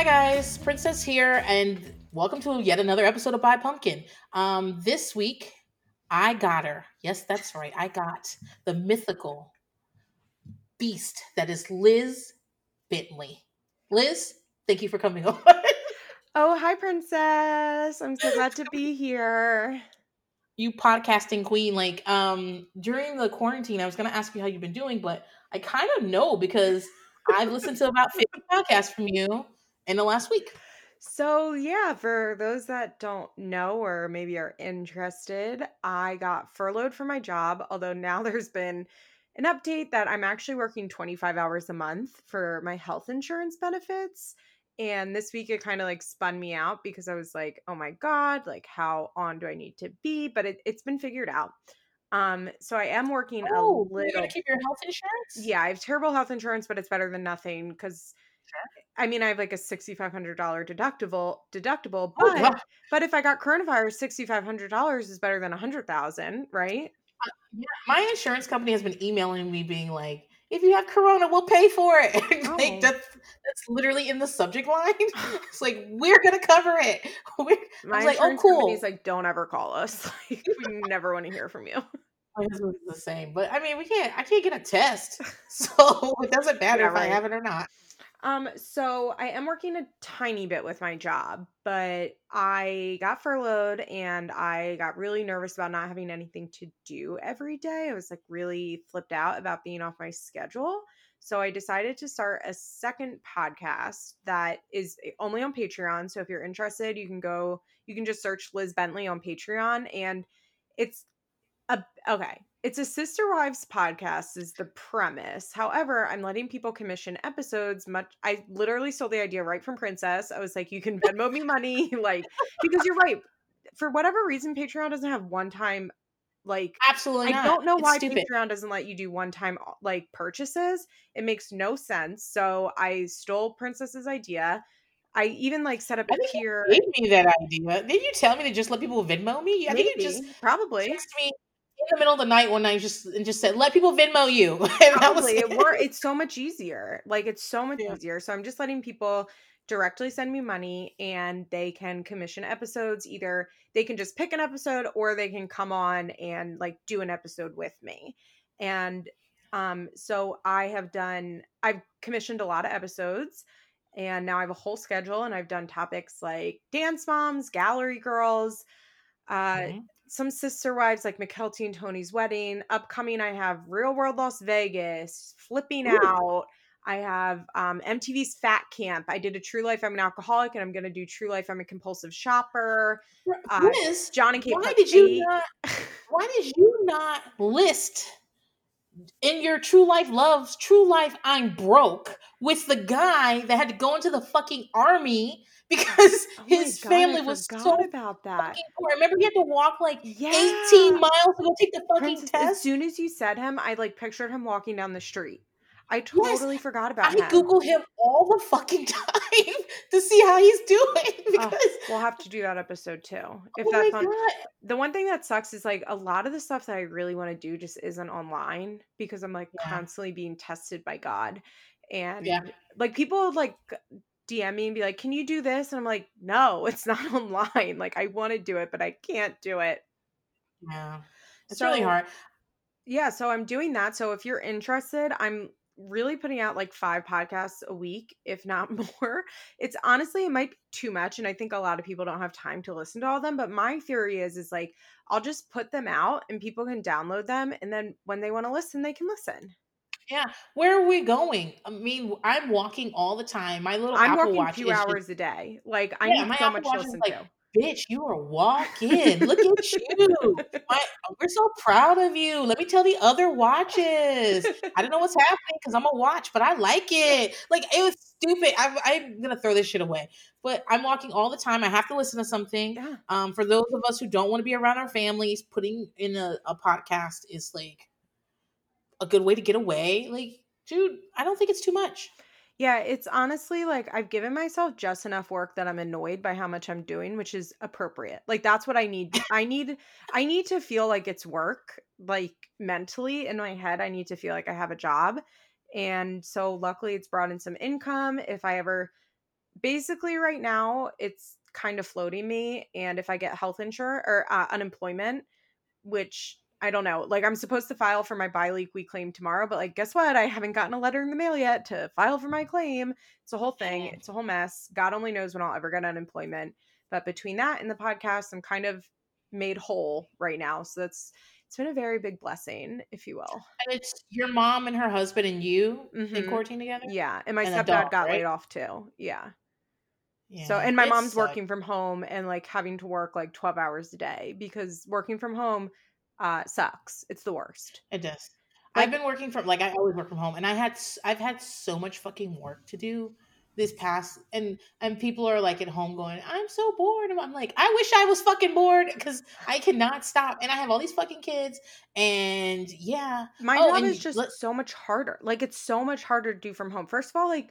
Hi guys, Princess here, and welcome to yet another episode of Buy Pumpkin. Um, this week I got her. Yes, that's right. I got the mythical beast that is Liz Bentley. Liz, thank you for coming on. Oh, hi, Princess. I'm so glad to be here. you podcasting queen. Like, um, during the quarantine, I was gonna ask you how you've been doing, but I kind of know because I've listened to about 50 podcasts from you in the last week. So, yeah, for those that don't know or maybe are interested, I got furloughed from my job, although now there's been an update that I'm actually working 25 hours a month for my health insurance benefits. And this week it kind of like spun me out because I was like, oh my God, like how on do I need to be? But it, it's been figured out. Um, so I am working a Oh, you're little gonna keep your health insurance? yeah, I have terrible health insurance, but it's better than nothing because. I mean I have like a sixty five hundred dollar deductible deductible, Oh but but if I got coronavirus, sixty five hundred dollars is better than a hundred thousand, right? Uh, yeah, my insurance company has been emailing me being like, if you have corona, we'll pay for it. like Oh. that's that's literally in the subject line. It's like we're gonna cover it. We're, I My was like, oh insurance cool. company's like, don't ever call us. Like, we never want to hear from you. My husband's the same, but I mean, we can't. I can't get a test, so it doesn't matter Yeah, if I have it or not. Um, so I am working a tiny bit with my job, but I got furloughed and I got really nervous about not having anything to do every day. I was like really flipped out about being off my schedule. So I decided to start a second podcast that is eh, only on Patreon. So if you're interested, you can go, you can just search Liz Bentley on Patreon and it's a, okay. It's a sister wives podcast is the premise. However, I'm letting people commission episodes. Much I literally stole the idea right from Princess. I was like, you can Venmo me money, like because you're right. For whatever reason, Patreon doesn't have one time like Absolutely I not. don't know It's why stupid. Patreon doesn't let you do one time uh, like purchases. It makes no sense. So I stole Princess's idea. I even like set up I a tier. gave me that idea. Did you tell me to just let people Venmo me? I think you just probably. me in the middle of the night one night, just and just said, "Let people Venmo you," and that was Probably it it. it's so much easier. Like it's so much Yeah. easier. So I'm just letting people directly send me money and they can commission episodes. Either they can just pick an episode or they can come on and like do an episode with me. And um so I have done I've commissioned a lot of episodes and now I have a whole schedule and I've done topics like dance moms, gallery girls, uh Mhm. Some sister wives like Mykelti and Tony's wedding. Upcoming, I have Real World Las Vegas, Flipping Ooh. Out. I have um, MTV's Fat Camp. I did a True Life. I'm an alcoholic, and I'm going to do True Life. I'm a compulsive shopper. Uh, Liz, John and Kate. why did you eight. not? Why did you not list in your true life loves true life? I'm broke with the guy that had to go into the fucking army because Oh his God, family I was so about that. poor. Remember, he had to walk like Yeah. 18 miles to go take the fucking Princess, as soon as you said him, I like pictured him walking down the street. I Yes, totally forgot about that. I him. Google him all the fucking time to see how he's doing Oh, because we'll have to do that episode too. If oh that's on the one thing that sucks is like a lot of the stuff that I really want to do just isn't online because I'm like yeah, constantly being tested by God. yeah, And like people like DM me and be like, Can you do this? And I'm like, No, it's not online. Like I want to do it, but I can't do it. yeah. It's really hard. yeah, so I'm doing that. So if you're interested, I'm really putting out like five podcasts a week, if not more. It's honestly it might be too much and I think a lot of people don't have time to listen to all of them, but my theory is is like I'll just put them out and people can download them and then when they want to listen, they can listen. Yeah, where are we going? I mean, I'm walking all the time. My little I'm Apple walking Watch 2 is just hours a day. Like I yeah. need so Apple much to Watch is listen like, to. bitch, you are walking. Look at you. My, we're so proud of you. Let me tell the other watches. I don't know what's happening because I'm a watch, but I like it. Like it was stupid. I'm, I'm gonna throw this shit away. But I'm walking all the time. I have to listen to something. yeah. Um, for those of us who don't want to be around our families, putting in a, a podcast is like a good way to get away. Like, dude, I don't think it's too much. Yeah, it's honestly like I've given myself just enough work that I'm annoyed by how much I'm doing, which is appropriate. Like that's what I need. I need I need to feel like it's work, like mentally in my head I need to feel like I have a job. And so luckily it's brought in some income if I ever basically right now it's kind of floating me and if I get health insurance or uh, unemployment, which I don't know. Like I'm supposed to file for my biweekly claim tomorrow, but like guess what? I haven't gotten a letter in the mail yet to file for my claim. It's a whole thing. It's a whole mess. God only knows when I'll ever get unemployment. But between that and the podcast, I'm kind of made whole right now. So that's it's been a very big blessing, if you will. And it's your mom and her husband and you in Mhm. quarantine together. Yeah, and my And stepdad dog, got right? laid off too. Yeah. Yeah, So, and my mom's sucks. working from home and like having to work like 12 hours a day because working from home uh sucks. It's the worst. It does. Like- I've been working from like I always work from home, and I had I've had so much fucking work to do this past and and people are like at home going, I'm so bored. And I'm like, I wish I was fucking bored because I cannot stop, and I have all these fucking kids, and yeah, My Oh, job is just let- so much harder. Like it's so much harder to do from home. First of all, like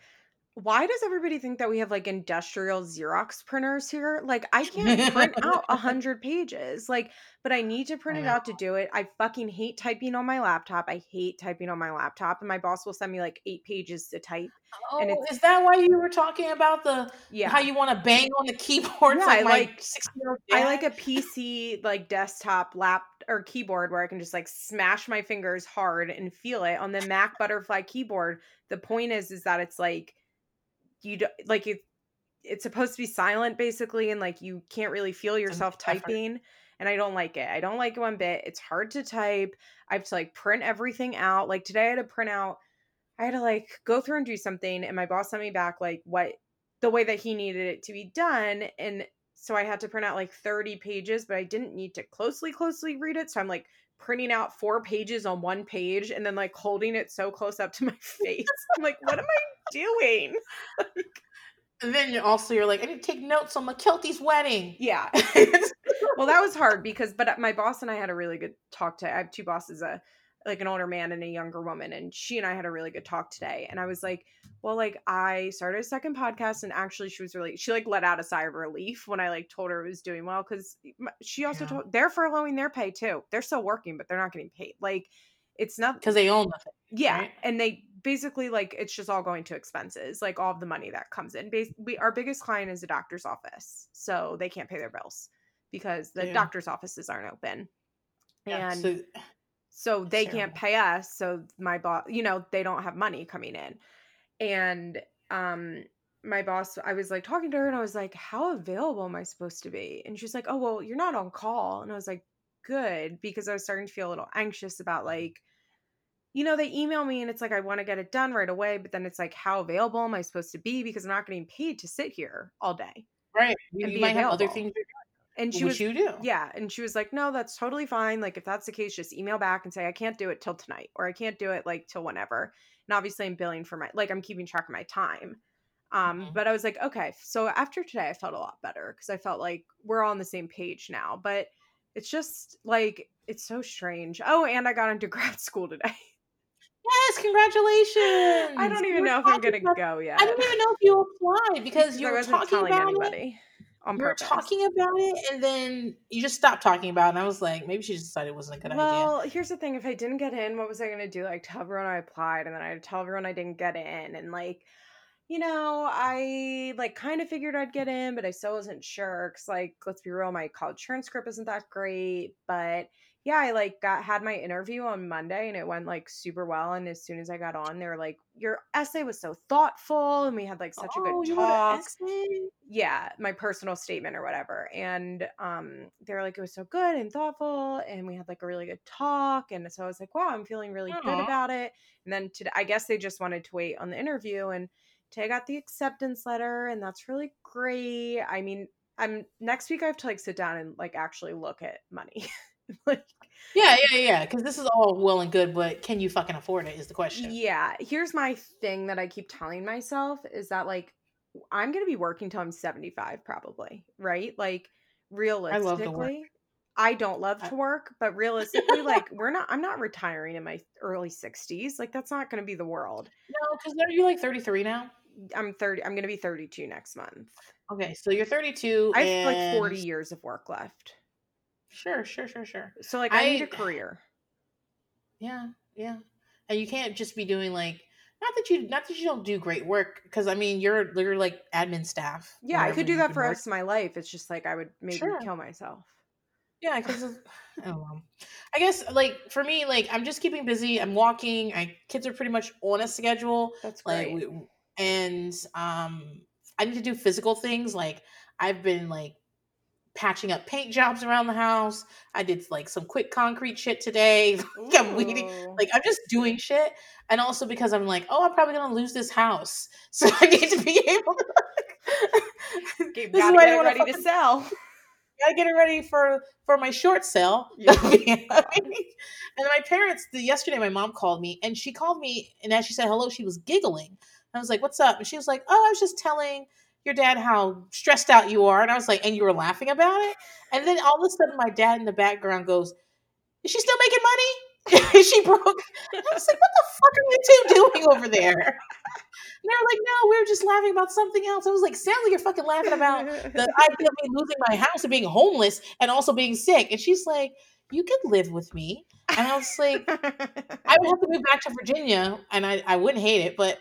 why does everybody think that we have like industrial Xerox printers here? Like I can't print out a hundred pages. Like, but I need to print it out to do it. I fucking hate typing on my laptop. I hate typing on my laptop. And my boss will send me like eight pages to type. Oh, And is that why you were talking about the Yeah. how you want to bang on the keyboard? Yeah, like I like- six year old? I like a PC like desktop lap or keyboard where I can just like smash my fingers hard and feel it on the Mac butterfly keyboard. The point is is that it's like you don't like it it's supposed to be silent basically and like you can't really feel yourself effort. typing and I don't like it. I don't like it one bit. It's hard to type. I have to like print everything out. Like today I had to print out I had to like go through and do something and my boss sent me back like what the way that he needed it to be done and so I had to print out like 30 pages, but I didn't need to closely, closely read it. So I'm like printing out four pages on one page and then like holding it so close up to my face. I'm like, what am I doing? And then you also you're like, I need to take notes on Mykelti's wedding. Yeah. well, that was hard because, but uh, my boss and I had a really good talk to. I have two bosses, a like an older man and a younger woman, and she and I had a really good talk today. And I was like, well, like I started a second podcast, and actually, she was really she like let out a sigh of relief when I like told her it was doing well because she also Yeah. told they're furloughing their pay too. They're still working, but they're not getting paid. Like it's not because they own nothing. yeah, right? and they basically like it's just all going to expenses, like all of the money that comes in. Bas- we our biggest client is a doctor's office, so they can't pay their bills because the Yeah. doctor's offices aren't open, Yeah, and so so they That's can't pay us. So my boss, you know, they don't have money coming in, and um. My boss, I was like talking to her and I was like, How available am I supposed to be? And she's like, Oh, well, you're not on call. And I was like, Good, because I was starting to feel a little anxious about like, you know, they email me and it's like I want to get it done right away, but then it's like, how available am I supposed to be? Because I'm not getting paid to sit here all day. right, you, and you might have other things, you're And she which was, you do. yeah, and she was like, no, that's totally fine. Like, if that's the case, just email back and say I can't do it till tonight, or I can't do it like till whenever. And obviously, I'm billing for my like I'm keeping track of my time. Um, Mhm. but I was like, okay. So after today, I felt a lot better because I felt like we're all on the same page now. But it's just like it's so strange. Oh, and I got into grad school today. Yes, congratulations. I don't even know if I'm gonna about- go yet. I don't even know if you applied because you were talking about it. anybody on You were talking about it, and then you just stopped talking about it. And I was like, maybe she just decided it wasn't a good idea. well, here's the thing: if I didn't get in, what was I gonna do? Like tell everyone I applied, and then I tell everyone I didn't get in, and like, you know, I like kind of figured I'd get in, but I still wasn't sure. Cause like, let's be real, my college transcript isn't that great, but yeah, I like got had my interview on Monday and it went like super well. And as soon as I got on, they were like, "Your essay was so thoughtful," and we had like such a Oh, good you wrote an talk. yeah my personal statement or whatever and um they were like it was so good and thoughtful and we had like a really good talk. And so i was like wow i'm feeling really good about it. And then today i guess they just wanted to wait on the interview and today i got the acceptance letter and that's really great. I mean i'm next week i have to like sit down and like actually look at money like Yeah, yeah, yeah. Because this is all well and good, but can you fucking afford it? Is the question. Yeah, here's my thing that I keep telling myself is that like I'm to be working till I'm 75 probably, right? Like realistically, work. I don't love to work, but realistically like we're not I'm not retiring in my early 60s. Like that's not going to be the world. No, because are you like 33 now? I'm 30 I'm going to be 32 next month. Okay, so you're 32. I have like 40 years of work left. Sure, sure, sure, sure. So like I, need a career. Yeah, yeah. And you can't just be doing like not that you not that you don't do great work because I mean you're you're like admin staff. Yeah, I could do that for the rest of my life. It's just like I would maybe Sure. kill myself. Yeah, because I don't. I guess like for me, like I'm just keeping busy. I'm walking. I kids are pretty much on a schedule. That's Like we, and um I need to do physical things. Like I've been like patching up paint jobs around the house. I did like some quick concrete shit today. like I'm weeding like I'm just doing shit. And also because I'm like, oh, I'm probably gonna lose this house. So I need to be able to Gabe, this is why I get it don't wanna ready to fucking- sell. gotta get it ready for for my short sale. Yeah. and my parents, the, yesterday, my mom called me, and she called me, and as she said hello, she was giggling. I was like, "What's up?" And she was like, "Oh, I was just telling your dad how stressed out you are." And I was like, "And you were laughing about it?" And then all of a sudden, my dad in the background goes, "Is she still making money?" Is she broke. I was like, "What the fuck are you two doing over there?" And they were like, "No, we were just laughing about something else." I was like, "Sounds like you're fucking laughing about the idea of me losing my house and being homeless and also being sick. And she's like, You could live with me. And I was like, I would have to move back to Virginia and I, I wouldn't hate it, but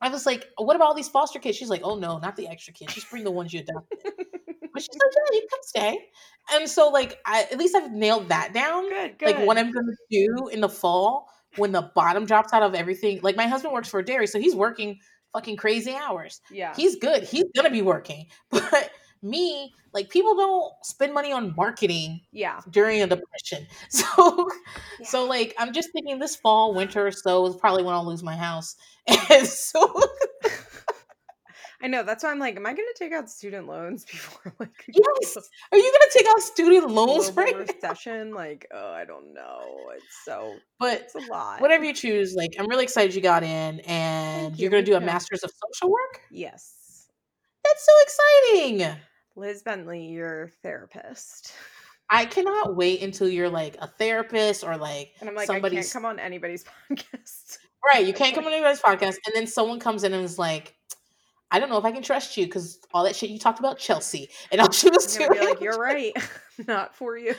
I was like, What about all these foster kids? She's like, Oh no, not the extra kids. Just bring the ones you adopted. But she's like, Yeah, you come stay. And so like I at least I've nailed that down. good, good. Like what I'm gonna do in the fall when the bottom drops out of everything. Like my husband works for a dairy, so he's working fucking crazy hours yeah. he's good. He's gonna be working. But me, like people don't spend money on marketing yeah. during a depression. So Yeah. so like I'm just thinking this fall, winter so is probably when I'll lose my house. And so I know. That's why I'm like, am I going to take out student loans before like yes. Are you gonna take out student loans right? recession? Like, oh, I don't know. It's so But it's a lot. whatever you choose, like I'm really excited you got in and Thank you, you're gonna do a master's of social work. Yes. That's so exciting. Liz Bentley, your therapist. I cannot wait until you're like a therapist or like And I'm like, I can't somebody's come on anybody's podcast. Right. You can't come on anybody's podcast. And then someone comes in and is like, I don't know if I can trust you because all that shit you talked about Chelsea. And all she was doing. gonna be like, you're right. Not for you.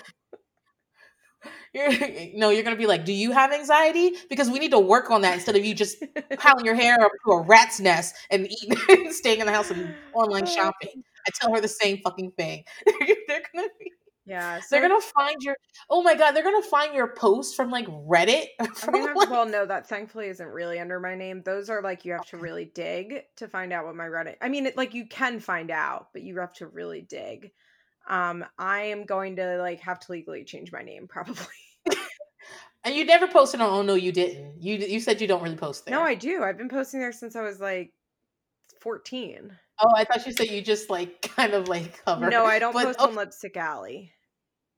you're- no, you're going to be like, do you have anxiety? Because we need to work on that instead of you just piling your hair up to a rat's nest and eating and staying in the house and online oh, shopping. I tell her the same fucking thing. they're going to be. Yeah. So They're gonna find your. Oh my god! They're gonna find your post from like Reddit. From, gonna like- well, no, that thankfully isn't really under my name. Those are like you have to really dig to find out what my Reddit. I mean, it, like you can find out, but you have to really dig. Um, I am going to like have to legally change my name probably. and you never posted on. Oh no, you didn't. You you said you don't really post there. No, I do. I've been posting there since I was like 14. Oh, I thought you said you just like kind of like cover. No, I don't But, post oh, on Lipstick Alley.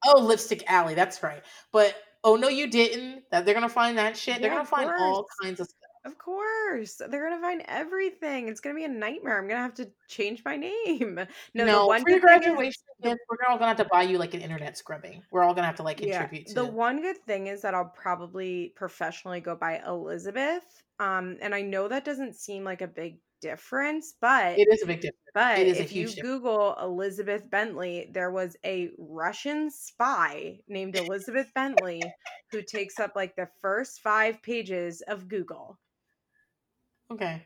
oh, Lipstick Alley. That's right. But oh no, you didn't. That they're gonna find that shit. They're gonna find all kinds of stuff. Of course, they're gonna find everything. It's gonna be a nightmare. I'm gonna have to change my name. No, No, the one for your is- graduation gift, we're all gonna have to buy you like an internet scrubbing. We're all gonna have to like contribute to. The one good thing is that I'll probably professionally go by Elizabeth. Um, and I know that doesn't seem like a big difference, but it is a big difference. but it is a if you difference. Google Elizabeth Bentley, there was a Russian spy named Elizabeth Bentley who takes up like the first five pages of Google. Okay.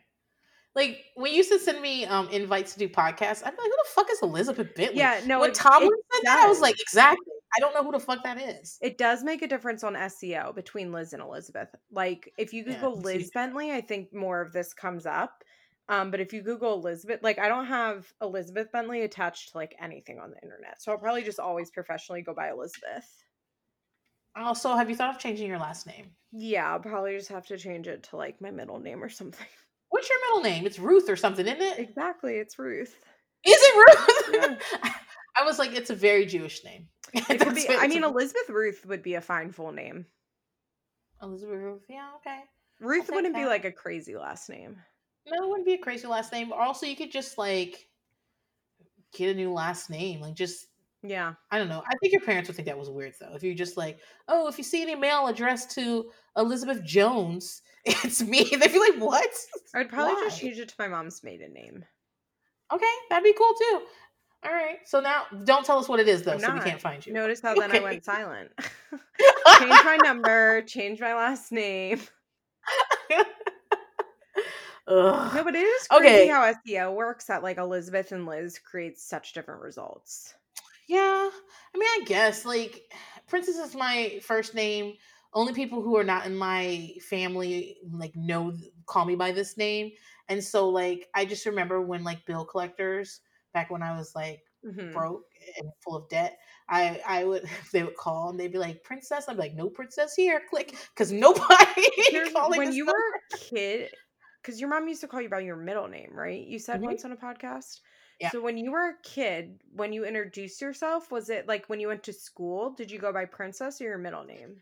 Like when you used to send me um invites to do podcasts, I'd be like, "Who the fuck is Elizabeth Bentley?" Yeah, no, when it- Tomlin it said that, I was like, "Exactly." I don't know who the fuck that is. It does make a difference on SEO between Liz and Elizabeth. Like if you Google it's Liz. Bentley, I think more of this comes up. Um, but if you Google Elizabeth, like I don't have Elizabeth Bentley attached to like anything on the internet, so I'll probably just always professionally go by Elizabeth. Also, have you thought of changing your last name? Yeah, I'll probably just have to change it to like my middle name or something. What's your middle name? It's Ruth or something, isn't it? Exactly, it's Ruth. Is it Ruth? Yeah. I was like, it's a very Jewish name. It could be. I mean, Elizabeth Ruth would be a fine full name. Elizabeth Ruth. Yeah, okay. Ruth wouldn't be like a crazy last name. No, it wouldn't be a crazy last name. Also, you could just like get a new last name. Like, just Yeah, I don't know. I think your parents would think that was weird though. If you're just like, oh, if you see any mail addressed to Elizabeth Jones, it's me. They'd be like, what? I'd probably just Why? change it to my mom's maiden name. Okay, that'd be cool too. All right. So now, don't tell us what it is though, I'm so we can't find you. Notice how then I went silent. change my number, change my last name. Ugh. No, but it is crazy okay. how SEO works. That like Elizabeth and Liz creates such different results. Yeah, I mean, I guess like Princess is my first name. Only people who are not in my family like know call me by this name, and so like I just remember when like bill collectors back when I was like mm-hmm. broke and full of debt. I I would they would call and they'd be like princess. I'd be like no princess here. Click because nobody calling. when you number. were a kid because your mom used to call you by your middle name, right? You said mm-hmm. once on a podcast. Yeah. So when you were a kid, when you introduced yourself, was it like when you went to school? Did you go by princess or your middle name?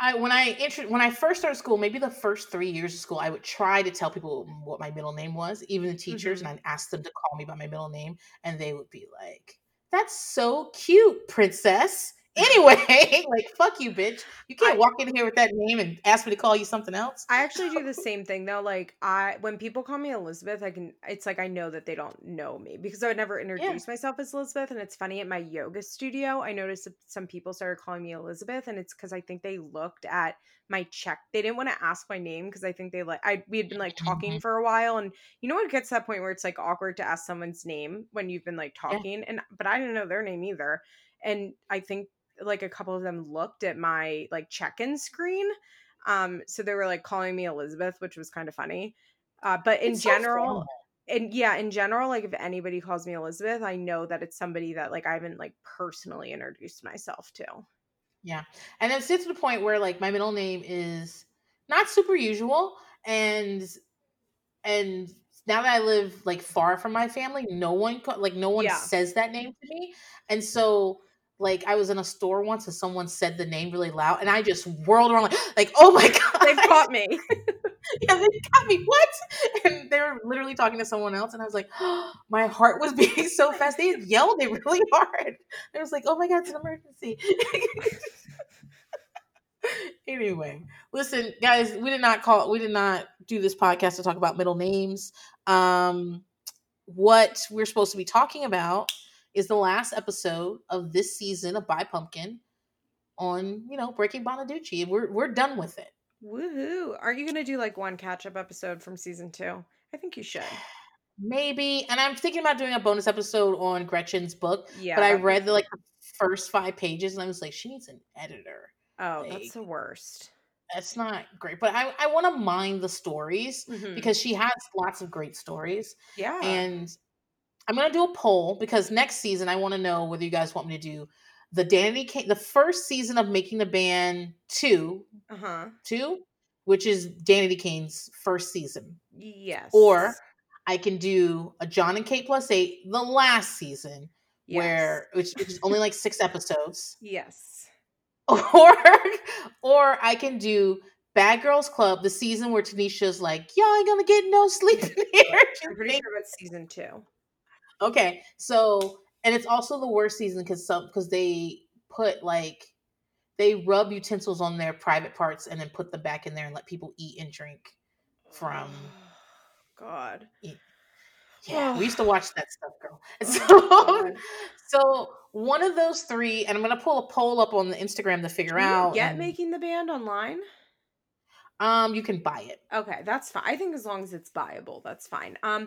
I when I intro, when I first started school, maybe the first three years of school, I would try to tell people what my middle name was, even the teachers, mm-hmm. and I'd ask them to call me by my middle name, and they would be like, "That's so cute, princess." Anyway, like fuck you, bitch. You can't I, walk in here with that name and ask me to call you something else. I actually do the same thing though. Like I when people call me Elizabeth, I can it's like I know that they don't know me because I would never introduce yeah. myself as Elizabeth. And it's funny at my yoga studio, I noticed that some people started calling me Elizabeth, and it's because I think they looked at my check. They didn't want to ask my name because I think they like I we had been like talking mm-hmm. for a while, and you know what gets to that point where it's like awkward to ask someone's name when you've been like talking, yeah. and but I didn't know their name either. And I think like a couple of them looked at my like check-in screen. Um, so they were like calling me Elizabeth, which was kind of funny. Uh, but in it's general, so and yeah, in general, like if anybody calls me Elizabeth, I know that it's somebody that like I haven't like personally introduced myself to. Yeah. And it's to the point where like my middle name is not super usual and and now that I live like far from my family, no one like no one yeah. says that name to me. And so like I was in a store once and someone said the name really loud and I just whirled around like, like oh my god, they've caught me. yeah, they caught me. What? And they were literally talking to someone else, and I was like, oh, my heart was beating so fast. They yelled it really hard. I was like, oh my god, it's an emergency. anyway, listen, guys, we did not call we did not do this podcast to talk about middle names. Um what we're supposed to be talking about is the last episode of this season of Buy Pumpkin on, you know, Breaking Bonaducci. We're we're done with it. Woohoo. Are you gonna do like one catch up episode from season two? I think you should. Maybe. And I'm thinking about doing a bonus episode on Gretchen's book. Yeah. But I read the like the first five pages and I was like, she needs an editor. Oh, like, that's the worst. That's not great. But I, I want to mind the stories mm-hmm. because she has lots of great stories. Yeah. And I'm gonna do a poll because next season I want to know whether you guys want me to do the Danity Kane, the first season of Making the Band 2 uh-huh. two, which is Danity Kane's first season. Yes. Or I can do a John and Kate plus eight, the last season, yes. where which, which is only like six episodes. Yes. Or or I can do Bad Girls Club, the season where Tanisha's like, y'all ain't gonna get no sleep in here. I'm pretty sure it's season two. Okay, so and it's also the worst season because some because they put like they rub utensils on their private parts and then put them back in there and let people eat and drink from. God. Yeah, we used to watch that stuff, girl. Oh so, so one of those three, and I'm gonna pull a poll up on the Instagram to figure out. Get and, making the band online. Um, you can buy it. Okay, that's fine. I think as long as it's buyable, that's fine. Um,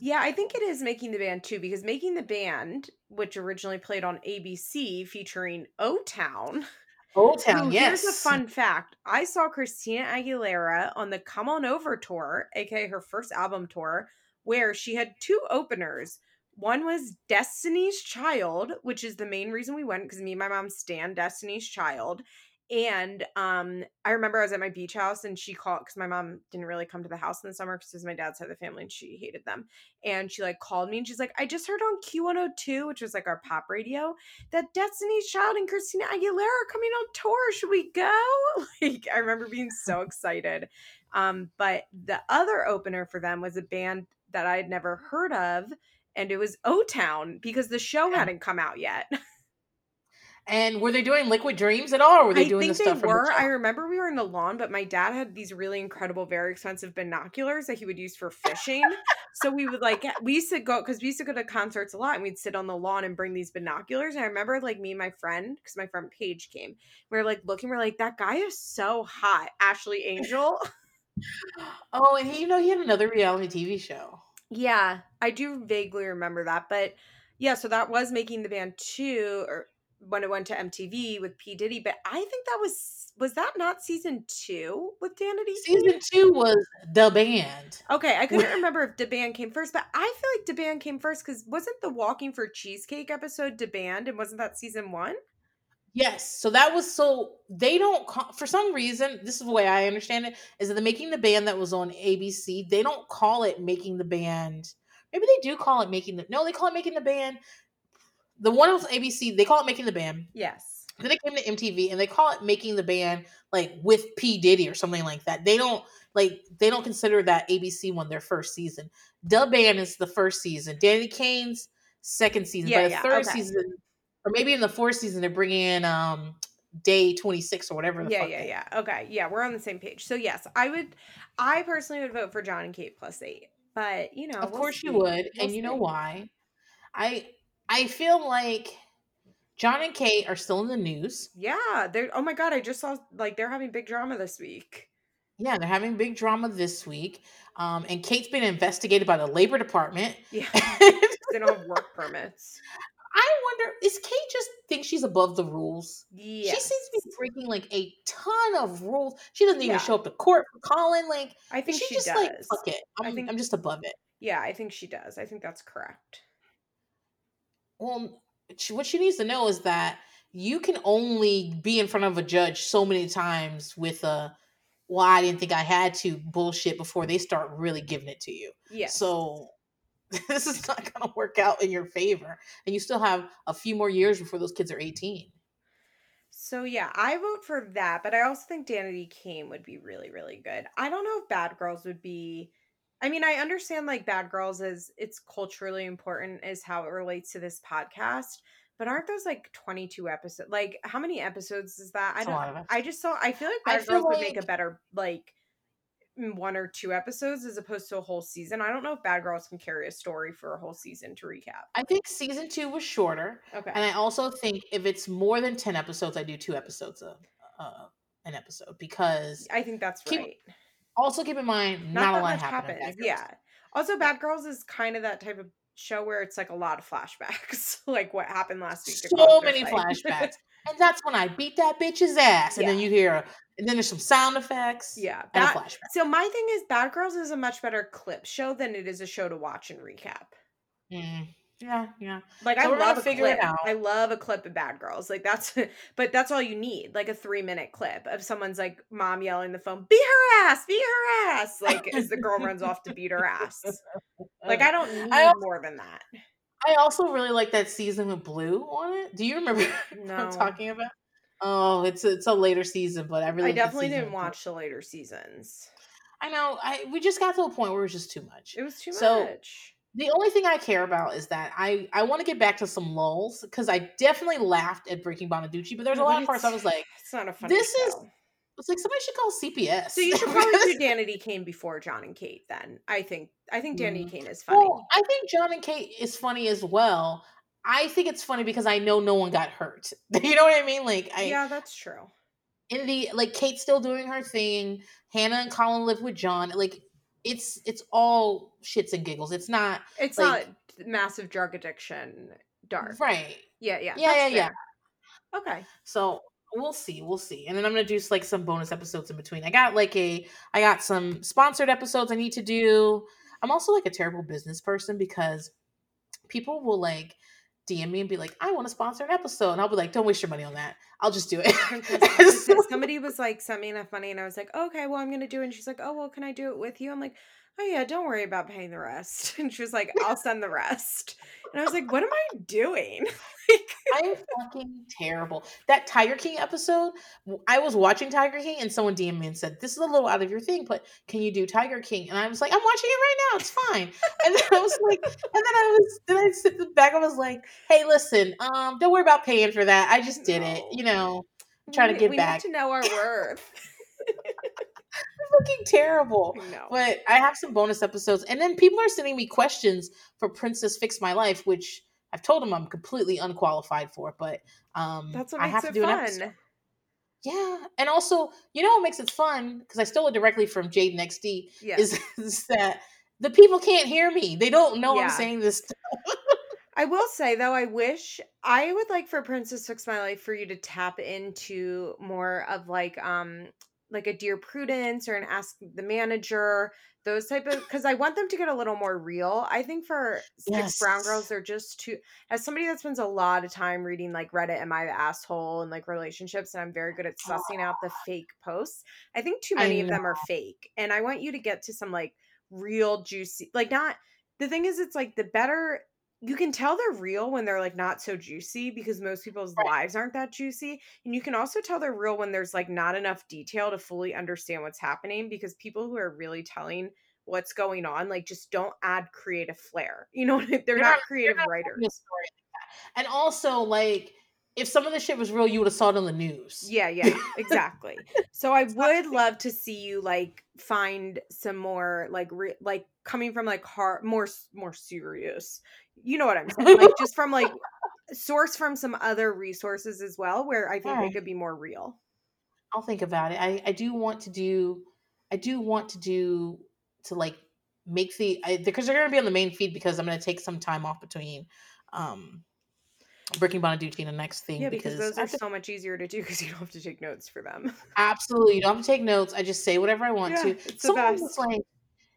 yeah, I think it is making the band too because making the band, which originally played on ABC, featuring O Town. O Town, yes. Here's a fun fact: I saw Christina Aguilera on the Come On Over tour, aka her first album tour, where she had two openers. One was Destiny's Child, which is the main reason we went because me and my mom stand Destiny's Child. And um, I remember I was at my beach house and she called because my mom didn't really come to the house in the summer because my dad's side of the family and she hated them. And she like called me and she's like, I just heard on Q102, which was like our pop radio, that Destiny's Child and Christina Aguilera are coming on tour. Should we go? Like, I remember being so excited. Um, but the other opener for them was a band that I had never heard of, and it was O Town because the show hadn't come out yet. And were they doing Liquid Dreams at all? Or were they I doing the stuff they were. I remember we were in the lawn, but my dad had these really incredible, very expensive binoculars that he would use for fishing. so we would like we used to go because we used to go to concerts a lot, and we'd sit on the lawn and bring these binoculars. And I remember like me and my friend, because my friend Paige came, we were like looking, we are like that guy is so hot, Ashley Angel. Oh, and he, you know, he had another reality TV show. Yeah, I do vaguely remember that, but yeah, so that was making the band too, or when it went to MTV with P Diddy. But I think that was was that not season two with Danity? Season two was the band. Okay, I couldn't remember if the band came first, but I feel like the band came first because wasn't the Walking for Cheesecake episode the band, and wasn't that season one? Yes. So that was so they don't call, for some reason. This is the way I understand it is that the making the band that was on ABC. They don't call it making the band. Maybe they do call it making the. No, they call it making the band. The one with ABC, they call it making the band. Yes. Then it came to MTV, and they call it making the band like with P Diddy or something like that. They don't like they don't consider that ABC one their first season. The band is the first season. Danity Kane's second season. Yeah, the yeah, third okay. season, or maybe in the fourth season, they're bringing in um Day26 or whatever the Yeah, fuck yeah, yeah. Okay, yeah, we're on the same page. So yes, I would, I personally would vote for John and Kate plus eight. But you know, of we'll course you would We'll and you know why i i feel like john and kate are still in the news Yeah, they're. Oh my god, I just saw like they're having big drama this week. yeah they're having big drama this week um and kate's been investigated by the labor department Yeah, they don't have work permits. I wonder is kate just think she's above the rules Yes. she seems to be breaking like a ton of rules she doesn't even Yeah. show up to court for colin like I think she, she, just does. like fuck it I I'm, think- I'm just above it Yeah, I think she does. I think that's correct. Well, she, what she needs to know is that you can only be in front of a judge so many times with a well, I didn't think I had to bullshit before they start really giving it to you. Yeah. So this is not going to work out in your favor. And you still have a few more years before those kids are 18. So yeah, I vote for that, but I also think Danity Kane would be really, really good. I don't know if Bad Girls would be. I mean, I understand like Bad Girls is it's culturally important is how it relates to this podcast, but aren't those like twenty two episodes? Like, how many episodes is that? I don't. I just saw. I feel like Bad Girls would make a better like mm, one or two episodes as opposed to a whole season. I don't know if Bad Girls can carry a story for a whole season to recap. I think season two was shorter. Okay. And I also think if it's more than 10 episodes, I do two episodes of uh, an episode because I think that's Keep- right. Also keep in mind, not, not, a lot much happened. happens. Yeah. Also, Bad Girls is kind of that type of show where it's like a lot of flashbacks, like what happened last week. so many fight. flashbacks. and that's when I beat that bitch's ass. And then you hear, and then there's some sound effects. yeah. And a That, flashback. so my thing is, Bad Girls is a much better clip show than it is a show to watch and recap. Mm, yeah, yeah. Like So I love a figure it clip. out. I love a clip of Bad Girls. Like that's, but that's all you need. Like a three minute clip of someone's like mom yelling the phone, "Beat her ass! Beat her ass!" Like as the girl runs off to beat her ass. Like I don't need I al- more than that. I also really like that season with Blue on it. Do you remember what No. I'm talking about? Oh, it's it's a later season, but I really I definitely didn't watch the later seasons. I know. I we just got to a point where it was just too much. It was too So, much. The only thing I care about is that I I want to get back to some lulls because I definitely laughed at Breaking Bonaducci, but there's a lot of parts I was like, It's not a funny this is- it's like somebody should call CPS. So you should probably do Danity Kane before John and Kate. Then I think I think Danity Mm. Kane is funny. Well, I think John and Kate is funny as well. I think it's funny because I know no one got hurt. you know what I mean? Like I yeah, that's true. in the like Kate's still doing her thing. Hannah and Colin live with John. Like it's it's all shits and giggles. It's not It's like- not massive drug addiction dark. right. Yeah, yeah, Yeah, that's yeah. Okay. So we'll see, we'll see. And then I'm gonna do like some bonus episodes in between. I got like a I got some sponsored episodes I need to do. I'm also like a terrible business person because people will like DM me and be like, I want to sponsor an episode. And I'll be like, don't waste your money on that. I'll just do it. Somebody was like, sent me enough money, and I was like, okay, well, I'm gonna do it. And she's like, oh, well, can I do it with you? I'm like, oh yeah, don't worry about paying the rest. And she was like, I'll send the rest. And I was like, what am I doing? I'm fucking terrible. That Tiger King episode, i was watching Tiger King and someone DM'd me and said, This is a little out of your thing, but can you do Tiger King? And I was like, I'm watching it right now. It's fine. And then I was like, and then I was, then I sit back. I was like, Hey, listen, um, don't worry about paying for that. I just did it. You know, I'm trying We- to give we back. need to know our worth. Fucking terrible. no. But I have some bonus episodes. And then people are sending me questions for Princess Fix My Life, which I've told them I'm completely unqualified for, but um, That's what I have to do an episode. Yeah, and also, you know what makes it fun because I stole it directly from Jade XD Yeah. is, is that the people can't hear me. They don't know Yeah. I'm saying this. Stuff. I will say though, I wish I would like for Princess Fix My Life for you to tap into more of like um like a Dear Prudence or an Ask the Manager, those type of because I want them to get a little more real. I think for Six Brown Girls, they're just too as somebody that spends a lot of time reading like Reddit, Am I the asshole and like relationships, and I'm very good at sussing out the fake posts. I think too many of them are fake. And I want you to get to some like real juicy like not the thing is it's like the better you can tell they're real when they're like not so juicy because most people's Right. lives aren't that juicy and you can also tell they're real when there's like not enough detail to fully understand what's happening because people who are really telling what's going on like just don't add creative flair you know they're, They're not, not- creative not writers. And also, like, if some of the shit was real, you would have saw it on the news. Yeah, yeah, exactly. so I would love to see you like find some more like re- like coming from like hard more more serious. You know what I'm saying? Like just from like source from some other resources as well where I think they could be more real. I'll think about it. I, I do want to do, I do want to do to like make the because they're going to be on the main feed because I'm going to take some time off between um Breaking Bonaducci and the next thing Yeah, because those are so much easier to do because you don't have to take notes for them. absolutely you don't have to take notes. I just say whatever I want Yeah, to. Someone was like,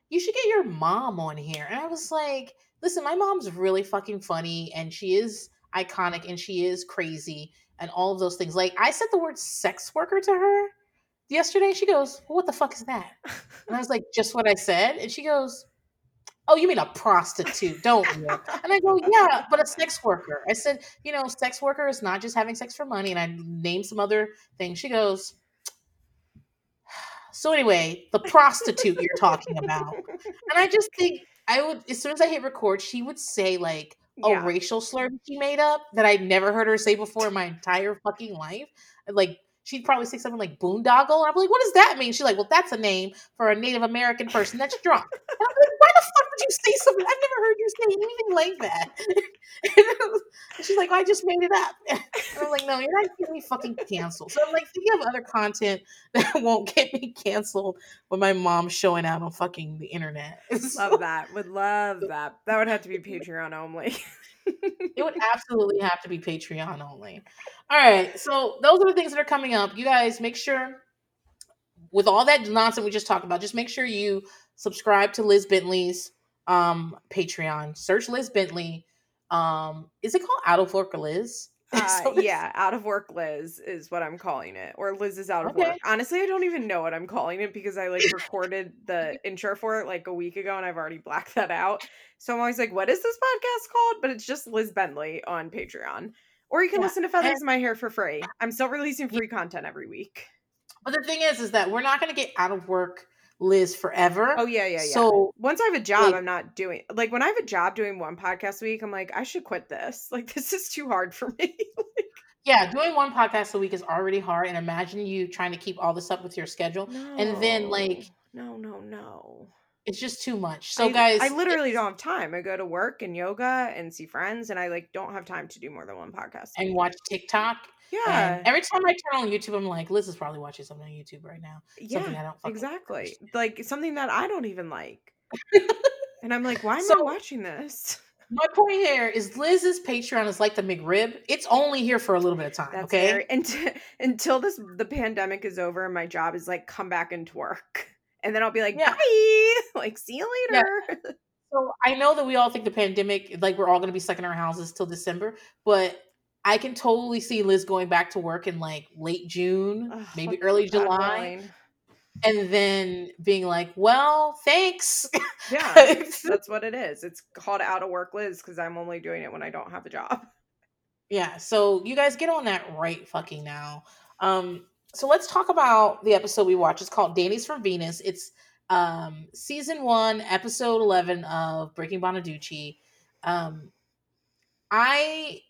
"You should get your mom on here," and I was like, "Listen, my mom's really fucking funny, and she is iconic, and she is crazy, and all of those things." Like I said the word sex worker to her yesterday. She goes, well, "What the fuck is that?" And I was like, "Just what I said," and she goes. Oh, you mean a prostitute, don't you? And I go, yeah, but a sex worker. I said, you know, sex worker is not just having sex for money. And I named some other things. She goes, so anyway, the prostitute you're talking about. And I just think I would, as soon as I hit record, she would say like a yeah. racial slur that she made up that I'd never heard her say before in my entire fucking life. Like she'd probably say something like boondoggle. And I'm like, what does that mean? She's like, well, that's a name for a Native American person that's drunk. And I'm like, why the fuck would you say something? I've never heard you say anything like that. and she's like, oh, I just made it up. And I'm like, no, you're not getting me fucking canceled. So I'm like, thinking of other content that won't get me canceled when my mom's showing out on fucking the internet. love that. Would love that. That would have to be Patreon only. It would absolutely have to be Patreon only. All right. So those are the things that are coming up. You guys make sure with all that nonsense we just talked about, just make sure you subscribe to Liz Bentley's um Patreon. Search Liz Bentley. Um, is it called Out of Work Liz? Uh, yeah, out of work Liz is what I'm calling it, or Liz is out of Okay. work. Honestly, I don't even know what I'm calling it because I like recorded the intro for it like a week ago and I've already blacked that out. So I'm always like, what is this podcast called? But it's just Liz Bentley on Patreon. Or you can Yeah, listen to Feathers in My Hair for free. I'm still releasing free content every week. But the thing is, is that we're not gonna get out of work Liz forever. Oh yeah, yeah, yeah. So once I have a job, like- I'm not doing like when I have a job doing one podcast a week, I'm like, I should quit this. Like this is too hard for me. yeah, doing one podcast a week is already hard. And imagine you trying to keep all this up with your schedule. And then, like- no, no, no. It's just too much. So I, guys, I literally don't have time. I go to work and yoga and see friends, and I like don't have time to do more than one podcast. and week. watch TikTok. Yeah, And every time I turn on YouTube, I'm like, Liz is probably watching something on YouTube right now. Something yeah, I don't fucking exactly. Like something that I don't even like, and I'm like, why am I watching this? My point here is Liz's Patreon is like the McRib. It's only here for a little bit of time. That's okay. very until, until this the pandemic is over and my job is like come back into work, and then I'll be like, Yeah. bye, like see you Yeah. later. So I know that we all think the pandemic, like we're all going to be stuck in our houses till December, but I can totally see Liz going back to work in like late June, Ugh, maybe early July, willing. and then being like, "Well, thanks." Yeah, that's what it is. It's called out of work Liz because I'm only doing it when I don't have a job. Yeah, so you guys get on that right fucking now. Um, so let's talk about the episode we watched. It's called Danny's from Venus. It's um season one, episode eleven of Breaking Bonaducci. Um I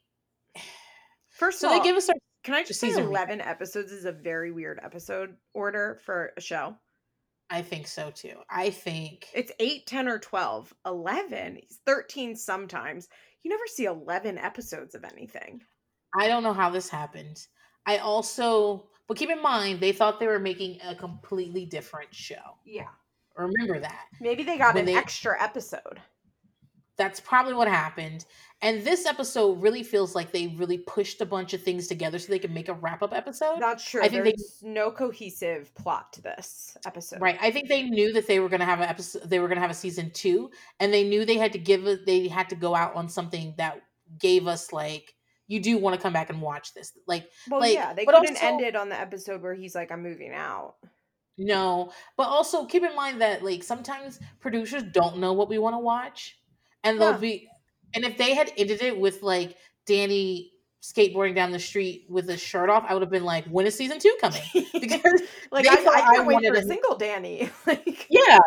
First so of all, they give us our can I just say season. 11 episodes is a very weird episode order for a show? I think so too. I think It's 8, 10, or 12. 11, 13 sometimes. You never see 11 episodes of anything. I don't know how this happened. I also But keep in mind, they thought they were making a completely different show. Yeah. Remember that. Maybe they got When an they- extra episode. That's probably what happened. And this episode really feels like they really pushed a bunch of things together so they could make a wrap up episode. Not sure. I think they- no cohesive plot to this episode. Right. I think they knew that they were going to have an episode. They were going to have a season two, and they knew they had to give. They had to go out on something that gave us like you do want to come back and watch this. Like Well, Like, yeah, they but couldn't also- end it on the episode where he's like, "I'm moving out." no, but also keep in mind that like sometimes producers don't know what we want to watch, and they'll Yeah. be. And if they had ended it with like Danny skateboarding down the street with his shirt off, I would have been like, "When is season two coming?" Because like I, thought I I can't wait wanted for to- single Danny. like, yeah,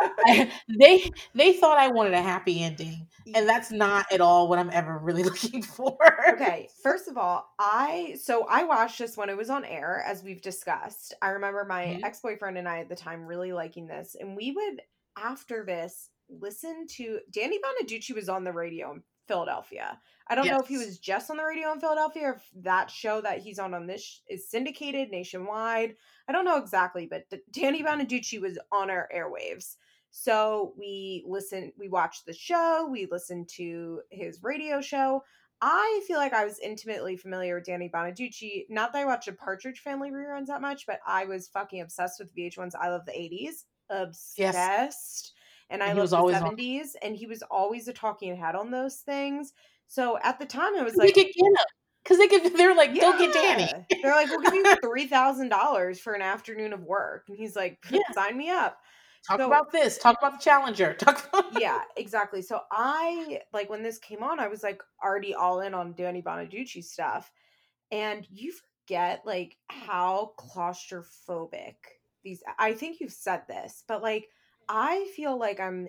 they they thought I wanted a happy ending, and that's not at all what I'm ever really looking for. okay first of all i so i watched this when it was on air as we've discussed i remember my Mhm. ex-boyfriend and i at the time really liking this and we would after this listen to danny bonaduce was on the radio in philadelphia i don't know if he was just on the radio in philadelphia or if that show that he's on on this is syndicated nationwide i don't know exactly but danny bonaduce was on our airwaves so we listened we watched the show we listened to his radio show I feel like I was intimately familiar with Danny Bonaduce. Not that I watched the Partridge Family reruns that much, but I was fucking obsessed with VH1's I Love the 80s. Obsessed. And I he love the always on- 70s. And he was always a talking head on those things. So at the time, I was like, could because they could. They're like, go get Danny. They're like, we'll give you $3,000 for an afternoon of work. And he's like, Yeah. sign me up. Talk So- about this. Talk about the Challenger. Talk about yeah, exactly. So I like when this came on, I was like already all in on Danny Bonaduce stuff. And you forget like how claustrophobic these I think you've said this, but like I feel like I'm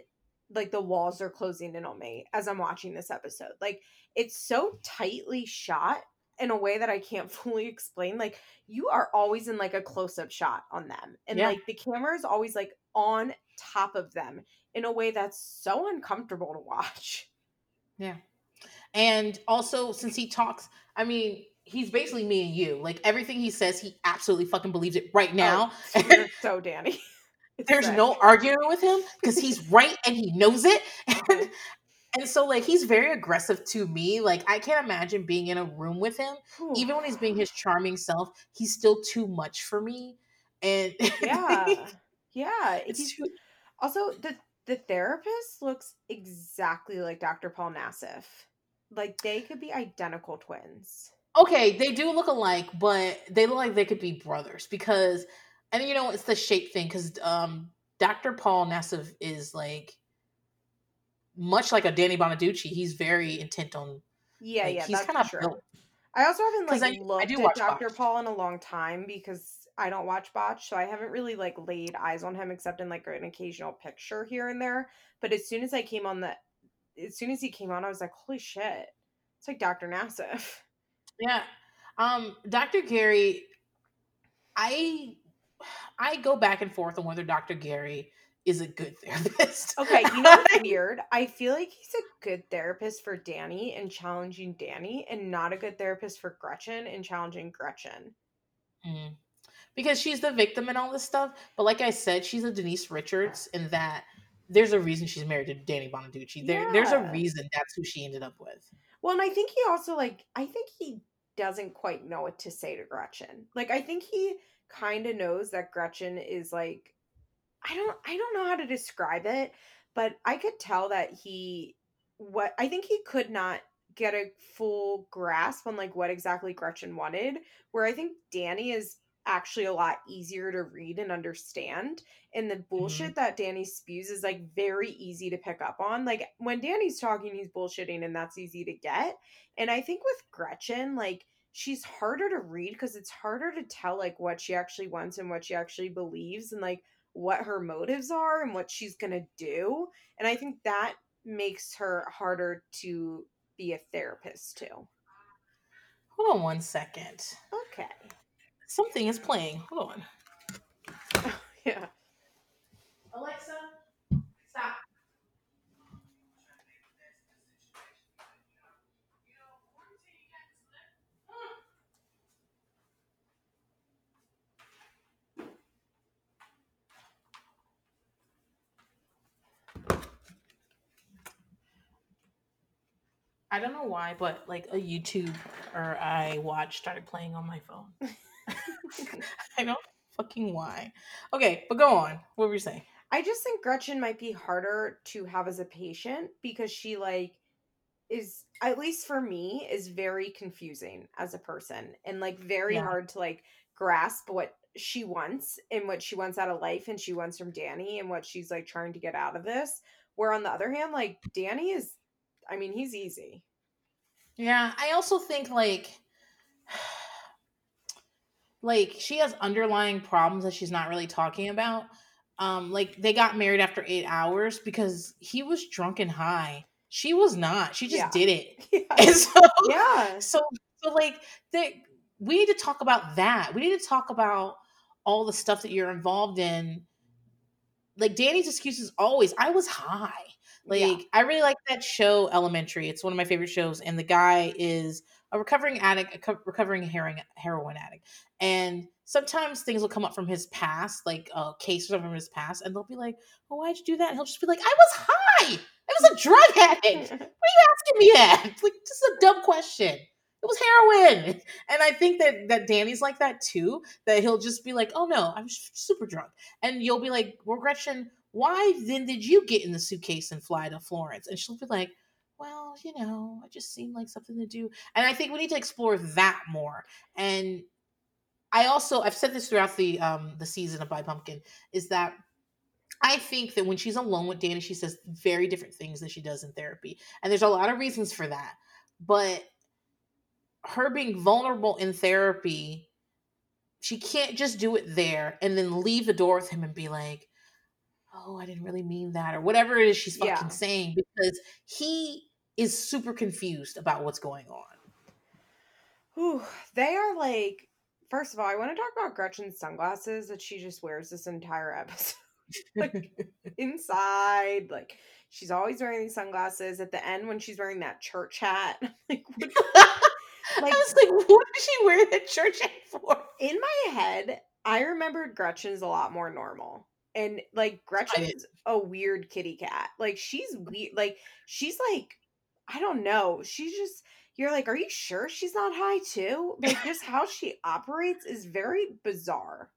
like the walls are closing in on me as I'm watching this episode. Like it's so tightly shot in a way that I can't fully explain. Like you are always in like a close-up shot on them. And Yeah. like the camera is always like on top of them in a way that's so uncomfortable to watch. Yeah. And also, since he talks, I mean, he's basically me and you. Like everything he says, he absolutely fucking believes it right oh, now. Oh, so Danny. There's no arguing with him because he's right and he knows it. And, and so, like, he's very aggressive to me. Like, I can't imagine being in a room with him. Whew. Even when he's being his charming self, he's still too much for me. And yeah. Yeah. it's he's- too, Also, the the therapist looks exactly like Dr. Paul Nassif. Like they could be identical twins. okay, they do look alike, but they look like they could be brothers because, and you know, it's the shape thing because um, Dr. Paul Nassif is like much like a Danny Bonaduce. He's very intent on. Yeah, like, yeah, he's kind of true. built. I also haven't like I- I looked do at watch Dr. Botch. Paul in a long time because I don't watch Botch, so I haven't really like laid eyes on him except in like an occasional picture here and there. But as soon as I came on the, as soon as he came on, I was like, holy shit, it's like Dr. Nassif. Yeah. Um, Dr. Gary, I I go back and forth on whether Dr. Gary is a good therapist. Okay, you know what's weird? I feel like he's a good therapist for Danny and challenging Danny, and not a good therapist for Gretchen and challenging Gretchen. Mm. Because she's the victim and all this stuff. But like I said, she's a Denise Richards in that there's a reason she's married to Danny Bonaduce. There, there's a reason that's who she ended up with. Well, and I think he also like I think he doesn't quite know what to say to Gretchen. Like I think he kind of knows that Gretchen is like I don't I don't know how to describe it, but I could tell that he what I think he could not get a full grasp on like what exactly Gretchen wanted, where I think Danny is actually a lot easier to read and understand and the mm-hmm. bullshit that Danny spews is like very easy to pick up on. Like when Danny's talking, he's bullshitting, and that's easy to get. And I think with Gretchen, like she's harder to read because it's harder to tell like what she actually wants and what she actually believes and like what her motives are and what she's gonna do. And I think that makes her harder to be a therapist too. Hold on one second. Okay. Something is playing. Hold on. Yeah. Alexa, stop. I don't know why, but like a YouTube or I watch started playing on my phone. I don't fucking why. Okay, but go on. What were you saying? I just think Gretchen might be harder to have as a patient because she like is at least for me is very confusing as a person and like very Yeah. hard to like grasp what she wants and what she wants out of life and she wants from Danny and what she's like trying to get out of this. Where on the other hand, like Danny is I mean, he's easy. Yeah, I also think like like she has underlying problems that she's not really talking about. Um like they got married after 8 hours because he was drunk and high. She was not. She just Yeah. did it. Yeah. And so yeah. so so like they we need to talk about that. We need to talk about all the stuff that you're involved in. Like Danny's excuse is always I was high. Like Yeah. I really like that show Elementary. It's one of my favorite shows and the guy is a recovering addict, a co- recovering heroin heroin addict. And sometimes things will come up from his past, like uh, a case or something from his past, and they'll be like, "Oh, why'd you do that?" And he'll just be like, "I was high. I was a drug addict." What are you asking me that? Like, this is a dumb question. It was heroin. And I think that that Danny's like that too. That he'll just be like, oh no, I'm super drunk. And you'll be like, well, Gretchen, why then did you get in the suitcase and fly to Florence? And she'll be like, well, you know, it just seemed like something to do. And I think we need to explore that more. And I also I've said this throughout the um the season of By Pumpkin is that I think that when she's alone with Danny, she says very different things than she does in therapy. And there's a lot of reasons for that. But her being vulnerable in therapy, she can't just do it there and then leave the door with him and be like, oh, I didn't really mean that, or whatever it is she's fucking Yeah. saying, because he is super confused about what's going on. Ooh, they are like first of all, I want to talk about Gretchen's sunglasses that she just wears this entire episode. like inside, like she's always wearing these sunglasses. At the end, when she's wearing that church hat, I'm like I was like, what did she wear that church hat for? in my head, I remembered Gretchen's a lot more normal. And like Gretchen's a weird kitty cat. Like she's weird. Like she's like, I don't know. She's just you're like, are you sure she's not high too? Like just how she operates is very bizarre.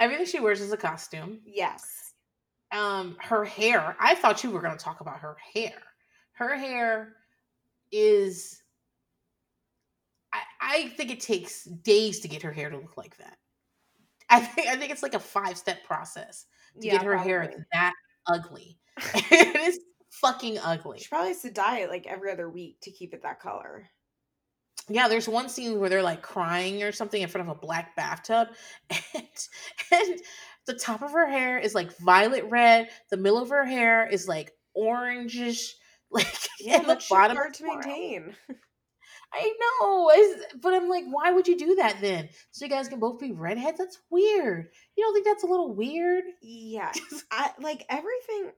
Everything she wears is a costume. Yes. um her hair i thought you were going to talk about her hair her hair is I, I think it takes days to get her hair to look like that i think i think it's like a five step process to Yeah, get her hair that ugly it is fucking ugly She probably has to dye it like every other week to keep it that color. yeah there's one scene where they're like crying or something in front of a black bathtub and and the top of her hair is like violet red the middle of her hair is like orangish like Yeah, and the bottom hard to maintain. I know but i'm like why would you do that then? So you guys can both be redheads? That's weird. You don't think that's a little weird? Yeah. I like everything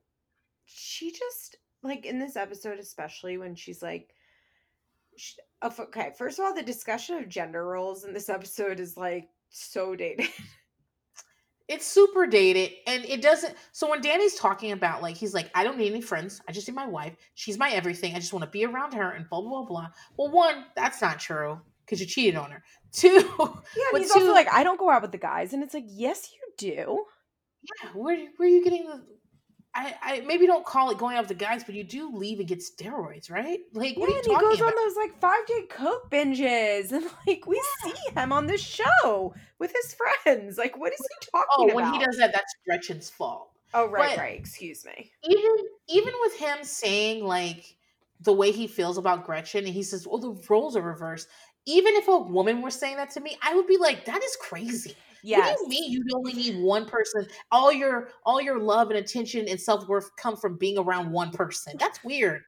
she just like in this episode especially when she's like sh oh, okay first of all the discussion of gender roles in this episode is like so dated it's super dated and it doesn't so when danny's talking about like he's like i don't need any friends. I just need my wife. She's my everything. I just want to be around her and blah blah blah blah. Well one that's not true because you cheated on her. Two yeah he's also like i don't go out with the guys and it's like yes you do. Yeah where, where are you getting the I, I maybe don't call it going out with the guys but you do leave and get steroids right? Like yeah what are you and he goes about on those like five day coke binges and like we see him on the show with his friends. Like what is he oh, talking oh about when he does that that's gretchen's fault. Oh right but- right excuse me. even even with him saying like the way he feels about Gretchen, and he says, "Well, the roles are reversed." Even if a woman were saying that to me, I would be like, "That is crazy." Yes What do you mean you only need one person? All your all your love and attention and self worth come from being around one person. That's weird.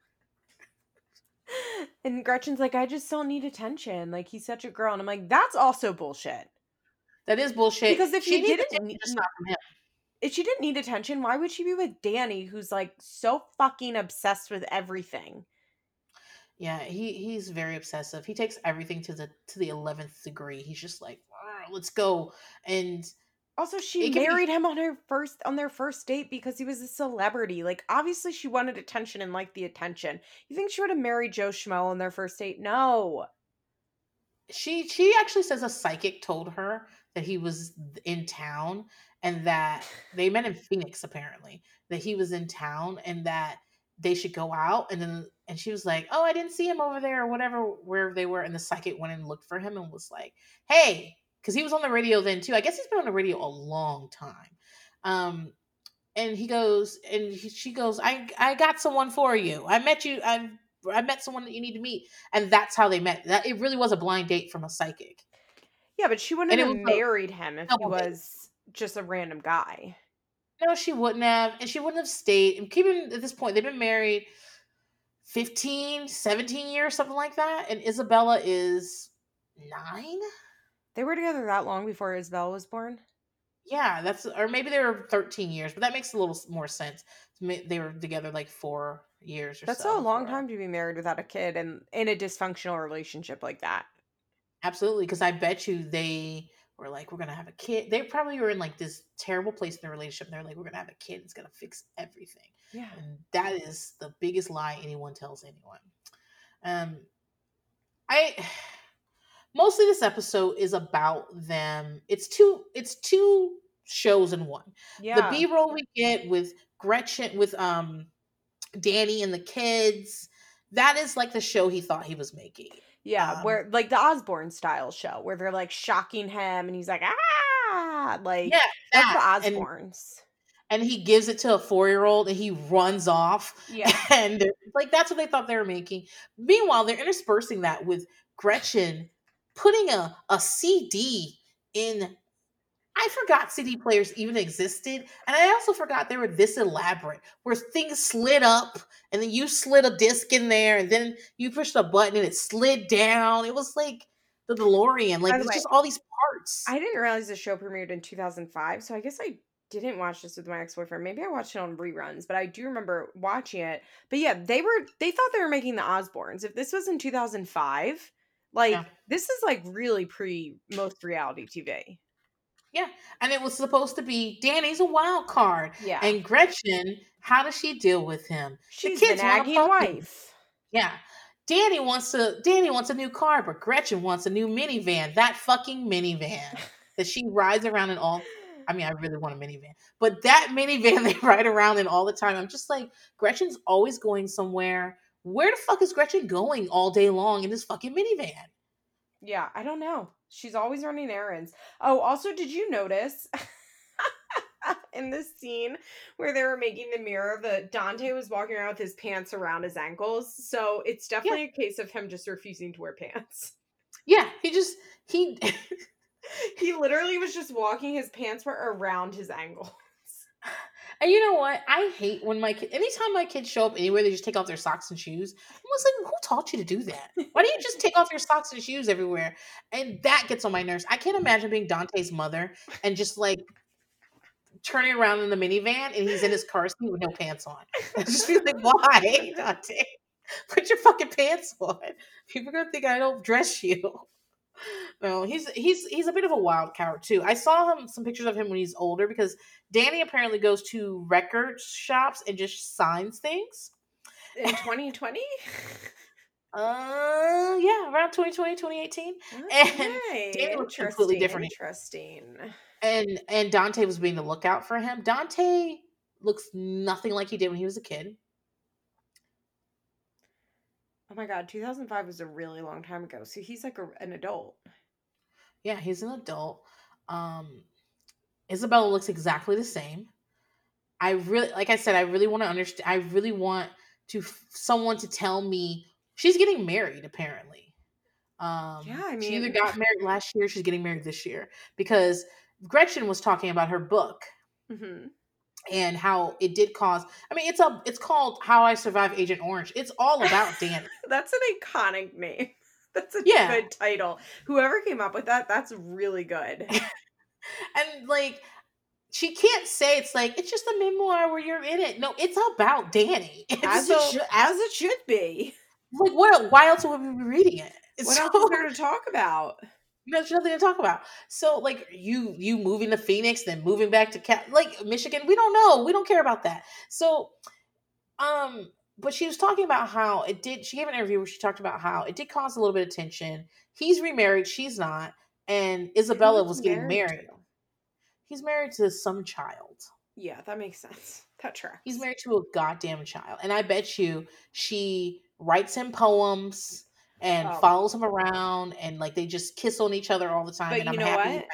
And Gretchen's like, I just don't need attention. Like he's such a girl, and I'm like, that's also bullshit. That is bullshit. Because if She didn't need- just not from him. If she didn't need attention, why would she be with Danny, who's like so fucking obsessed with everything? Yeah, he he's very obsessive. He takes everything to the to the eleventh degree. He's just like, "Ah, let's go. And Also, she It can be- married him on her first on their first date because he was a celebrity. Like, obviously, she wanted attention and liked the attention. You think she would have married Joe Schmo on their first date? No. she she actually says a psychic told her that he was in town and that they met in Phoenix apparently that he was in town and that they should go out and then and she was like oh I didn't see him over there or whatever where they were and the psychic went and looked for him and was like hey because he was on the radio then too I guess he's been on the radio a long time um and he goes and he, she goes I I got someone for you I met you I I met someone that you need to meet and that's how they met that it really was a blind date from a psychic Yeah, but she wouldn't And have married him if he was just a random guy. No, she wouldn't have. And she wouldn't have stayed. And keeping at this point, they've been married 15, 17 years, something like that. And Isabella is nine. They were together that long before Isabel was born. Yeah, that's, or maybe they were 13 years, but that makes a little more sense. They were together like four years or so. That's so. a long before- time to be married without a kid and in a dysfunctional relationship like that. Absolutely. Because I bet you they were like, we're going to have a kid. They probably were in like this terrible place in their relationship. They're like, we're going to have a kid. It's going to fix everything. Yeah. and that is the biggest lie anyone tells anyone um i mostly this episode is about them it's two it's two shows in one Yeah. the b-roll we get with gretchen with um danny and the kids that is like the show he thought he was making yeah, um, where like the Osbourne style show where they're like shocking him and he's like ah like yeah that's that, the and, Osbournes. and he gives it to a four-year-old and he runs off Yeah. and like that's what they thought they were making. Meanwhile, they're interspersing that with Gretchen putting a, a CD in. I forgot CD players even existed, and I also forgot they were this elaborate, where things slid up, and then you slid a disc in there, and then you pushed a button and it slid down. It was like the DeLorean, like it's just all these parts. I didn't realize the show premiered in 2005, so I guess I didn't watch this with my ex-boyfriend. Maybe I watched it on reruns, but I do remember watching it. But yeah, they were they thought they were making the Osbournes. If this was in 2005, like Yeah. this is like really pre most reality TV. Yeah, and it was supposed to be Danny's a wild card, Yeah. and Gretchen, how does she deal with him? She's the kids nagging him. wife. Yeah. Danny wants to Danny wants a new car, but Gretchen wants a new minivan. That fucking minivan that she rides around in all I mean, I really want a minivan. But that minivan they ride around in all the time. I'm just like, Gretchen's always going somewhere. Where the fuck is Gretchen going all day long in this fucking minivan? Yeah, I don't know. She's always running errands. Oh, also, did you notice in this scene where they were making the mirror that Dante was walking around with his pants around his ankles? So it's definitely a case of him just refusing to wear pants. Yeah, he just he He literally was just walking, his pants were around his ankles. And you know what? I hate when my kid, anytime my kids show up anywhere, they just take off their socks and shoes. I was like, who taught you to do that? Why do you just take off your socks and shoes everywhere? And that gets on my nerves. I can't imagine being Dante's mother and just like turning around in the minivan and he's in his car seat with no pants on. I just feel like, why, Dante? Put your fucking pants on. People are gonna think I don't dress you. No, he's he's he's a bit of a wild card too. I saw him some pictures of him when he's older because Danny apparently goes to record shops and just signs things. In 2020? Uh yeah, around 2020, 2018. Okay. David looks completely different. Interesting. And and Dante was being the lookout for him. Dante looks nothing like he did when he was a kid. Oh my god, 2005 was a really long time ago. So he's like a, an adult. Yeah, he's an adult. Um Isabella looks exactly the same. I really like I said I really want to understand I really want to f- someone to tell me she's getting married apparently. Um Yeah, I mean she either got married last year, she's getting married this year because Gretchen was talking about her book hmm and how it did cause I mean it's a it's called How I Survived Agent Orange. It's all about Danny. That's an iconic name. That's a Yeah. good title. Whoever came up with that, that's really good. and like she can't say it's like it's just a memoir where you're in it. No, it's about Danny. And As so, it should, as it should be. like what why else would we be reading it? What So- else is there to talk about? There's nothing to talk about. So, like you, you moving to Phoenix, then moving back to Cal- like Michigan. We don't know. We don't care about that. So, um, but she was talking about how it did. She gave an interview where she talked about how it did cause a little bit of tension. He's remarried, she's not, and Isabella was getting married. married. He's married to some child. Yeah, that makes sense. That tracks. He's married to a goddamn child, and I bet you she writes him poems and oh. follows him around, and like they just kiss on each other all the time. But and I'm you know what?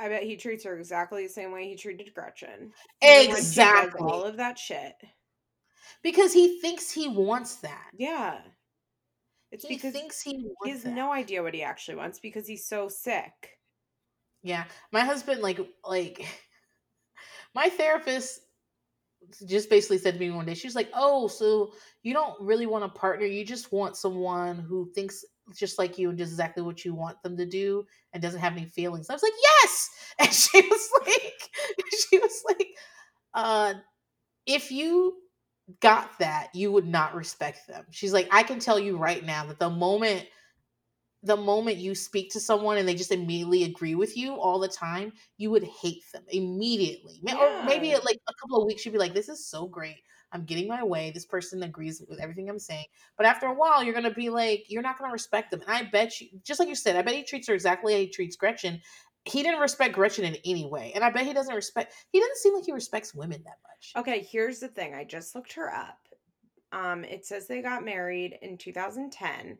I bet he treats her exactly the same way he treated Gretchen. Exactly. All of that shit because he thinks he wants that. Yeah. It's he because thinks he he has that. no idea what he actually wants because he's so sick. Yeah, my husband like like my therapist just basically said to me one day, she was like, "Oh, so you don't really want a partner? You just want someone who thinks just like you and does exactly what you want them to do and doesn't have any feelings." I was like, "Yes," and she was like, she was like, "Uh, if you got that, you would not respect them. She's like, I can tell you right now that the moment the moment you speak to someone and they just immediately agree with you all the time, you would hate them immediately. Yeah. Or maybe like a couple of weeks, you'd be like, This is so great. I'm getting my way. This person agrees with everything I'm saying. But after a while, you're gonna be like, you're not gonna respect them. And I bet you, just like you said, I bet he treats her exactly how he treats Gretchen he didn't respect Gretchen in any way. And I bet he doesn't respect he doesn't seem like he respects women that much. Okay, here's the thing. I just looked her up. Um, it says they got married in 2010.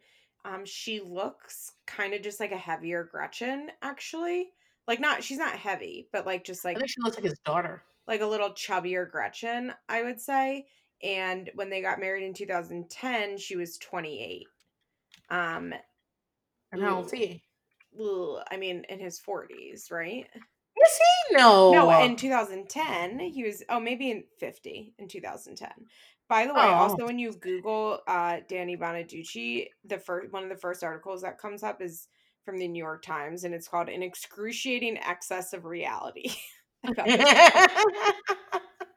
Um, she looks kind of just like a heavier Gretchen, actually. Like not she's not heavy, but like just like I think she looks like his daughter. Like a little chubbier Gretchen, I would say. And when they got married in 2010, she was 28. Um and how old is he? I mean, in his 40s, right? Is he? No. No, in 2010, he was, oh, maybe in 50 in 2010. By the way, oh. also when you Google uh, Danny Bonaduce, the first one of the first articles that comes up is from the New York Times, and it's called "An Excruciating Excess of Reality."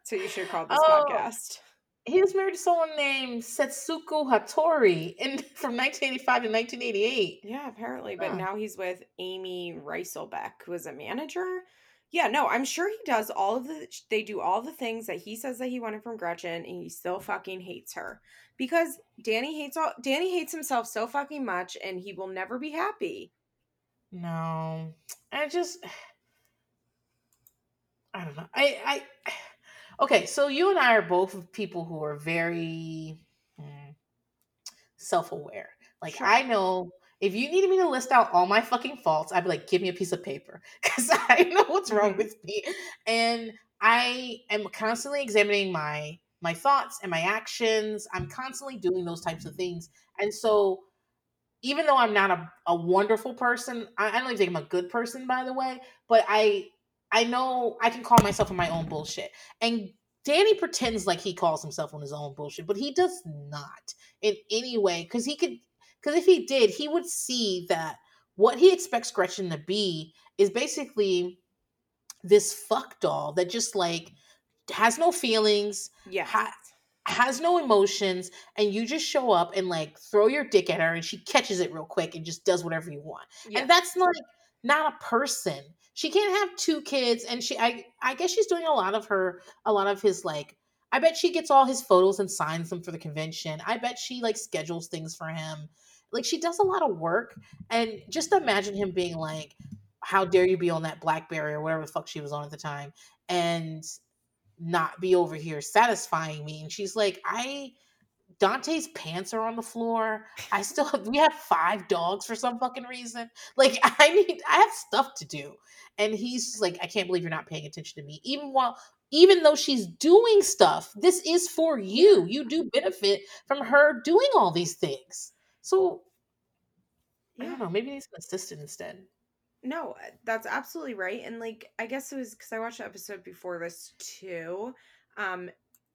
so you should call this oh. podcast he was married to someone named Setsuko Hattori in from 1985 to 1988. Yeah, apparently. But huh. now he's with Amy Railsback, who is a manager. Yeah, no, I'm sure he does all of the they do all the things that he says that he wanted from Gretchen and he still fucking hates her. Because Danny hates all Danny hates himself so fucking much and he will never be happy. No. I just I don't know. I I Okay, so you and I are both people who are very mm, self aware. Like, sure. I know if you needed me to list out all my fucking faults, I'd be like, give me a piece of paper because I know what's wrong mm-hmm. with me. And I am constantly examining my my thoughts and my actions. I'm constantly doing those types of things. And so even though I'm not a, a wonderful person, I, I don't even think I'm a good person, by the way, but I I know I can call myself on my own bullshit. And Danny pretends like he calls himself on his own bullshit, but he does not in any way. Because he could, because if he did, he would see that what he expects Gretchen to be is basically this fuck doll that just like has no feelings, yeah, ha- has no emotions, and you just show up and like throw your dick at her, and she catches it real quick and just does whatever you want. Yeah. And that's like not a person she can't have two kids and she i i guess she's doing a lot of her a lot of his like i bet she gets all his photos and signs them for the convention i bet she like schedules things for him like she does a lot of work and just imagine him being like how dare you be on that blackberry or whatever the fuck she was on at the time and not be over here satisfying me and she's like i Dante's pants are on the floor. I still have, we have five dogs for some fucking reason. Like I need I have stuff to do. And he's like, I can't believe you're not paying attention to me. Even while even though she's doing stuff, this is for you. You do benefit from her doing all these things. So yeah. I don't know, maybe he's an assistant instead. No, uh, that's absolutely right. And like I guess it was because I watched the episode before this too. Um,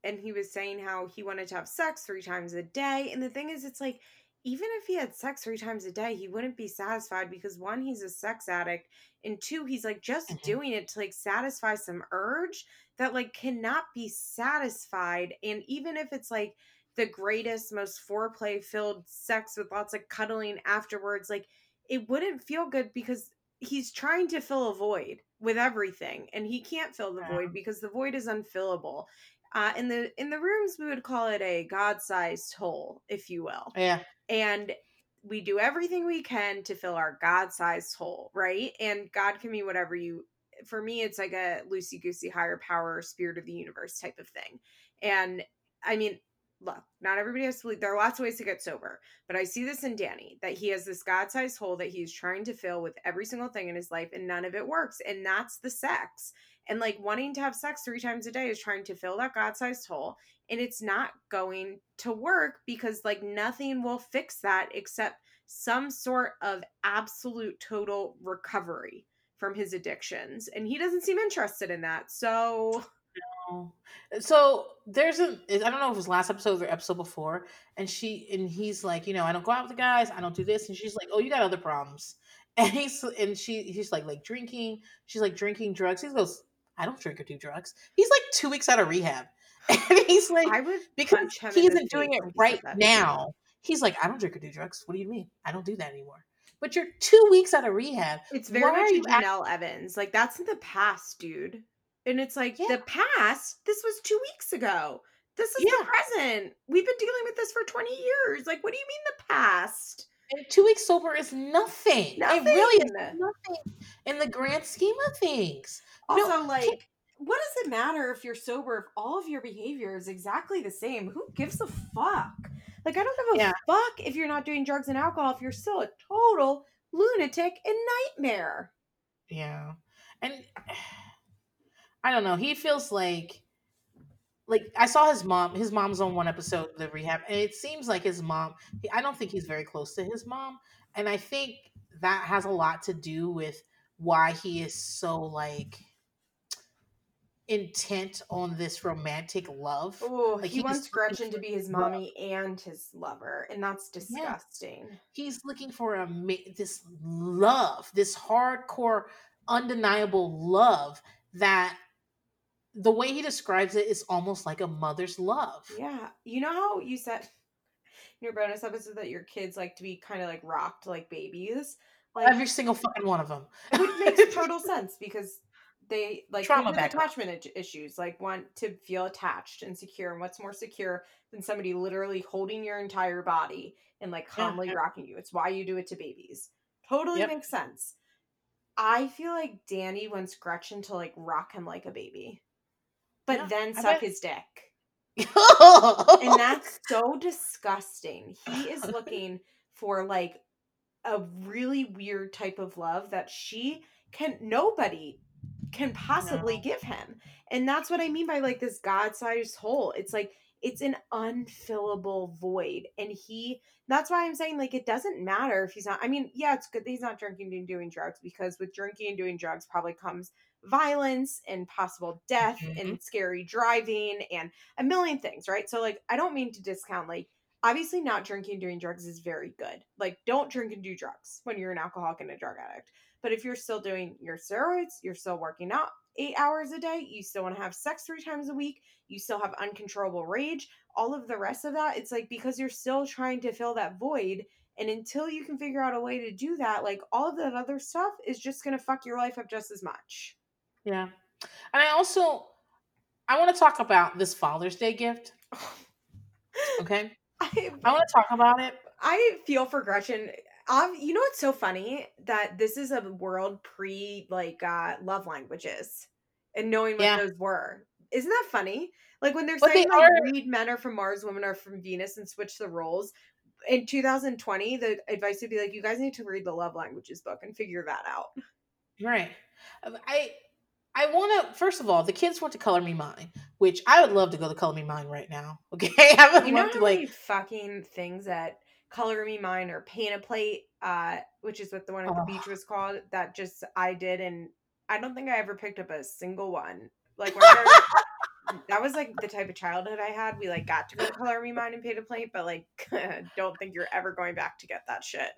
and he was saying how he wanted to have sex three times a day. And the thing is, it's like, even if he had sex three times a day, he wouldn't be satisfied because one, he's a sex addict, and two, he's like just mm-hmm. doing it to like satisfy some urge that like cannot be satisfied. And even if it's like the greatest, most foreplay filled sex with lots of cuddling afterwards, like it wouldn't feel good because he's trying to fill a void with everything and he can't fill the Yeah. void because the void is unfillable uh, in the in the rooms we would call it a god-sized hole if you will Yeah. and we do everything we can to fill our god-sized hole right and god can be whatever you for me it's like a loosey goosey higher power spirit of the universe type of thing and i mean look not everybody has to believe there are lots of ways to get sober but i see this in danny that he has this god-sized hole that he's trying to fill with every single thing in his life and none of it works and that's the sex and like wanting to have sex three times a day is trying to fill that god-sized hole and it's not going to work because like nothing will fix that except some sort of absolute total recovery from his addictions and he doesn't seem interested in that so Oh. So there's a I don't know if it was last episode or episode before, and she and he's like, you know, I don't go out with the guys, I don't do this, and she's like, oh, you got other problems, and he's and she he's like like drinking, she's like drinking drugs. He goes, I don't drink or do drugs. He's like two weeks out of rehab, and he's like, i would because he isn't doing it when he said right now. He's like, I don't drink or do drugs. What do you mean? I don't do that anymore. But you're two weeks out of rehab. It's very are much a act- Jenelle Evans. Like that's in the past, dude. And it's like Yeah. the past. This was two weeks ago. This is Yeah. the present. We've been dealing with this for twenty years. Like, what do you mean the past? And two weeks sober is nothing. It really is Nothing. nothing in the grand scheme of things. Also, No, like, what does it matter if you're sober if all of your behavior is exactly the same? Who gives a fuck? Like, I don't give a Yeah. fuck if you're not doing drugs and alcohol if you're still a total lunatic and nightmare. Yeah. And I don't know. He feels like like I saw his mom. His mom's on one episode of the rehab, and it seems like his mom. I don't think he's very close to his mom, and I think that has a lot to do with why he is so like intent on this romantic love. Oh, Like, he he wants Gretchen to be his love. mommy and his lover, and that's Yeah. disgusting. He's looking for a this love, this hardcore, undeniable love that the way he describes it is almost like a mother's love. Yeah, you know how you said in your bonus episode that your kids like to be kind of like rocked like babies, like Every single fucking one of them. which makes total sense because they like Trauma attachment issues like want to feel attached and secure and what's more secure than somebody literally holding your entire body and like calmly yeah. rocking you it's why you do it to babies totally Yep. makes sense i feel like danny wants gretchen to like rock him like a baby but Yeah, then suck bet. his dick and and that's so disgusting. He is looking for like a really weird type of love that she can nobody can possibly No. give him. And that's what I mean by like this god-sized hole. It's like it's an unfillable void and he that's why I'm saying like it doesn't matter if he's not I mean, yeah, it's good that he's not drinking and doing drugs because with drinking and doing drugs probably comes violence and possible death mm-hmm. and scary driving and a million things, right? So like I don't mean to discount like obviously not drinking and doing drugs is very good. Like don't drink and do drugs when you're an alcoholic and a drug addict. But if you're still doing your steroids, you're still working out 8 hours a day, you still want to have sex 3 times a week, you still have uncontrollable rage, all of the rest of that, it's like because you're still trying to fill that void and until you can figure out a way to do that, like all of that other stuff is just going to fuck your life up just as much. Yeah. And I also I want to talk about this Father's Day gift. Okay. I, I want to talk about it. I feel for Gretchen. Um, you know what's so funny that this is a world pre like uh love languages and knowing what Yeah. those were. Isn't that funny? Like when they're But they saying like are- read men are from Mars, women are from Venus and switch the roles. In 2020, the advice would be like, you guys need to read the love languages book and figure that out. Right. I I want to first of all, the kids want to color me mine, which I would love to go to color me mine right now. Okay, I would You know love how to many fucking things that color me mine or paint a plate, uh, which is what the one at the Oh. beach was called. That just I did, and I don't think I ever picked up a single one. Like that was like the type of childhood I had. We like got to go color me mine and paint a plate, but like don't think you're ever going back to get that shit.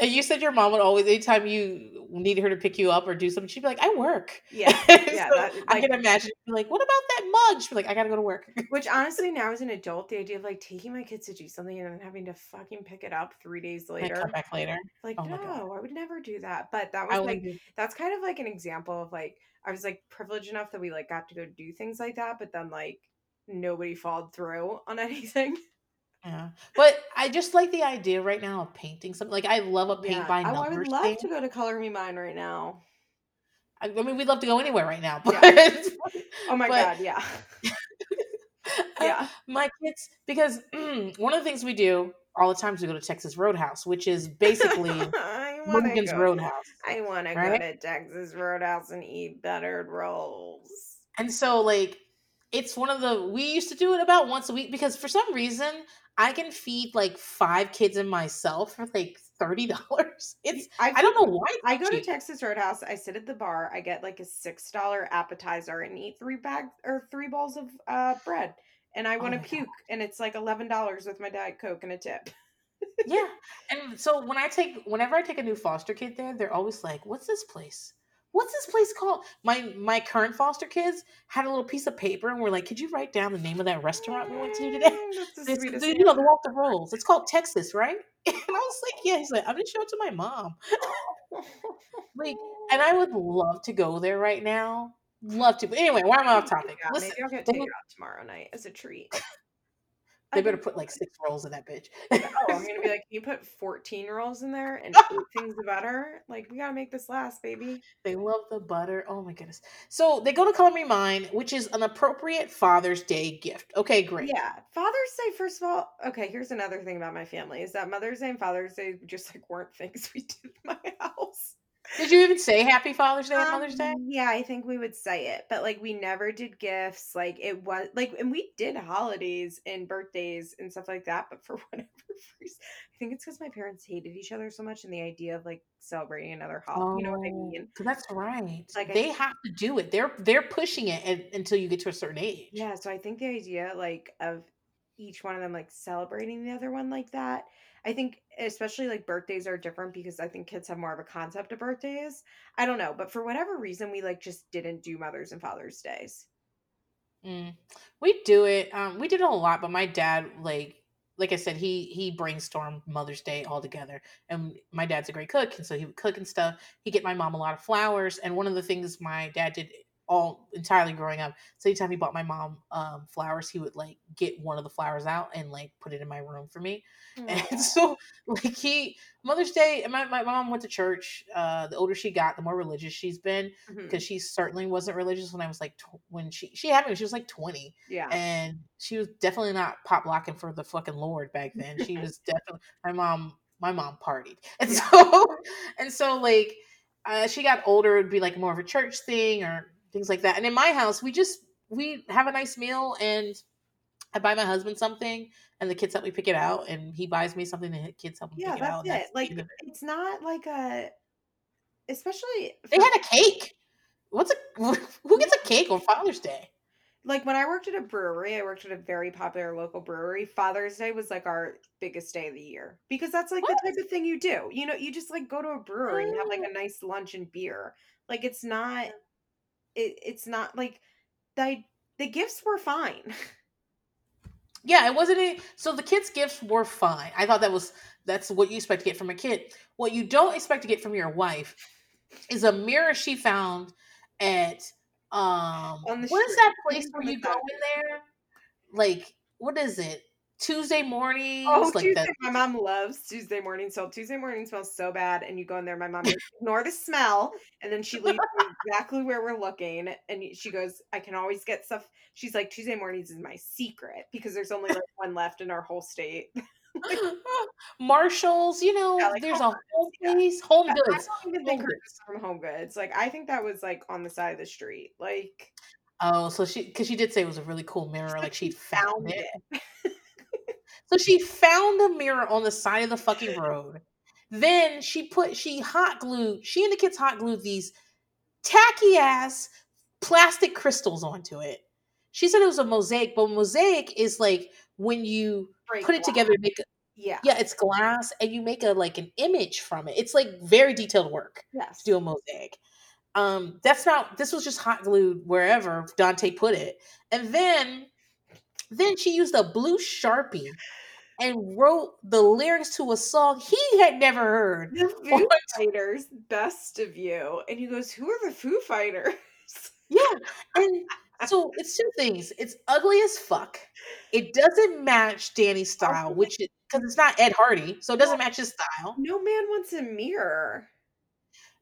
And you said your mom would always, anytime you needed her to pick you up or do something, she'd be like, "I work." Yeah, yeah. so That, I can imagine, like, "What about that mug?" She'd be like, "I gotta go to work." which honestly, now as an adult, the idea of like taking my kids to do something and then having to fucking pick it up three days And come later, back later. like, Oh no, I would never do that. But that I was like, wouldn't. that's kind of like an example of like, I was like privileged enough that we like got to go do things like that, but then like nobody followed through on anything. Yeah, but I just like the idea right now of painting something. Like I love a paint Yeah, by I, I numbers would love thing. to go to Color Me Mine right now. I, I mean, we'd love to go anywhere right now, but Oh my but god, yeah, yeah. my kids because mm, one of the things we do all the time is we go to Texas Roadhouse, which is basically I want to Morgan's go. Roadhouse. I want to go Right? to Texas Roadhouse and eat buttered rolls. And so like it's one of the we used to do it about once a week because for some reason I can feed like five kids and myself for like thirty dollars. It's I, I don't know why. I go to. Texas Roadhouse. I sit at the bar. I get like a six dollar appetizer and eat three bags or three bowls of uh, bread. And I want to Oh my God. puke, and it's like eleven dollars with my diet coke and a tip. yeah. And so when I take whenever I take a new foster kid there, they're always like, "What's this place? What's this place called?" My my current foster kids had a little piece of paper and were like, "Could you write down the name of that restaurant we went to today?" Mm, That's the It's, you know the Walter Rolls. It's called Texas, right? And I was like, "Yeah." He's like, "I'm gonna show it to my mom." Like, and I would love to go there right now. Love to. But anyway, why am I off topic? Listen, maybe I'll get they- taken out tomorrow night as a treat. They better put like six rolls in that bitch. Oh, I'm gonna be like, can you put 14 rolls in there and eight things of butter? Like, we gotta make this last, baby. They love the butter. Oh my goodness. So they go to Color Me Mine, which is an appropriate Father's Day gift. Okay, great. Yeah, Father's Day. First of all, okay. Here's another thing about my family: is that Mother's Day and Father's Day just like weren't things we did in my. Did you even say Happy Father's Day and Mother's Day? Um, Yeah, I think we would say it, but like we never did gifts. Like it was like, and we did holidays and birthdays and stuff like that. But for whatever reason, I think it's because my parents hated each other so much, and the idea of like celebrating another holiday, you know what I mean? mean? that's right. Like, they think- have to do it. They're they're pushing it and, until you get to a certain age. Yeah, so I think the idea like of each one of them like celebrating the other one like that. I think especially like birthdays are different because I think kids have more of a concept of birthdays. I don't know, but for whatever reason we like just didn't do Mother's and Father's Days. Mm. We do it. Um, we did it a lot, but my dad, like, like I said, he he brainstormed Mother's Day all together, and my dad's a great cook, and so he would cook and stuff. He get my mom a lot of flowers, and one of the things my dad did all entirely growing up, so anytime he bought my mom um, flowers, he would like get one of the flowers out and like put it in my room for me. And so, like he Mother's Day, my, my mom went to church. Uh, the older she got, the more religious she's been because she certainly wasn't religious when I was like tw- when she she had me when she was like twenty, Yeah. and she was definitely not pop blocking for the fucking Lord back then. She was definitely my mom. My mom partied, and Yeah. so and so like as she got older, it'd be like more of a church thing or things like that. And in my house, we just we have a nice meal and. I buy my husband something, and the kids help me pick it out, and he buys me something, and the kids help me Yeah, pick it out. that's it. Like it. it's not like a especially They had a cake. What's a who gets a cake on Father's Day? like when I worked at a brewery, I worked at a very popular local brewery. Father's Day was like our biggest day of the year because that's like What? the type of thing you do. You know, you just like go to a brewery and have like mm. a nice lunch and beer. Like it's not it, it's not like the the gifts were fine. Yeah, it wasn't any. So the kids' gifts were fine. I thought that was that's what you expect to get from a kid. What you don't expect to get from your wife is a mirror she found at um what is street. that place where you go in there? Like what is it? Tuesday oh, mornings, Oh, like Tuesday. My mom loves Tuesday morning. So Tuesday morning smells so bad, and you go in there. My mom goes, ignore the smell, and then she leaves exactly where we're looking. And she goes, I can always get stuff. She's like, Tuesday mornings is my secret because there's only like one left in our whole state. Marshalls, you know, Yeah, like there's a whole yeah. place, home I goods. don't even think from Home Goods. Like I think that was like on the side of the street. Like Oh, so she because she did say it was a really cool mirror, like she'd found found it. it. So she found a mirror on the side of the fucking road. Then she put she hot glued, she and the kids hot glued these tacky ass plastic crystals onto it. She said it was a mosaic, but mosaic is like when you Break put it glass. together, and make a, Yeah. Yeah, it's glass, and you make a like an image from it. It's like very detailed work Yes. to do a mosaic. Um, that's not. This was just hot glued wherever Dante put it, and then then she used a blue sharpie and wrote the lyrics to a song he had never heard. The Foo Fighters, best of you. And he goes, Who are the Foo Fighters? Yeah, and so it's two things. It's ugly as fuck. It doesn't match Danny's oh, style, which is because it's not Ed Hardy, so it doesn't match his style. No man wants a mirror.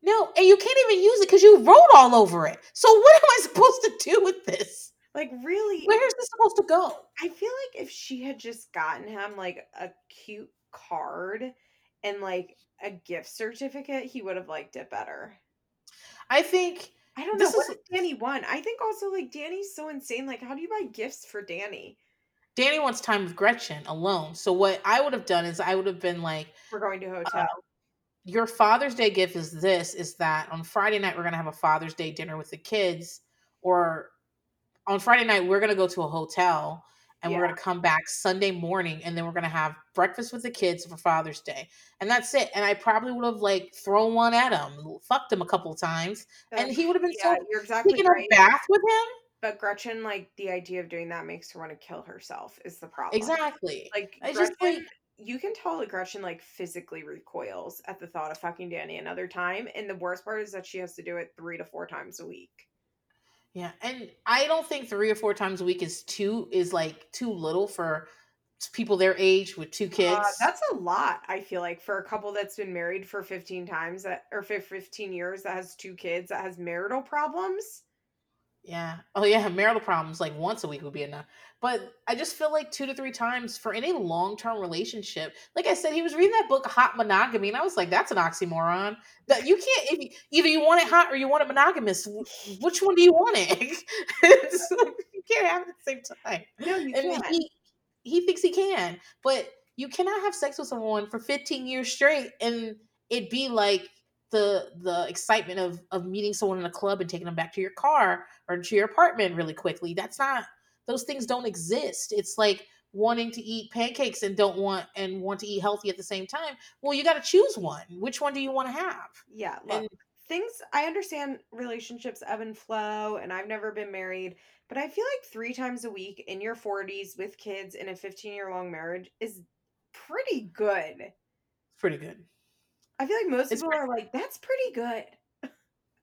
No, and you can't even use it because you wrote all over it. So what am I supposed to do with this? Like, really? Where is this supposed to go? I feel like if she had just gotten him like a cute card and like a gift certificate, he would have liked it better. I think I don't know This what is- Danny want. I think also like Danny's so insane. Like, how do you buy gifts for Danny? Danny wants time with Gretchen alone. So what I would have done is I would have been like, We're going to a uh, hotel. your Father's Day gift is this: is that on Friday night we're gonna have a Father's Day dinner with the kids, or on Friday night we're gonna go to a hotel and we're gonna come back Sunday morning and then we're gonna have breakfast with the kids for Father's Day, and that's it. And I probably would have like thrown one at him, fucked him a couple of times, and he would have been yeah, so you're exactly taking right. a bath with him. But Gretchen, like the idea of doing that makes her want to kill herself. Is the problem? Exactly. Like I Gretchen, just like you can tell that Gretchen like physically recoils at the thought of fucking Danny another time, and the worst part is that she has to do it three to four times a week. Yeah, and I don't think three or four times a week is too is like too little for people their age with two kids. Uh, that's a lot. I feel like for a couple that's been married for fifteen times that or for fifteen years that has two kids that has marital problems. Yeah. Oh yeah, marital problems like once a week would be enough. But I just feel like two to three times for any long term relationship. Like I said, he was reading that book Hot Monogamy, and I was like, that's an oxymoron. That you can't if you, either you want it hot or you want it monogamous. Which one do you want it? Like, you can't have it at the same time. No, you and can't. he he thinks he can, but you cannot have sex with someone for 15 years straight and it be like the the excitement of of meeting someone in a club and taking them back to your car or to your apartment really quickly. That's not those things don't exist. It's like wanting to eat pancakes and don't want and want to eat healthy at the same time. Well, you got to choose one. Which one do you want to have? Yeah, look, And things I understand relationships ebb and flow, and I've never been married, but I feel like three times a week in your 40s with kids in a 15 year long marriage is pretty good. pretty good. I feel like most It's people are like, that's pretty good.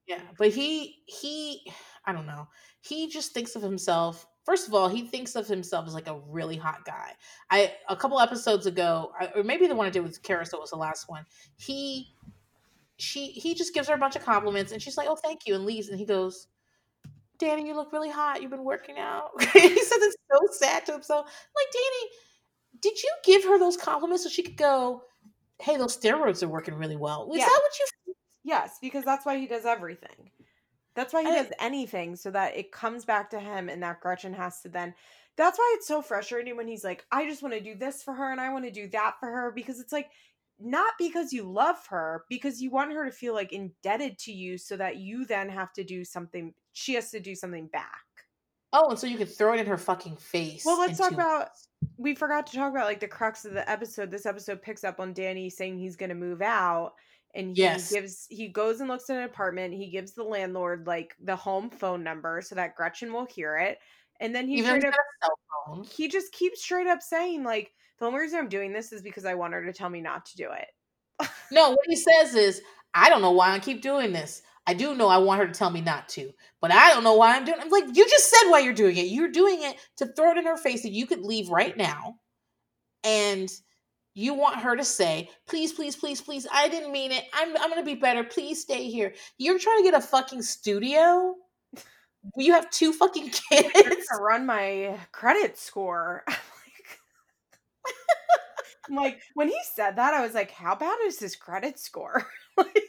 Yeah, but he he I don't know. He just thinks of himself. First of all, he thinks of himself as like a really hot guy. I a couple episodes ago, or maybe the one I did with Carousel was the last one. He she he just gives her a bunch of compliments, and she's like, "Oh, thank you," and leaves. And he goes, "Danny, you look really hot. You've been working out." he said it's so sad to himself. Like, Danny, did you give her those compliments so she could go? Hey, those steroids are working really well. Is Yeah. that what you Yes, because that's why he does everything. That's why he I- does anything so that it comes back to him and that Gretchen has to then. That's why it's so frustrating when he's like, I just want to do this for her and I want to do that for her because it's like, not because you love her, because you want her to feel like indebted to you so that you then have to do something, she has to do something back. Oh, and so you could throw it in her fucking face. Well, let's talk about-. We forgot to talk about like the crux of the episode. This episode picks up on Danny saying he's going to move out and he Yes. gives he goes and looks at an apartment. He gives the landlord like the home phone number so that Gretchen will hear it. And then he Even straight up cell phone. he just keeps straight up saying like the only reason I'm doing this is because I want her to tell me not to do it. No, what he says is, I don't know why I keep doing this. I do know I want her to tell me not to, but I don't know why I'm doing. I'm like, you just said why you're doing it. You're doing it to throw it in her face that you could leave right now, and you want her to say, please, please, please, please, I didn't mean it. I'm I'm gonna be better. Please stay here. You're trying to get a fucking studio. You have two fucking kids. gonna run my credit score. I'm like- I'm like when he said that, I was like, how bad is his credit score? like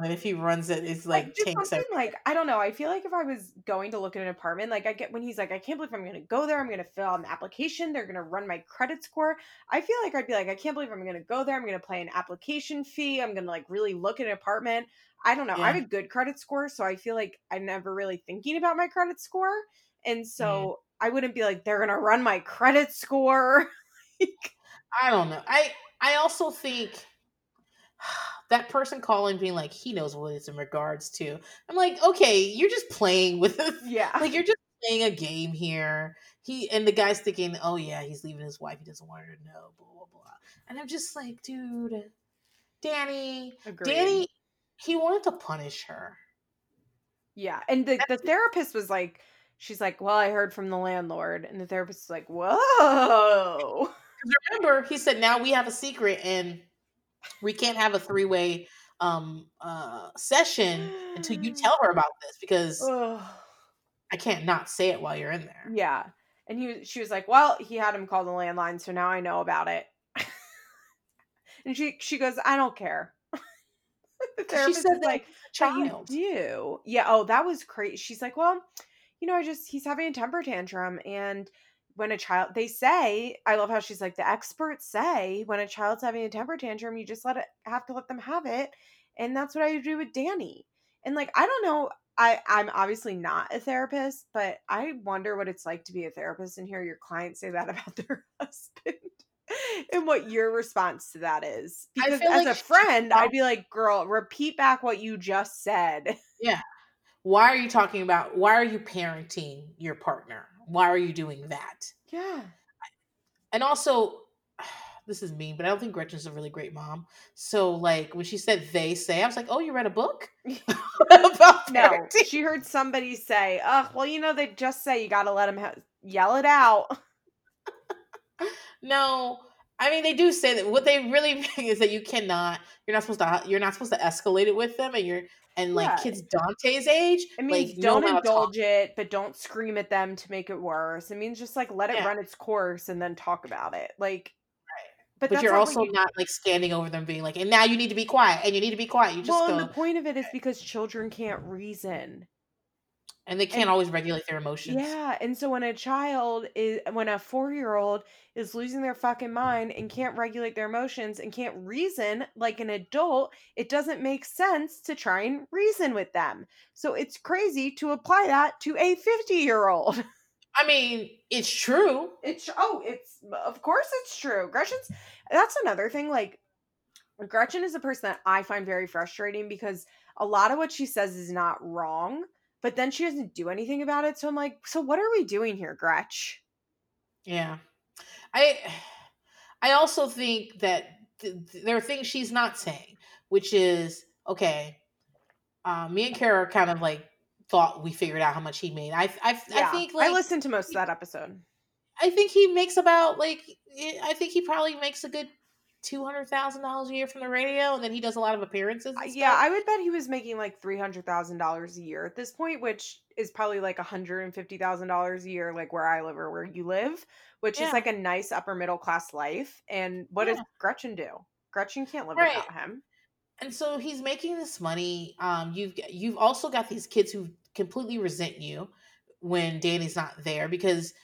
And if he runs it, it's like, everything. like I don't know. I feel like if I was going to look at an apartment, like I get when he's like, I can't believe I'm going to go there. I'm going to fill out an application. They're going to run my credit score. I feel like I'd be like, I can't believe I'm going to go there. I'm going to pay an application fee. I'm going to like really look at an apartment. I don't know. I have a good credit score, so I feel like I'm never really thinking about my credit score, and mm. so I wouldn't be like, they're going to run my credit score. like, I don't know. I I also think that person calling being like he knows what it's in regards to. I'm like, okay, you're just playing with it. Yeah. Like you're just playing a game here. He and the guy's thinking, oh yeah, he's leaving his wife. He doesn't want her to know. Blah blah blah. And I'm just like, dude, Danny, Agreed. Danny, he wanted to punish her. Yeah. And the, the therapist was like, she's like, Well, I heard from the landlord. And the therapist was like, Whoa. Remember, he said, now we have a secret and we can't have a three way um uh session until you tell her about this because. I can't not say it while you're in there. Yeah. And he she was like, Well, he had him call the landline, so now I know about it. and she she goes, I don't care. the She said is like, But you child. do. Yeah. Oh, that was crazy. She's like, Well, you know, I just he's having a temper tantrum and when a child they say i love how she's like the experts say when a child's having a temper tantrum you just let it have to let them have it and that's what i do with danny and like i don't know i i'm obviously not a therapist but i wonder what it's like to be a therapist and hear your client say that about their husband and what your response to that is because as like a friend i'd be like girl repeat back what you just said Yeah. Why are you talking about why are you parenting your partner? Why are you doing that? yeah And also, this is mean, but I don't think Gretchen's a really great mom. So, like, when she said they say, I was like, oh, you read a book? about No, parenting? she heard somebody say, "Oh, well, you know, they just say you got to let them ha- yell it out." No, I mean they do say that. What they really mean is that you cannot. You're not supposed to. You're not supposed to escalate it with them, and you're and like Yeah. kids Dante's age. It means like, don't indulge it, but don't scream at them to make it worse. It means just like let it Yeah. run its course and then talk about it. Like, but, But you're also you- not like standing over them, being like, and now you need to be quiet, and you need to be quiet. You just well, go, the point of it is because children can't reason. And they can't and- always regulate their emotions. Yeah, and so when a child is when a 4-year-old is losing their fucking mind and can't regulate their emotions and can't reason like an adult, it doesn't make sense to try and reason with them. So it's crazy to apply that to a 50-year-old. I mean, it's true. It's oh, it's of course it's true. Gretchen's that's another thing like Gretchen is a person that I find very frustrating because a lot of what she says is not wrong, but then she doesn't do anything about it. So I'm like, so what are we doing here, Gretch? Yeah, I I also think that th- th- there are things she's not saying, which is okay. Uh, me and Kara kind of like thought we figured out how much he made. I I, I think like I listened to most of that episode. I think he makes about like I think he probably makes a good two hundred thousand dollars a year from the radio, and then he does a lot of appearances. Yeah. I would bet he was making like three hundred thousand dollars a year at this point, which is probably like hundred and fifty thousand dollars a year, like where I live or where you live, which Yeah. is like a nice upper middle class life. And what does Gretchen do? Gretchen can't live Right. without him. and so he's making this money. Um, you've you've also got these kids who completely resent you when Danny's not there because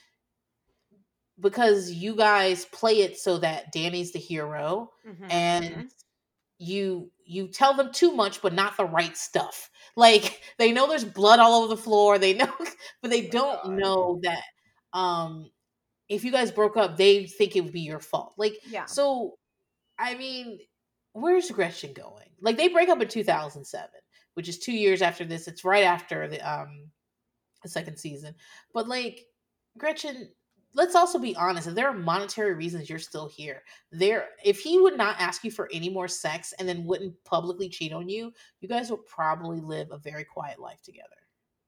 because you guys play it so that Danny's the hero Mhm, and mhm. you you tell them too much but not the right stuff. Like they know there's blood all over the floor. They know but they Oh don't God. know that um if you guys broke up they think it would be your fault. Like yeah, so i mean where's gretchen going? Like they break up in 2007 which is two years after this. It's right after the um the second season. But like gretchen let's also be honest if there are monetary reasons you're still here there if he would not ask you for any more sex and then wouldn't publicly cheat on you you guys would probably live a very quiet life together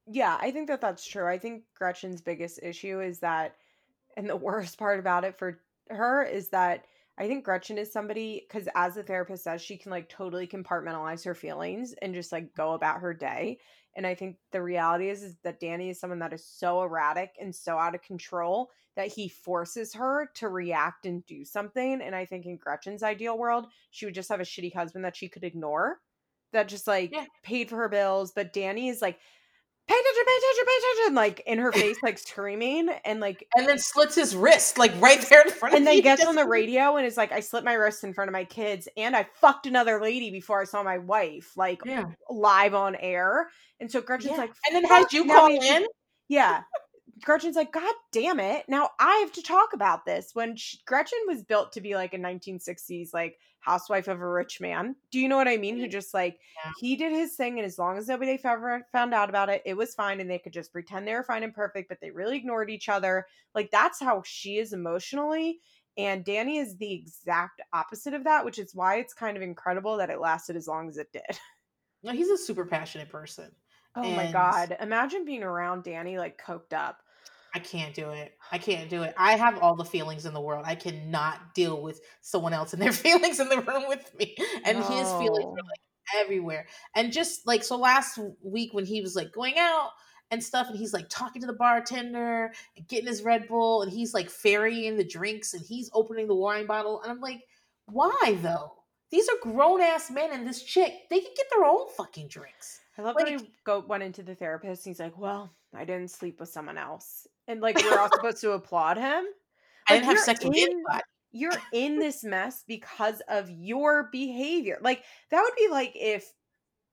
yeah, I think that that's true. I think Gretchen's biggest issue is that, and the worst part about it for her is that I think Gretchen is somebody because as the therapist says, she can like totally compartmentalize her feelings and just like go about her day. And I think the reality is, is that Danny is someone that is so erratic and so out of control that he forces her to react and do something. And I think in Gretchen's ideal world, she would just have a shitty husband that she could ignore, that just like Yeah. paid for her bills. But Danny is like, pay attention, pay attention, pay attention, like in her face, like screaming and like and then slits his wrist like right there in front of him. and of then gets on the radio and is like, I slit my wrist in front of my kids and I fucked another lady before I saw my wife, like yeah live on air. And so Gretchen's Yeah. like, and then had "Fuck, you call in Yeah. Gretchen's like, God damn it. Now I have to talk about this. When she, Gretchen was built to be like a 1960s, like housewife of a rich man. Do you know what I mean? Who mm-hmm. just like, Yeah. he did his thing. And as long as nobody ever found out about it, it was fine. And they could just pretend they were fine and perfect, but they really ignored each other. Like, that's how she is emotionally. And Danny is the exact opposite of that, which is why it's kind of incredible that it lasted as long as it did. No, he's a super passionate person. Oh my God. Imagine being around Danny like coked up. I can't do it. I can't do it. I have all the feelings in the world. I cannot deal with someone else and their feelings in the room with me. And his feelings No. are like everywhere. And just like so last week when he was like going out and stuff and he's like talking to the bartender and getting his Red Bull and he's like ferrying the drinks and he's opening the wine bottle and I'm like, "Why though? These are grown ass men and this chick, they can get their own fucking drinks." I love when he go went into the therapist and he's like, Well, I didn't sleep with someone else. And like we're all supposed to applaud him. I Like, didn't have sex with anybody. You're in this mess because of your behavior. Like that would be like if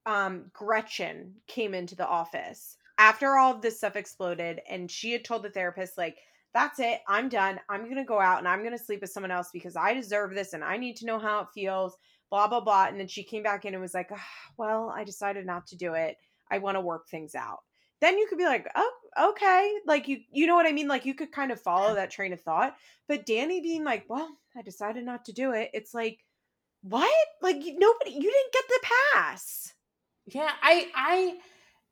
um Gretchen came into the office after all of this stuff exploded and she had told the therapist, like, that's it, I'm done. I'm gonna go out and I'm gonna sleep with someone else because I deserve this and I need to know how it feels, blah, blah, blah. And then she came back in and was like, "Ah, well, I decided not to do it. I want to work things out. Then you could be like, oh, okay. Like you you know what I mean? Like you could kind of follow that train of thought. But Danny being like, well, I decided not to do it. It's like, what? Like nobody you didn't get the pass. Yeah, I I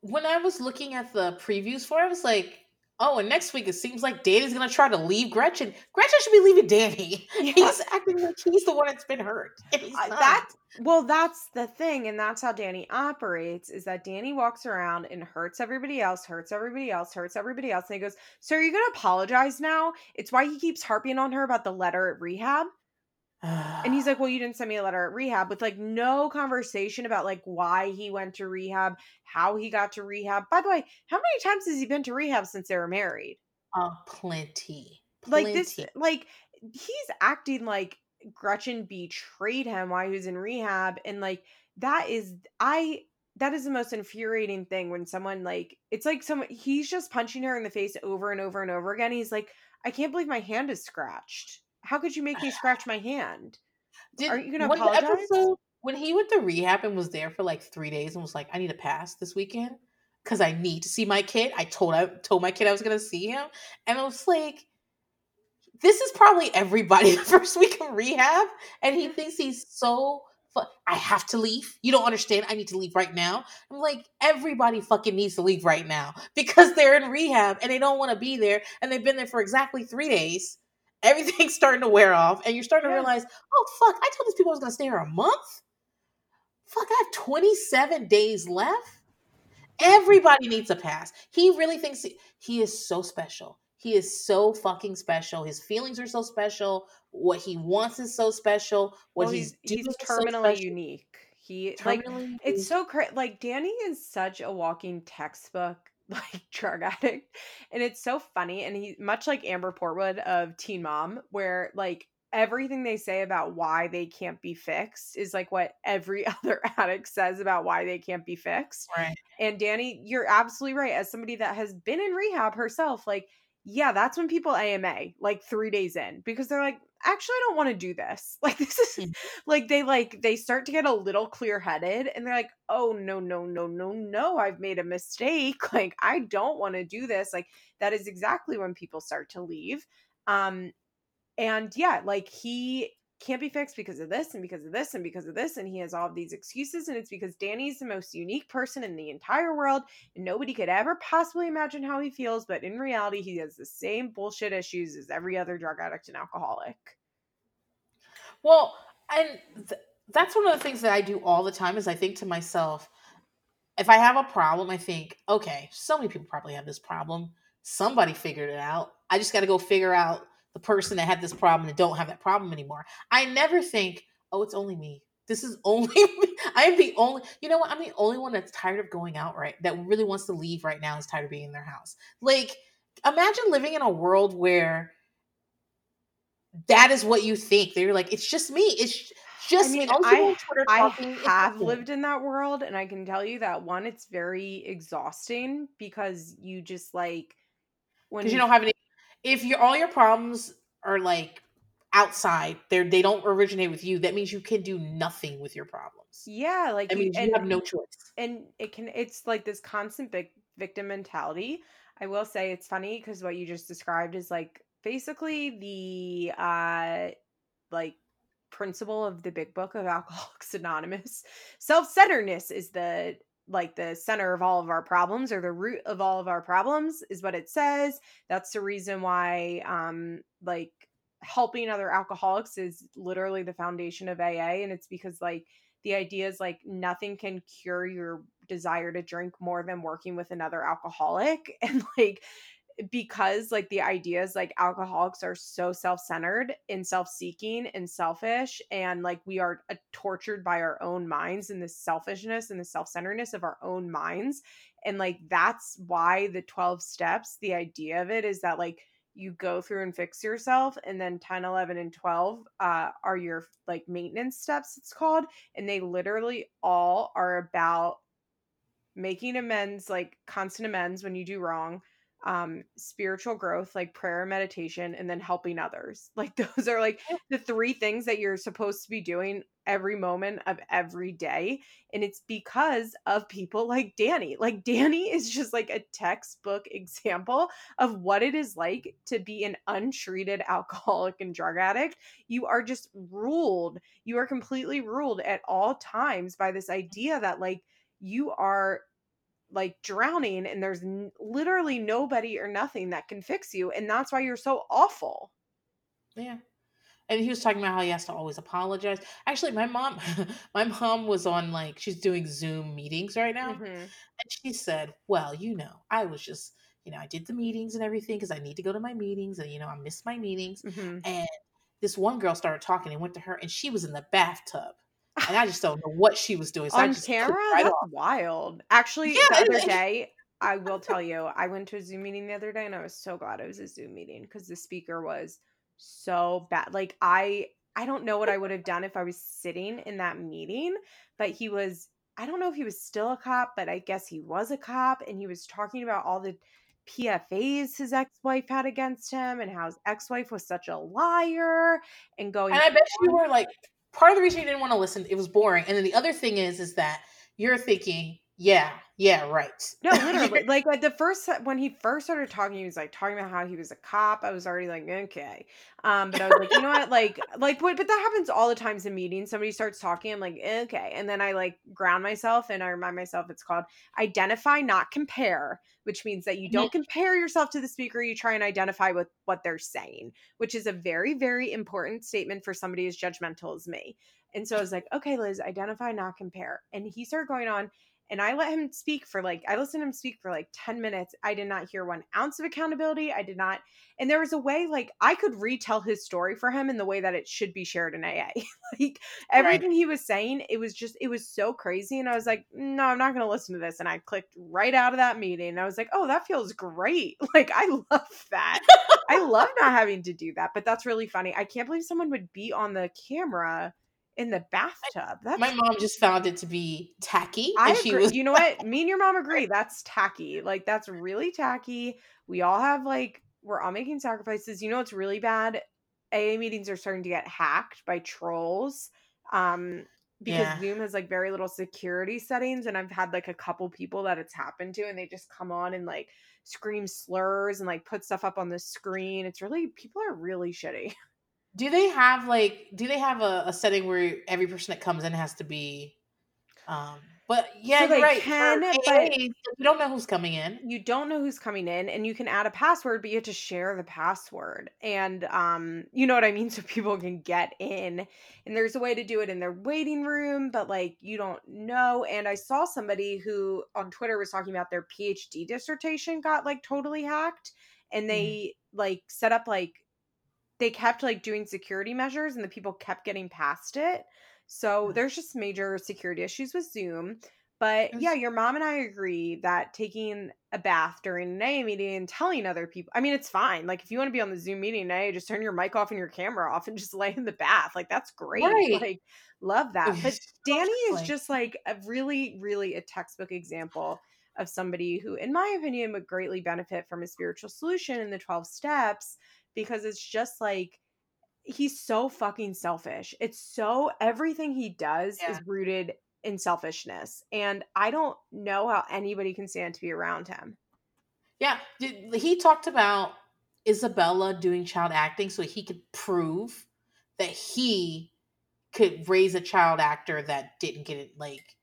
when I was looking at the previews for it, I was like, oh, and next week it seems like Danny's gonna try to leave Gretchen. Gretchen should be leaving Danny. Yeah. He's acting like he's the one that's been hurt. Uh, that well, that's the thing, and that's how Danny operates. Is that Danny walks around and hurts everybody else, hurts everybody else, hurts everybody else, and he goes, "So are you gonna apologize now?" It's why he keeps harping on her about the letter at rehab. And he's like, Well, you didn't send me a letter at rehab with like no conversation about like why he went to rehab, how he got to rehab. By the way, how many times has he been to rehab since they were married? uh, plenty. Like this, like he's acting like Gretchen betrayed him while he was in rehab. And like that is, I, that is the most infuriating thing when someone like, it's like someone, he's just punching her in the face over and over and over again. He's like, I can't believe my hand is scratched. How could you make me scratch my hand? Did, Are you gonna when apologize? episode- when he went to rehab and was there for like three days and was like, I need a pass this weekend because I need to see my kid. I told I told my kid I was gonna see him, and I was like, this is probably everybody the first week of rehab, and he thinks he's so. fu- I have to leave. You don't understand. I need to leave right now. I'm like, everybody fucking needs to leave right now because they're in rehab and they don't want to be there, and they've been there for exactly three days. Everything's starting to wear off, and you're starting to realize, oh fuck, I told these people I was gonna stay here a month. Fuck, I have 27 days left. Everybody needs a pass. He really thinks he, he is so special. He is so fucking special. His feelings are so special. What he wants is so special. What well, he's, he's, he's is so terminally unique. He like Terminally it's so crazy. Like Danny is such a walking textbook like drug addict, and it's so funny. And he much like Amber Portwood of Teen Mom, where like everything they say about why they can't be fixed is like what every other addict says about why they can't be fixed. right. And Danny, you're absolutely right. As somebody that has been in rehab herself, like, yeah, that's when people AMA like three days in because they're like, actually, I don't want to do this. Like, this is Mm. like they like they start to get a little clear headed and they're like, oh no, no, no, no, no, I've made a mistake. Like, I don't want to do this. Like, that is exactly when people start to leave. Um, and yeah, like he can't be fixed because of this and because of this and because of this and he has all of these excuses and it's because Danny's the most unique person in the entire world and nobody could ever possibly imagine how he feels but in reality he has the same bullshit issues as every other drug addict and alcoholic. Well, and th- that's one of the things that I do all the time is I think to myself, if I have a problem, I think, okay, so many people probably have this problem. Somebody figured it out. I just got to go figure out the person that had this problem and don't have that problem anymore. I never think, oh, it's only me. This is only me. I am the only, you know what? I'm the only one that's tired of going out right, that really wants to leave right now, is tired of being in their house. Like, imagine living in a world where that is what you think. They're like, it's just me. It's just I me. mean, I Twitter I have lived in that world and I can tell you that one it's very exhausting because you just like when you don't have any. If your all your problems are like outside, they they don't originate with you. That means you can do nothing with your problems. yeah, like That you means you have no choice. and it can it's like this constant vic- victim mentality i will say it's funny because what you just described is like basically the uh like principle of the big book of alcoholics anonymous self-centeredness is the like the center of all of our problems or the root of all of our problems is what it says. That's the reason why um like helping other alcoholics is literally the foundation of aa and it's because like the idea is like nothing can cure your desire to drink more than working with another alcoholic. And like because like the idea is like alcoholics are so self-centered and self-seeking and selfish and like we are uh, tortured by our own minds and the selfishness and the self-centeredness of our own minds and like that's why the 12 steps the idea of it is that like you go through and fix yourself and then 10 11 and 12 uh, are your like maintenance steps it's called and they literally all are about making amends like constant amends when you do wrong um spiritual growth like prayer and meditation and then helping others. Like those are like the three things that you're supposed to be doing every moment of every day and it's because of people like Danny. Like Danny is just like a textbook example of what it is like to be an untreated alcoholic and drug addict. You are just ruled you are completely ruled at all times by this idea that like you are like drowning and there's n- literally nobody or nothing that can fix you and that's why you're so awful Yeah. And he was talking about how he has to always apologize. Actually, my mom, my mom was on like she's doing Zoom meetings right now, Mhm. and she said, "Well, you know, I was just, you know, I did the meetings and everything because I need to go to my meetings, and you know, I miss my meetings." Mhm. And this one girl started talking and went to her, and she was in the bathtub, and I just don't know what she was doing. So on camera right that's off. wild actually Yeah, the other day i will tell you i went to a zoom meeting the other day and i was so glad it was a zoom meeting because the speaker was so bad like i i don't know what i would have done if i was sitting in that meeting but he was i don't know if he was still a cop but i guess he was a cop and he was talking about all the pfas his ex-wife had against him and how his ex-wife was such a liar and going And I bet you were like part of the reason you didn't want to listen. It was boring. And then the other thing is, is that you're thinking, yeah, yeah, right. No, literally. like at the first when he first started talking, he was like talking about how he was a cop. I was already like, okay. Um, but I was like, you know what? Like, like what but that happens all the times in meetings. Somebody starts talking, I'm like, okay. And then I like ground myself and I remind myself it's called identify, not compare, which means that you don't compare yourself to the speaker, you try and identify with what they're saying, which is a very, very important statement for somebody as judgmental as me. And so I was like, okay, Liz, identify, not compare. And he started going on and I let him speak for like I listened to him speak for like 10 minutes. I did not hear one ounce of accountability. I did not and there was a way like I could retell his story for him in the way that it should be shared in AA. like everything he was saying, it was just it was so crazy and I was like, "No, I'm not going to listen to this." And I clicked right out of that meeting. And I was like, "Oh, that feels great." Like I love that. I love not having to do that, but that's really funny. I can't believe someone would be on the camera in the bathtub. That's My mom just found it to be tacky. I and she agree. was you know what? Me and your mom agree. That's tacky. Like that's really tacky. We all have like we're all making sacrifices. You know what's really bad? AA meetings are starting to get hacked by trolls. Um because Yeah. Zoom has like very little security settings and I've had like a couple people that it's happened to and they just come on and like scream slurs and like put stuff up on the screen. It's really people are really shitty. Do they have like do they have a, a setting where every person that comes in has to be um but yeah, So they right. can, but- you don't know who's coming in. you don't know who's coming in and you can add a password but you have to share the password and um you know what i mean so people can get in and there's a way to do it in their waiting room but like you don't know and i saw somebody who on twitter was talking about their phd dissertation got like totally hacked and they like set up like they kept like doing security measures and the people kept getting past it so Mm. there's just major security issues with zoom but yeah, your mom and I agree that taking a bath during an AA meeting and telling other people, I mean, it's fine. Like, if you want to be on the Zoom meeting AA, just turn your mic off and your camera off and just lay in the bath. Like, that's great. Right. Like, love that. But Danny is just like a really, really a textbook example of somebody who, in my opinion, would greatly benefit from a spiritual solution in the 12 steps because it's just like he's so fucking selfish. It's so everything he does Yeah. is rooted in selfishness. And I don't know how anybody can stand to be around him. Yeah, he talked about Isabella doing child acting so he could prove that he could raise a child actor that didn't get it like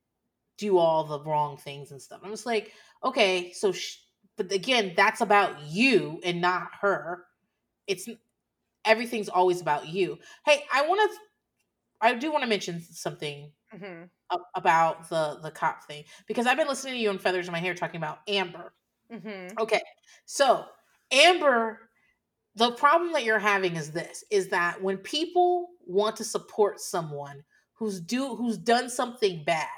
do all the wrong things and stuff. I'm just like, okay, so sh- but again, that's about you and not her. It's everything's always about you. Hey, I want to I do want to mention something Mhm. about the the cop thing because I've been listening to you on Feathers in My Hair talking about Amber. Mhm. Okay. So, Amber, the problem that you're having is this is that when people want to support someone who's do who's done something bad,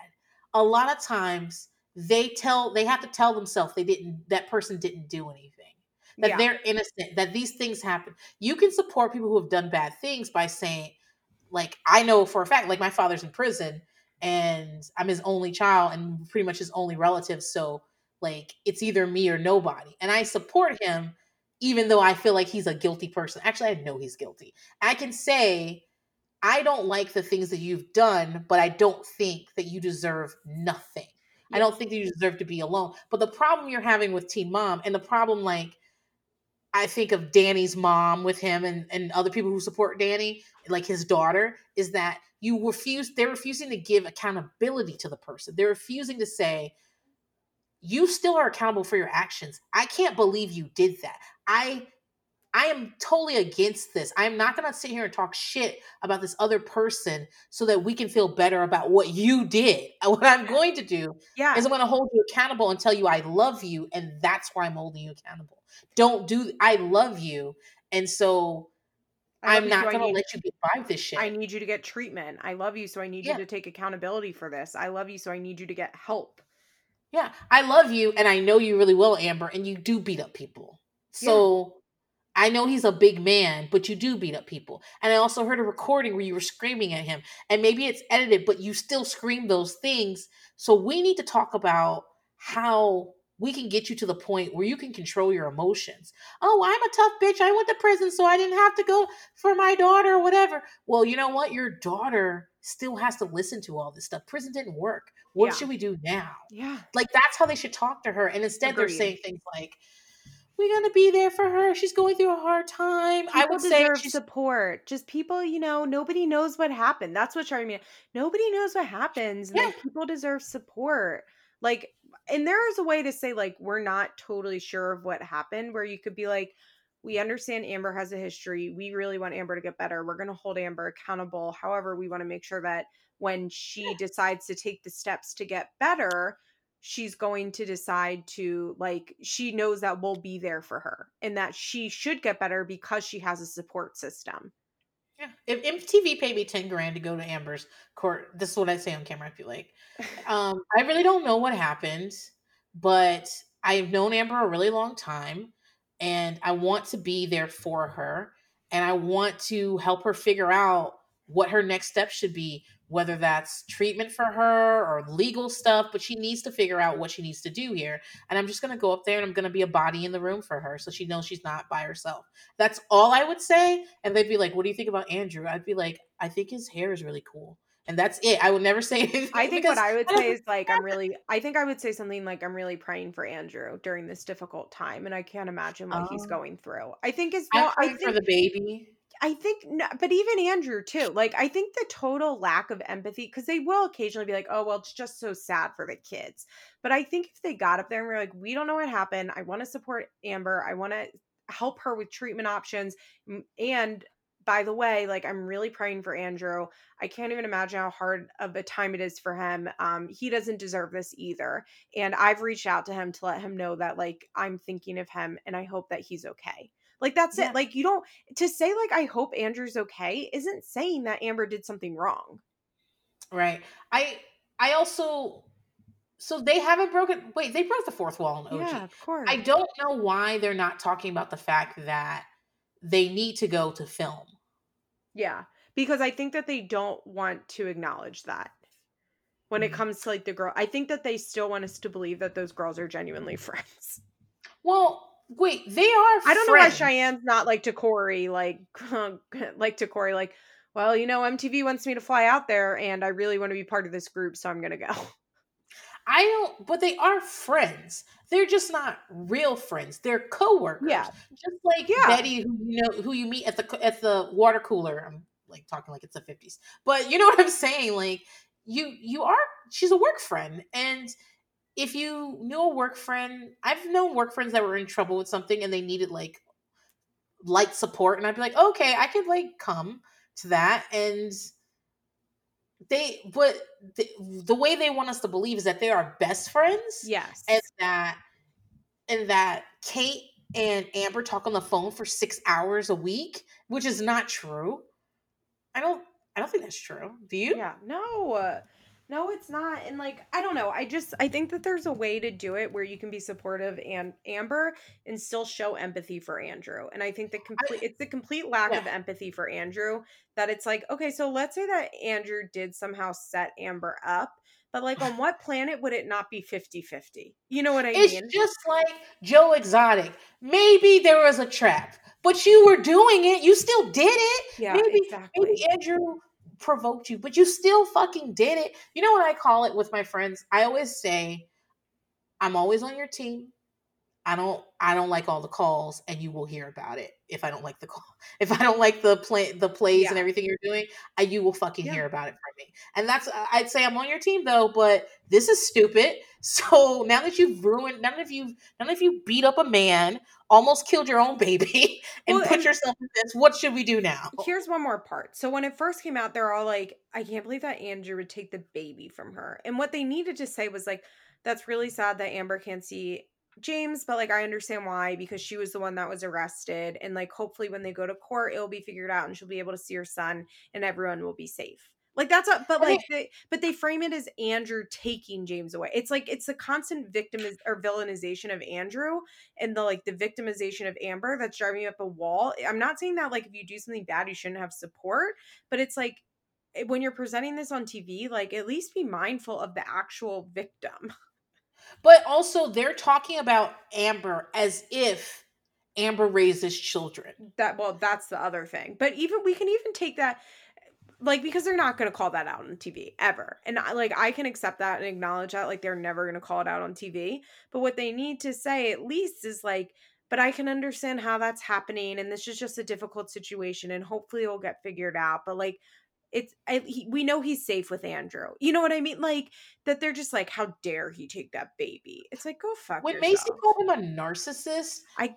a lot of times they tell they have to tell themselves they didn't that person didn't do anything. That Yeah. they're innocent, that these things happen. You can support people who have done bad things by saying like I know for a fact like my father's in prison and I'm his only child and pretty much his only relative so like it's either me or nobody. And I support him even though I feel like he's a guilty person. Actually, I know he's guilty. I can say I don't like the things that you've done, but I don't think that you deserve nothing. I don't think that you deserve to be alone. But the problem you're having with Teen Mom and the problem like I think of Danny's mom with him and, and other people who support Danny, like his daughter, is that you refuse, they're refusing to give accountability to the person. They're refusing to say, you still are accountable for your actions. I can't believe you did that. I I am totally against this. I'm not going to sit here and talk shit about this other person so that we can feel better about what you did. What I'm going to do Yeah. is I'm going to hold you accountable and tell you I love you, and that's why I'm holding you accountable. Don't do. I love you, and so I I'm not going to let you get by with this shit. I need you to get treatment. I love you, so I need Yeah. you to take accountability for this. I love you, so I need you to get help. Yeah, I love you, and I know you really well, Amber, and you do beat up people. So I know he's a big man, but you do beat up people. And I also heard a recording where you were screaming at him, and maybe it's edited, but you still scream those things. So we need to talk about how we can get you to the point where you can control your emotions. Oh, I'm a tough bitch. I went to prison, so I didn't have to go for my daughter or whatever. Well, you know what? Your daughter still has to listen to all this stuff. Prison didn't work. What Yeah. should we do now? Yeah. Like that's how they should talk to her. And instead they're saying things like, We're gonna be there for her. She's going through a hard time. I People would say deserve she's support. Just people, you know, nobody knows what happened. That's what driving me. Nobody knows what happens, and Yeah. like people deserve support. Like, and there is a way to say like we're not totally sure of what happened, where you could be like, we understand Amber has a history. We really want Amber to get better. We're going to hold Amber accountable. However, we want to make sure that when she decides to take the steps to get better, she's going to decide to like she knows that we'll be there for her and that she should get better because she has a support system. yeah. If MTV paid me 10 grand to go to Amber's court, this is what I say on camera, I feel like. Um, I really don't know what happened, but I've known Amber a really long time and I want to be there for her and I want to help her figure out what her next step should be, whether that's treatment for her or legal stuff, but she needs to figure out what she needs to do here. And I'm just going to go up there and I'm going to be a body in the room for her so she knows she's not by herself. That's all I would say. And they'd be like, What do you think about Andrew? I'd be like, I think his hair is really cool. And that's it. I would never say anything. I think what I would I say is like I'm really I think I would say something like I'm really praying for Andrew during this difficult time and I can't imagine what he's Oh. going through. I think as I'm well I think for the baby. I think, but even Andrew too. Like, I think the total lack of empathy, because they will occasionally be like, "Oh, well, it's just so sad for the kids." But I think if they got up there and were like, "We don't know what happened. I want to support Amber. I want to help her with treatment options." And by the way, like, I'm really praying for Andrew. I can't even imagine how hard of a time it is for him. Um, he doesn't deserve this either. And I've reached out to him to let him know that, like, I'm thinking of him and I hope that he's okay. Like, that's Yeah. it. Like, you don't to say like I hope Andrew's okay isn't saying that Amber did something wrong. Right. I I also so they haven't broken wait, they broke the fourth wall in OG. Yeah, of course. I don't know why they're not talking about the fact that they need to go to film. yeah, because I think that they don't want to acknowledge that. when it mm-hmm. comes to like the girl. I think that they still want us to believe that those girls are genuinely friends. Well, wait, they are. I don't know why Cheyenne's not like to Cory, like like to Cory, like, well, you know, MTV wants me to fly out there, and I really want to be part of this group, so I'm gonna go. I don't, but they are friends. They're just not real friends. They're coworkers. Yeah, just like yeah. Betty, who you know, who you meet at the at the water cooler. I'm like talking like it's the 50s, but you know what I'm saying. Like you, you are. She's a work friend, and if you knew a work friend, I've known work friends that were in trouble with something and they needed like light support, and I'd be like, okay, I could like come to that and they but the, the way they want us to believe is that they are best friends yes. and that and that kate and amber talk on the phone for six hours a week which is not true. I don't i don't think that's true. Do you? Yeah no uh, no, it's not. And like, I don't know. I just I think that there's a way to do it where you can be supportive and Amber and still show empathy for Andrew. And I think the complete it's the complete lack yeah. of empathy for Andrew that it's like, okay, so let's say that Andrew did somehow set Amber up. But like on what planet would it not be 50-50? You know what I it's mean? It's just like Joe Exotic. Maybe there was a trap, but you were doing it. You still did it. Yeah, maybe, exactly. maybe Andrew provoked you, but you still fucking did it. You know what I call it with my friends? I always say, I'm always on your team. I don't I don't like all the calls and you will hear about it if I don't like the call. If I don't like the play the plays yeah. and everything you're doing, I, you will fucking yeah. hear about it from me. And that's I'd say I'm on your team though, but this is stupid. So now that you've ruined none of you none of you beat up a man, almost killed your own baby, and well, put and yourself in this, what should we do now? Here's one more part. So when it first came out, they're all like, I can't believe that Andrew would take the baby from her. And what they needed to say was like, that's really sad that Amber can't see James, but like I understand why because she was the one that was arrested and like hopefully when they go to court it'll be figured out and she'll be able to see her son and everyone will be safe. Like that's a but like they, but they frame it as Andrew taking James away. It's like it's the constant victim or villainization of Andrew and the like the victimization of Amber that's driving you up a wall. I'm not saying that like if you do something bad you shouldn't have support, but it's like when you're presenting this on TV, like at least be mindful of the actual victim. But also, they're talking about Amber as if Amber raises children. That well, that's the other thing. But even we can even take that like because they're not going to call that out on TV ever. And I, like I can accept that and acknowledge that like they're never going to call it out on TV. But what they need to say at least is like but I can understand how that's happening and this is just a difficult situation and hopefully it'll get figured out. But like it's I, he, we know he's safe with Andrew. You know what I mean? Like that they're just like, how dare he take that baby? It's like go fuck. When yourself. Maci called him a narcissist, I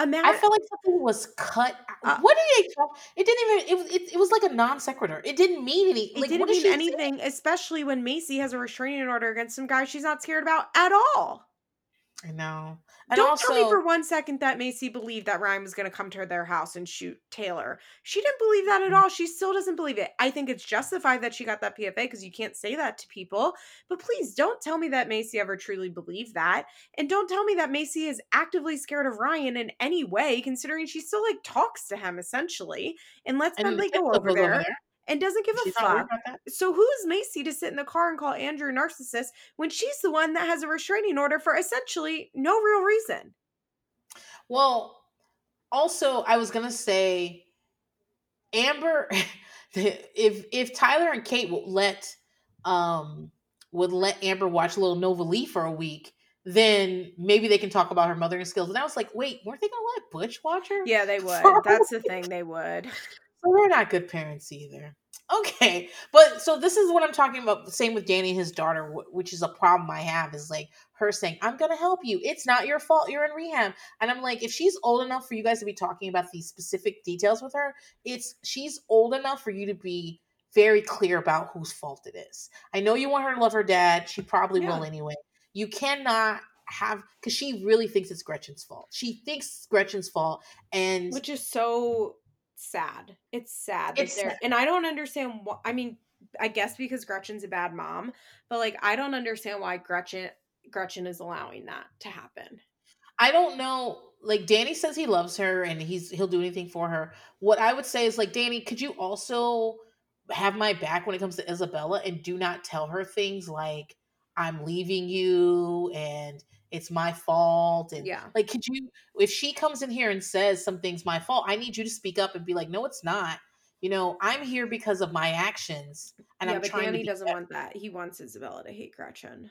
imagine. I felt like something was cut. Uh, what did they talk? It didn't even. It, it, it was like a non sequitur. It didn't mean any. Like, it didn't mean anything, say? especially when Maci has a restraining order against some guy she's not scared about at all. I know. And Don't also, tell me for one second that Maci believed that Ryan was going to come to their house and shoot Taylor. She didn't believe that at mm. all. She still doesn't believe it. I think it's justified that she got that PFA because you can't say that to people. But please don't tell me that Maci ever truly believed that. And don't tell me that Maci is actively scared of Ryan in any way, considering she still like talks to him essentially and lets Bentley go over there. over there and doesn't give she's a fuck. So who's Maci to sit in the car and call Andrew a narcissist when she's the one that has a restraining order for essentially no real reason? Well, also I was gonna say, Amber, if if Tyler and Kate would let um would let Amber watch a little Nova Lee for a week, then maybe they can talk about her mothering skills. And I was like, wait, weren't they gonna let Butch watch her? Yeah, they would. That's the thing, they would. So they're not good parents either. Okay, but so this is what I'm talking about. The same with Danny, and his daughter, which is a problem I have. Is like her saying, "I'm gonna help you. It's not your fault. You're in rehab." And I'm like, if she's old enough for you guys to be talking about these specific details with her, it's she's old enough for you to be very clear about whose fault it is. I know you want her to love her dad. She probably yeah. will anyway. You cannot have because she really thinks it's Gretchen's fault. She thinks it's Gretchen's fault, and which is so sad. It's sad it's sad. and I don't understand what I mean, I guess because Gretchen's a bad mom, but like I don't understand why Gretchen Gretchen is allowing that to happen. I don't know. Like Danny says he loves her and he's he'll do anything for her. What I would say is like Danny, could you also have my back when it comes to Isabella and do not tell her things like I'm leaving you and it's my fault and Yeah. like could you if she comes in here and says something's my fault i need you to speak up and be like no it's not you know i'm here because of my actions and yeah, i'm but trying Danny doesn't better." want that. He wants Isabella to hate Gretchen.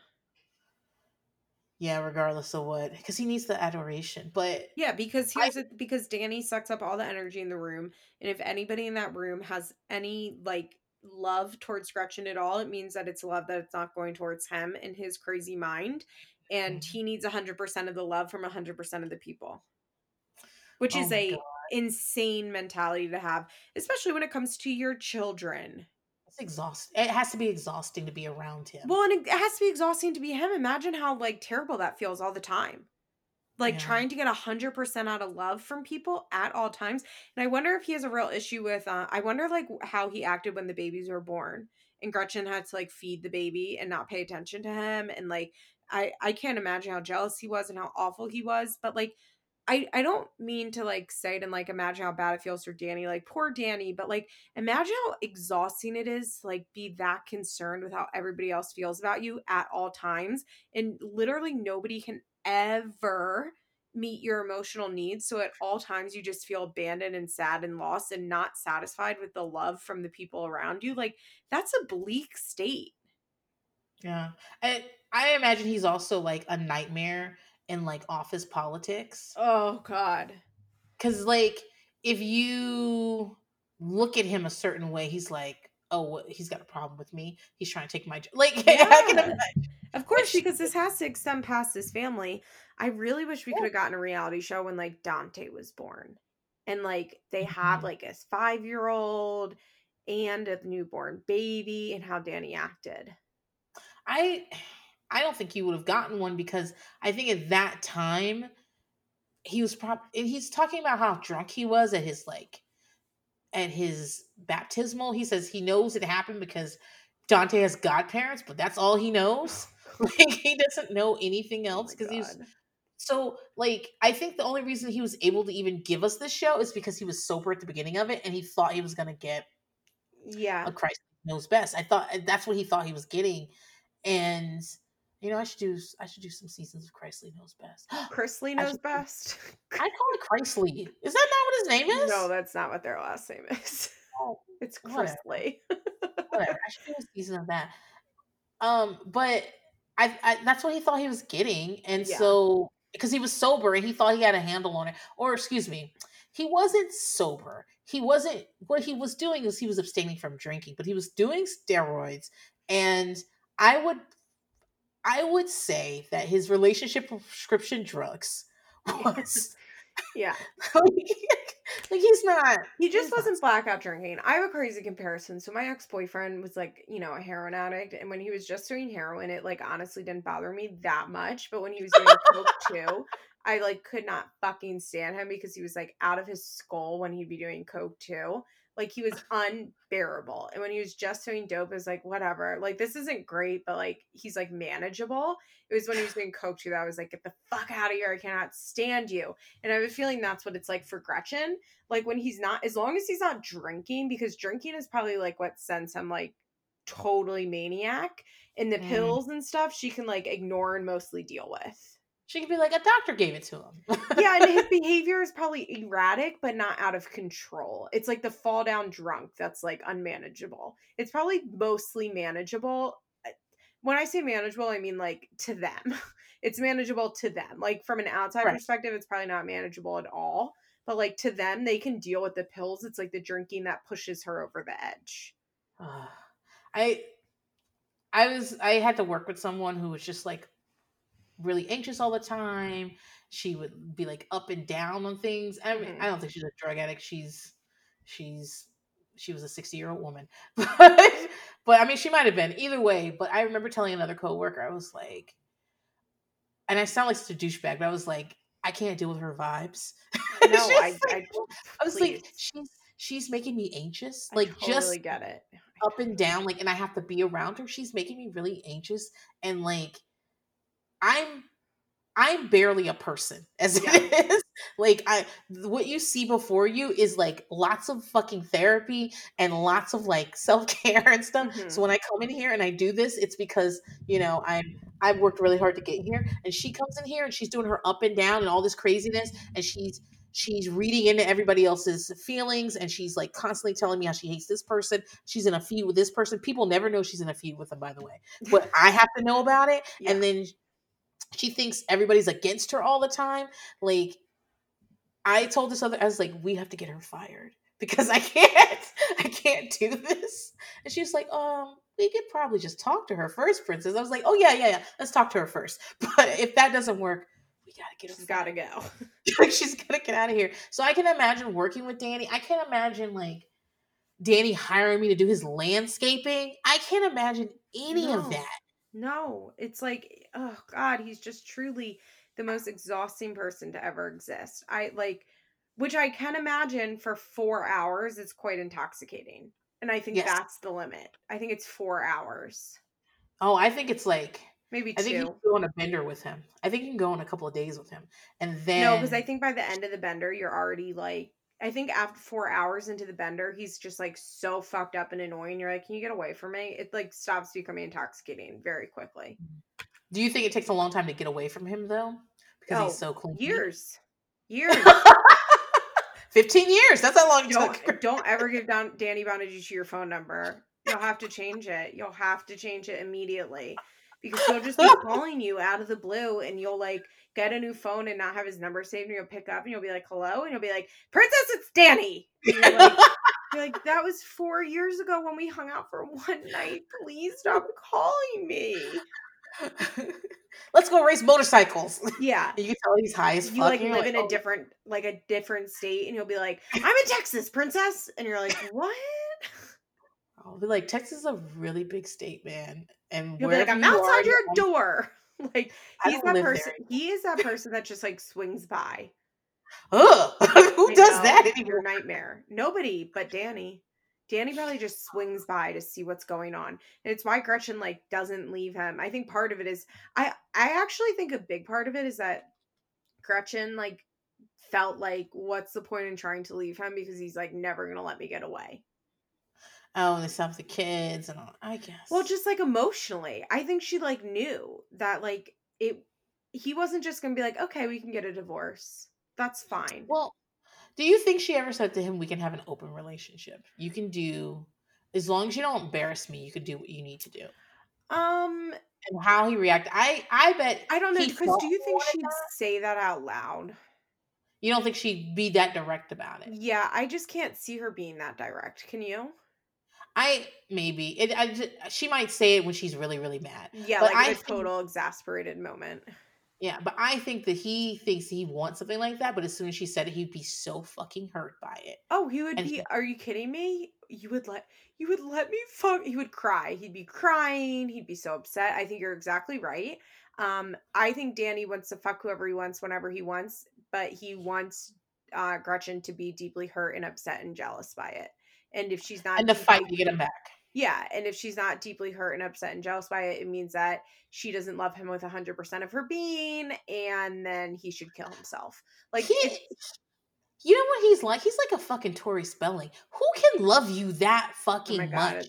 yeah regardless of what because he needs the adoration but Yeah, because I- here's it because Danny sucks up all the energy in the room. And if anybody in that room has any like love towards Gretchen at all, it means that it's love that it's not going towards him and his crazy mind. And Mhm. he needs 100% of the love from 100% of the people. Which Oh is a God. insane mentality to have, especially when it comes to your children. it's exhausting it has to be exhausting to be around him Well, and it has to be exhausting to be him. Imagine how like terrible that feels all the time. Like Yeah. trying to get hundred percent out of love from people at all times. And I wonder if he has a real issue with uh I wonder like how he acted when the babies were born and Gretchen had to like feed the baby and not pay attention to him. And like I I can't imagine how jealous he was and how awful he was. But like I, I don't mean to like say it and like imagine how bad it feels for Danny, like poor Danny, but like imagine how exhausting it is to like be that concerned with how everybody else feels about you at all times. And literally nobody can ever meet your emotional needs. So at all times you just feel abandoned and sad and lost and not satisfied with the love from the people around you. Like that's a bleak state. yeah i imagine he's also like a nightmare in like office politics Oh God. because like if you look at him a certain way he's like oh what, he's got a problem with me he's trying to take my job like I can imagine. Of course, because this has to extend past his family. I really wish we Yeah. could have gotten a reality show when like Dante was born. And like they had Mhm. like a five year old and a newborn baby and how Danny acted. I I don't think he would have gotten one because I think at that time he was prob and he's talking about how drunk he was at his like at his baptismal. He says he knows it happened because Dante has godparents, but that's all he knows. Like he doesn't know anything Oh else because he was God. so like I think the only reason he was able to even give us this show is because he was sober at the beginning of it and he thought he was gonna get Yeah. a Christ knows best. I thought that's what he thought he was getting, and you know I should do I should do some seasons of Christly knows best. I Chrisley I knows should- best. I call it Chrisley. Is that not what his name is? no, that's not what their last name is. Oh, It's whatever. Chrisley. whatever. I should do a season of that. Um, but I, I that's what he thought he was getting, and Yeah. so because he was sober and he thought he had a handle on it, or excuse me, he wasn't sober. He wasn't. What he was doing was he was abstaining from drinking, but he was doing steroids, and I would, I would say that his relationship with prescription drugs was yeah. like, like he's not. He just He's not wasn't blackout drinking. I have a crazy comparison. So my ex-boyfriend was like, you know, a heroin addict, and when he was just doing heroin, it like honestly didn't bother me that much. But when he was doing coke too, I like could not fucking stand him because he was like out of his skull when he'd be doing coke too. Like he was unbearable. And when he was just doing dope, it was like whatever. Like this isn't great, but like he's like manageable. It was when he was doing coke too that I was like, get the fuck out of here. I cannot stand you. And I have a feeling that's what it's like for Gretchen like when he's not as long as he's not drinking because drinking is probably like what sends him like totally maniac and the Mm. pills and stuff she can like ignore and mostly deal with She could be like a doctor gave it to him. yeah and his behavior is probably erratic but not out of control. It's like the fall down drunk that's like unmanageable. It's probably mostly manageable Uh, when i say manageable i mean like to them. It's manageable to them. Like from an outside Right. perspective it's probably not manageable at all but like to them they can deal with the pills. It's like the drinking that pushes her over the edge. I I was I had to work with someone who was just like really anxious all the time. She would be like up and down on things. I mean, Mhm. I don't think she's a drug addict. She's she's she was a 60 year old woman. But but I mean she might have been either way. But I remember telling another coworker, I was like, and I sound like such a douchebag, but I was like, I can't deal with her vibes. no I, like- I I was like, she's she's making me anxious. I Like totally just get it up and down, like, and I have to be around her. She's making me really anxious, and like, I'm I'm barely a person as Yeah. it is. Like I what you see before you is like lots of fucking therapy and lots of like self-care and stuff. Mhm. So when I come in here and I do this, it's because, you know, I'm I've worked really hard to get here and she comes in here and she's doing her up and down and all this craziness and she's she's reading into everybody else's feelings and she's like constantly telling me how she hates this person. She's in a feud with this person. People never know she's in a feud with them by the way. But I have to know about it Yeah. and then she thinks everybody's against her all the time. Like I told this other, I was like, we have to get her fired because I can't, I can't do this. And she was like, um, we could probably just talk to her first, princess. I was like, oh yeah, yeah, yeah. Let's talk to her first. But if that doesn't work, we gotta get her. She's got to fired. go. She's gonna get out of here. So I can imagine working with Danny. I can't imagine like Danny hiring me to do his landscaping. I can't imagine any No. of that. No, it's like, oh God, he's just truly the most exhausting person to ever exist. I like, which I can imagine for four hours, it's quite intoxicating. And I think Yes. that's the limit. I think it's four hours, Oh, I think it's like maybe I think you can go on a bender with him. I think you can go on a couple of days with him, and then No, because I think by the end of the bender, you're already like, I think after four hours into the bender, he's just like so fucked up and annoying. You're like, can you get away from me? It like stops becoming intoxicating very quickly. Do you think it takes a long time to get away from him though? Because Oh, he's so clean. Years, years. Fifteen years. That's how long it don't took. don't ever give down Danny Bonaduce your phone number. You'll have to change it. You'll have to change it immediately because he'll just be calling you out of the blue, and you'll like get a new phone and not have his number saved, and you'll pick up and you'll be like, "Hello," and you'll be like, "Princess, it's Danny." And you're like, you're like, "That was four years ago when we hung out for one night. Please stop calling me." Let's go race motorcycles. Yeah. you can tell he's high as fuck. You like live in a "Oh." different like a different state and he'll be like, I'm in Texas, princess. And you're like, what? Oh, I'll be like, Texas is a really big state, man. And You'll be like, I'm outside your I'm- door. Like he's that live there person. He is that person that just like swings by. Ugh, who I does know, that Your nightmare. Nobody but Danny. Danny probably just swings by to see what's going on. And it's why Gretchen like doesn't leave him. I think part of it is I I actually think a big part of it is that Gretchen like felt like what's the point in trying to leave him because he's like never going to let me get away. Oh, they stop the kids and all. I guess. Well, just like emotionally, I think she like knew that like it. He wasn't just gonna be like, okay, we can get a divorce. That's fine. Well, do you think she ever said to him, "We can have an open relationship. You can do as long as you don't embarrass me. You can do what you need to do." um, And how he reacted, I I bet I don't know because do you think she'd that. say that out loud? You don't think she'd be that direct about it? Yeah, I just can't see her being that direct. Can you? I maybe it. I she might say it when she's really really mad. Yeah, But like I a think- total exasperated moment. Yeah, but I think that he thinks he wants something like that. But as soon as she said it, he'd be so fucking hurt by it. Oh, he would And be. he- Are you kidding me? You would let you would let me fuck. He would cry. He'd be crying. He'd be so upset. I think you're exactly right. Um, I think Danny wants to fuck whoever he wants whenever he wants, but he wants uh, Gretchen to be deeply hurt and upset and jealous by it. And if she's not, And to fight to get him back. yeah, and if she's not deeply hurt and upset and jealous by it, it means that she doesn't love him with hundred percent of her being, and then he should kill himself. Like, He- You know what he's like? He's like a fucking Tori Spelling. Who can love you that Oh fucking my god! much?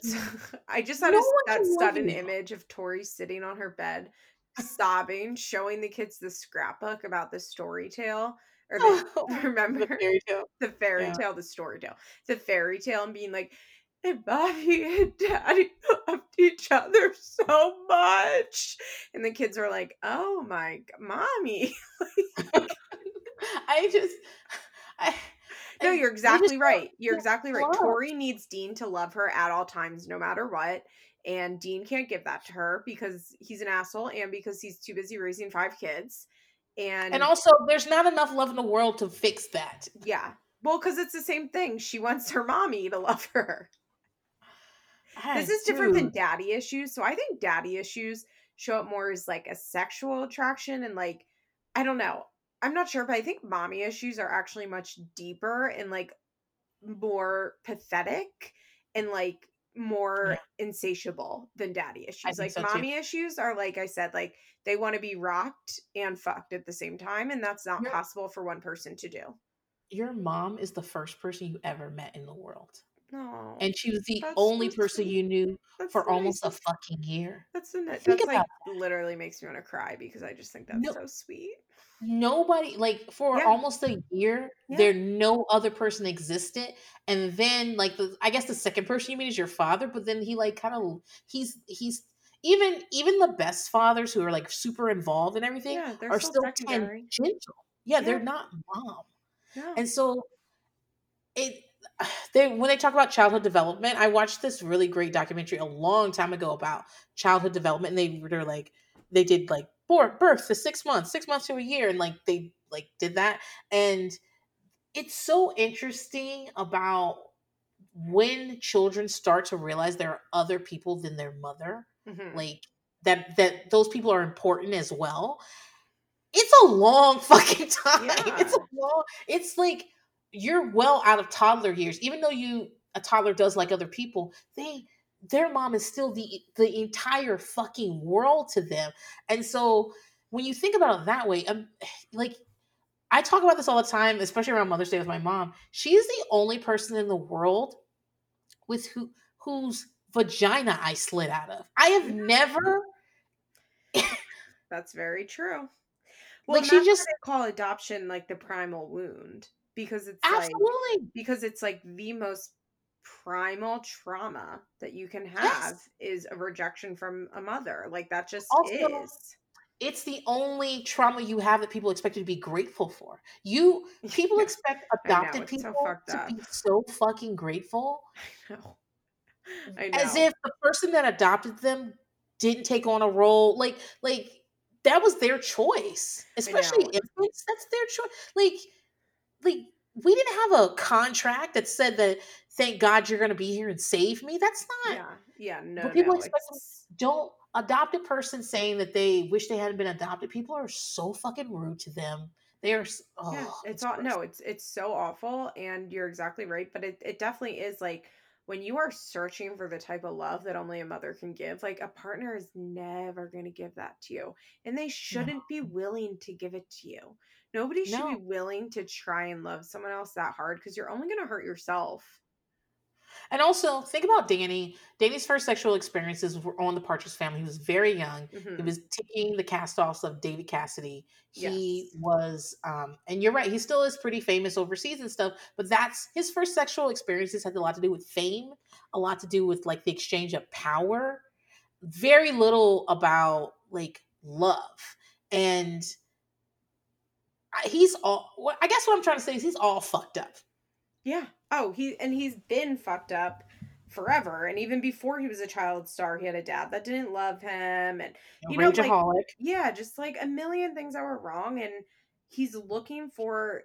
I just had No a that sudden image of Tori sitting on her bed, sobbing, showing the kids the scrapbook about the story tale. Or the, Oh, remember the fairy tale. the fairy Yeah. tale, the story tale, the fairy tale, and being like, and Bobby and Daddy loved each other so much, and the kids are like, "Oh my, mommy!" I just, I. No, you're exactly right. You're exactly right. Tori needs Dean to love her at all times, no matter what. And Dean can't give that to her because he's an asshole and because he's too busy raising five kids. And, And also, there's not enough love in the world to fix that. yeah. Well, because it's the same thing. She wants her mommy to love her. This Ah, is different than daddy issues. So I think daddy issues show up more as like a sexual attraction and like, I don't know. I'm not sure, but I think mommy issues are actually much deeper and like more pathetic and like more insatiable than daddy issues. Like so too. mommy issues are like I said, like they want to be rocked and fucked at the same time, and that's not Yeah. possible for one person to do. Your mom is the first person you ever met in the world. No, And she was the That's only so person sweet. you knew that's for the almost a fucking year. That's the Think that's like about literally makes me want to cry because I just think that's No. so sweet. Nobody like for Yeah. almost a year, Yeah. there no other person existed. And then like the I guess the second person you meet is your father, but then he like kind of he's he's even even the best fathers who are like super involved and everything Yeah, they're are still still secondary. tangential. Yeah, they're not mom. No. And so it they when they talk about childhood development, I watched this really great documentary a long time ago about childhood development and they were like they did like birth, birth to 6 months, 6 months to a year and like they like did that and it's so interesting about when children start to realize there are other people than their mother Mhm. like that that those people are important as well. It's a long fucking time. It's a long it's like you're well out of toddler years even though you a toddler does like other people they their mom is still the the entire fucking world to them. And so when you think about it that way um, like i talk about this all the time especially around mother's day with my mom. She is the only person in the world with who whose vagina i slid out of. I have never That's very true. Well, Like, she just- call adoption like the primal wound because it's like absolutely because it's like the most primal trauma that you can have Yes. is a rejection from a mother. Like that just Also, is. it's the only trauma you have that people expect you to be grateful for. You people expect I know, adopted so people to be so fucking grateful I know. I know. as if the person that adopted them didn't take on a role like like that was their choice. Especially infants, that's their choice. Like like we didn't have a contract that said that thank God you're going to be here and save me. That's not yeah, yeah, no, people no. expect It's, don't adopt a person saying that they wish they hadn't been adopted. People are so fucking rude to them. They are. Oh, yeah, it's it's all no, it's it's so awful, and you're exactly right. But it it definitely is like when you are searching for the type of love that only a mother can give. Like a partner is never going to give that to you, and they shouldn't be willing to give it to you. Nobody should be willing to try and love someone else that hard because you're only going to hurt yourself. And also think about Danny. Danny's first sexual experiences were on the Partridge Family. He was very young. He Mhm. was taking the cast-offs of David Cassidy. He Yes. was, um, and you're right. He still is pretty famous overseas and stuff. But that's his first sexual experiences had a lot to do with fame, a lot to do with like the exchange of power. Very little about like love. And he's all. well, I guess what I'm trying to say is he's all fucked up. Yeah. Oh, he and he's been fucked up forever. And even before he was a child star, he had a dad that didn't love him, and You know, like- yeah, just like a million things that were wrong. And he's looking for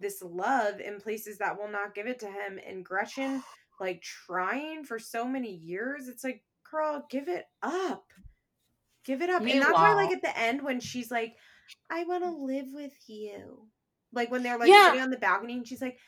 this love in places that will not give it to him. And Gretchen, like trying for so many years, it's like, girl, give it up. Give it up. and that's why, like, at the end, when she's like, I want to mm. live with you. Like, when they're like Yeah. sitting on the balcony and she's like,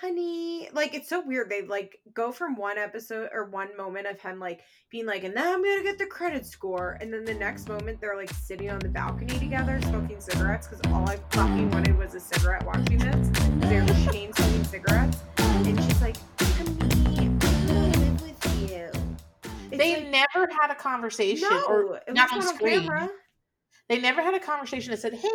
honey like it's so weird they like go from one episode or one moment of him like being like and then i'm gonna get the credit score and then the next moment they're like sitting on the balcony together smoking cigarettes because all i fucking mm. wanted was a cigarette watching this 'cause they were chain smoking cigarettes and she's like honey i wanna live with you It's they like, never had a conversation no or not on not on screen. camera they never had a conversation that said hey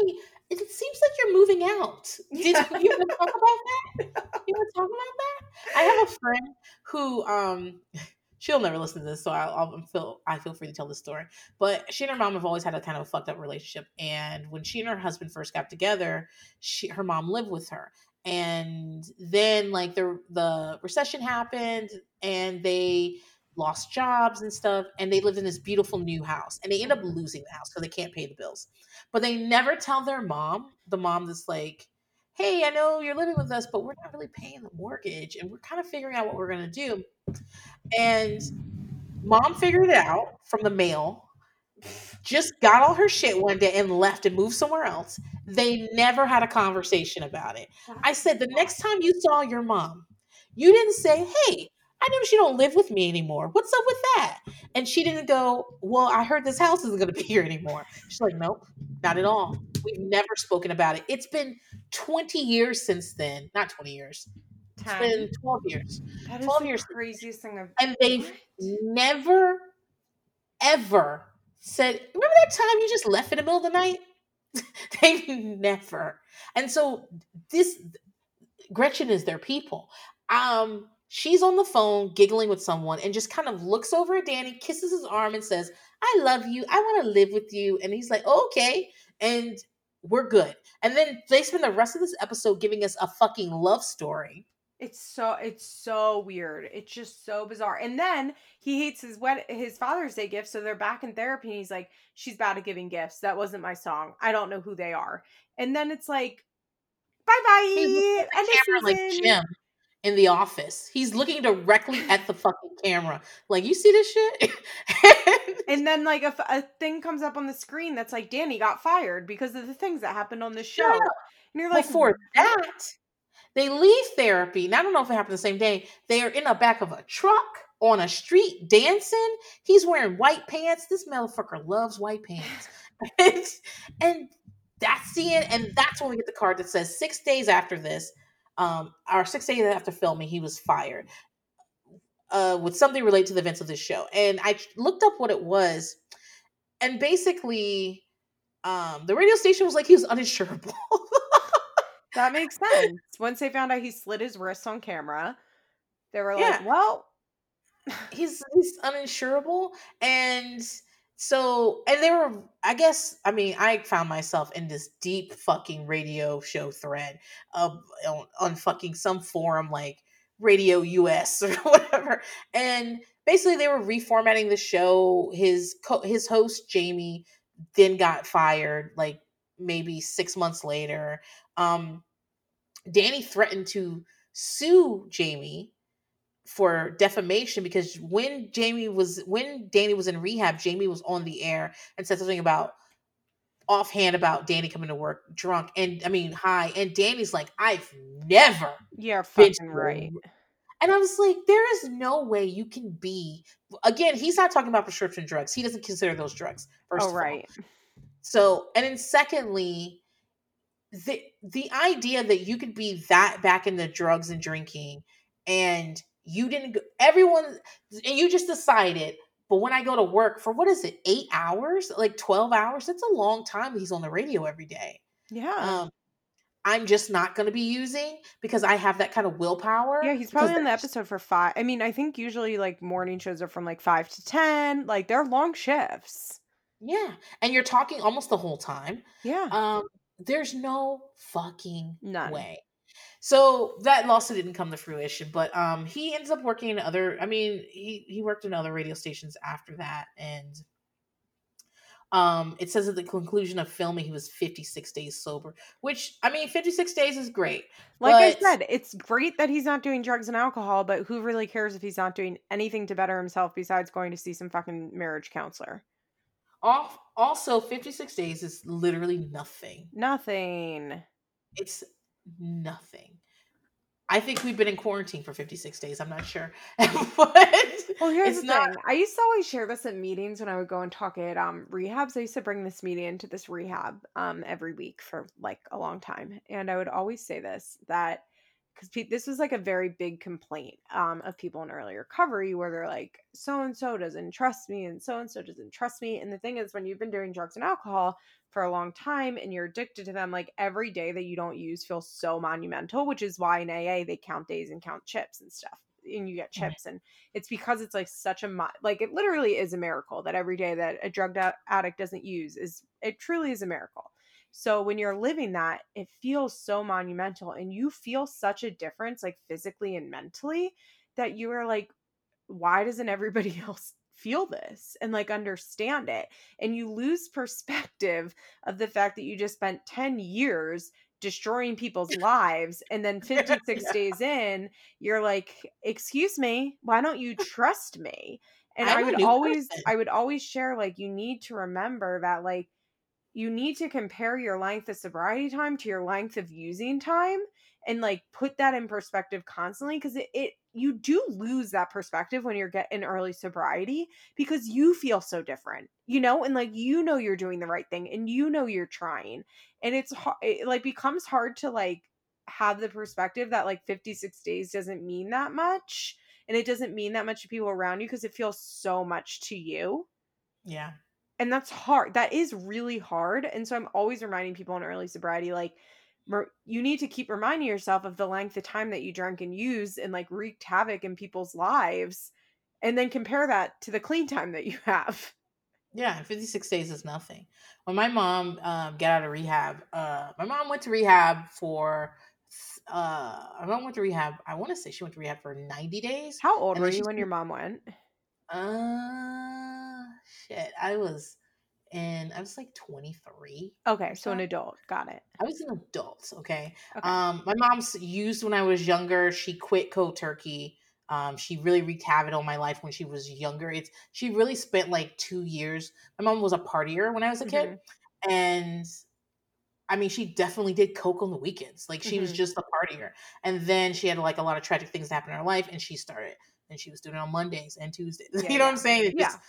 it seems like you're moving out. Did Yeah. you ever talk about that? You ever talk about that? I have a friend who um she'll never listen to this so I'll, I'll feel i feel free to tell this story. But she and her mom have always had a kind of a fucked up relationship and when she and her husband first got together she her mom lived with her. And then like the the recession happened and they lost jobs and stuff and they lived in this beautiful new house and they end up losing the house because they can't pay the bills. But they never tell their mom the mom that's like hey i know you're living with us but we're not really paying the mortgage and we're kind of figuring out what we're going to do. And mom figured it out from the mail just got all her shit one day and left and moved somewhere else. They never had a conversation about it. I said the next time you saw your mom you didn't say hey I noticed you don't live with me anymore. What's up with that? And she didn't go, Well, I heard this house isn't going to be here anymore. She's like, Nope, not at all. We've never spoken about it. It's been 20 years since then. Not 20 years. It's been 12 years. That is 12 the years. craziest thing I've And they've never, ever said, Remember that time you just left in the middle of the night? They've never. And so this Gretchen is their people. Um, she's on the phone giggling with someone and just kind of looks over at Danny, kisses his arm, and says, I love you. I want to live with you. And he's like, "Oh, okay. And we're good. And then they spend the rest of this episode giving us a fucking love story. It's so it's so weird. It's just so bizarre. And then he hates his wed his Father's Day gift, so they're back in therapy and he's like, She's bad at giving gifts. That wasn't my song. I don't know who they are. And then it's like, bye bye. And looking at End the of camera like. Jim in the office. He's looking directly at the fucking camera. Like, you see this shit? And then like a thing comes up on the screen that's like Danny got fired because of the things that happened on the show. Up. And you're like, Before that, they leave therapy. And I don't know if it happened the same day. They are in the back of a truck on a street dancing. He's wearing white pants. This motherfucker loves white pants. and, and that's the end. And that's when we get the card that says six days after this, um, or six days after filming, he was fired. Uh, with something related to the events of this show. And I looked up what it was. And basically, um, the radio station was like he was uninsurable. That makes sense. Once they found out he slit his wrist on camera, they were Yeah. like, Well, he's he's uninsurable and so and they were i guess i mean i found myself in this deep fucking radio show thread of on, on fucking some forum like radio us or whatever. And basically they were reformatting the show. His co- his host jamie then got fired like maybe six months later. Um danny threatened to sue jamie for defamation because when Jamie was when Danny was in rehab, Jamie was on the air and said something about offhand about Danny coming to work drunk and I mean high and Danny's like I've never you're fucking right. and I was like there is no way you can be again he's not talking about prescription drugs he doesn't consider those drugs oh, first Oh, of all right. so, and then secondly, the the idea that you could be that back in the drugs and drinking, and you didn't, go, everyone, and you just decided. But when I go to work for what is it, eight hours, like twelve hours? That's a long time. He's on the radio every day. Yeah. Um, I'm just not going to be using because I have that kind of willpower. yeah, he's probably on the episode for five. I mean, I think usually like morning shows are from like five to ten. Like they're long shifts. Yeah, and you're talking almost the whole time. Yeah. Um, there's no fucking None. way. So that lawsuit didn't come to fruition, but um, he ends up working in other. I mean, he he worked in other radio stations after that, and um, it says at the conclusion of filming he was 56 days sober. Which I mean, 56 days is great. Like I said, it's great that he's not doing drugs and alcohol, but who really cares if he's not doing anything to better himself besides going to see some fucking marriage counselor? Off. Also, 56 days is literally nothing. Nothing. It's nothing. I think we've been in quarantine for 56 days. I'm not sure, but Well, here's the not. thing. I used to always share this at meetings when I would go and talk at um rehabs. I used to bring this meeting into this rehab um every week for like a long time, and I would always say this that because pe- this was like a very big complaint um of people in early recovery where they're like so and so doesn't trust me and so and so doesn't trust me, and the thing is when you've been doing drugs and alcohol for a long time and you're addicted to them, like every day that you don't use feels so monumental, which is why in AA they count days and count chips and stuff. And you get chips, and it's because it's like such a mo- like it literally is a miracle that every day that a drug addict doesn't use is it truly is a miracle. So when you're living that, it feels so monumental, and you feel such a difference, like physically and mentally, that you are like, why doesn't everybody else feel this and like understand it? And you lose perspective of the fact that you just spent 10 years destroying people's lives and then 56 Yeah. days in you're like excuse me why don't you trust me and I'm i a would always person. i would always share like you need to remember that like you need to compare your length of sobriety time to your length of using time and like put that in perspective constantly because it, it you do lose that perspective when you're getting early sobriety because you feel so different you know and like you know you're doing the right thing and you know you're trying and it's it like becomes hard to like have the perspective that like 56 days doesn't mean that much and it doesn't mean that much to people around you because it feels so much to you. Yeah and that's hard that is really hard and so i'm always reminding people in early sobriety like you need to keep reminding yourself of the length of time that you drank and used and like wreaked havoc in people's lives and then compare that to the clean time that you have. Yeah 56 days is nothing. When my mom um, got out of rehab uh, my mom went to rehab for uh, my mom went to rehab i want to say she went to rehab for 90 days how old were you when your mom went? Uh shit i was and I was like 23. Okay, so an adult. Got it. I was an adult. Okay. okay. Um, my mom's used when I was younger. She quit cold turkey. Um, she really wreaked havoc on my life when she was younger. It's she really spent like two years. My mom was a partier when I was a kid, mm-hmm. and I mean, she definitely did coke on the weekends. Like she mm-hmm. was just a partier, and then she had like a lot of tragic things happen in her life, and she started. And she was doing it on Mondays and Tuesdays. Yeah, you know yeah. what I'm saying? It yeah. Just,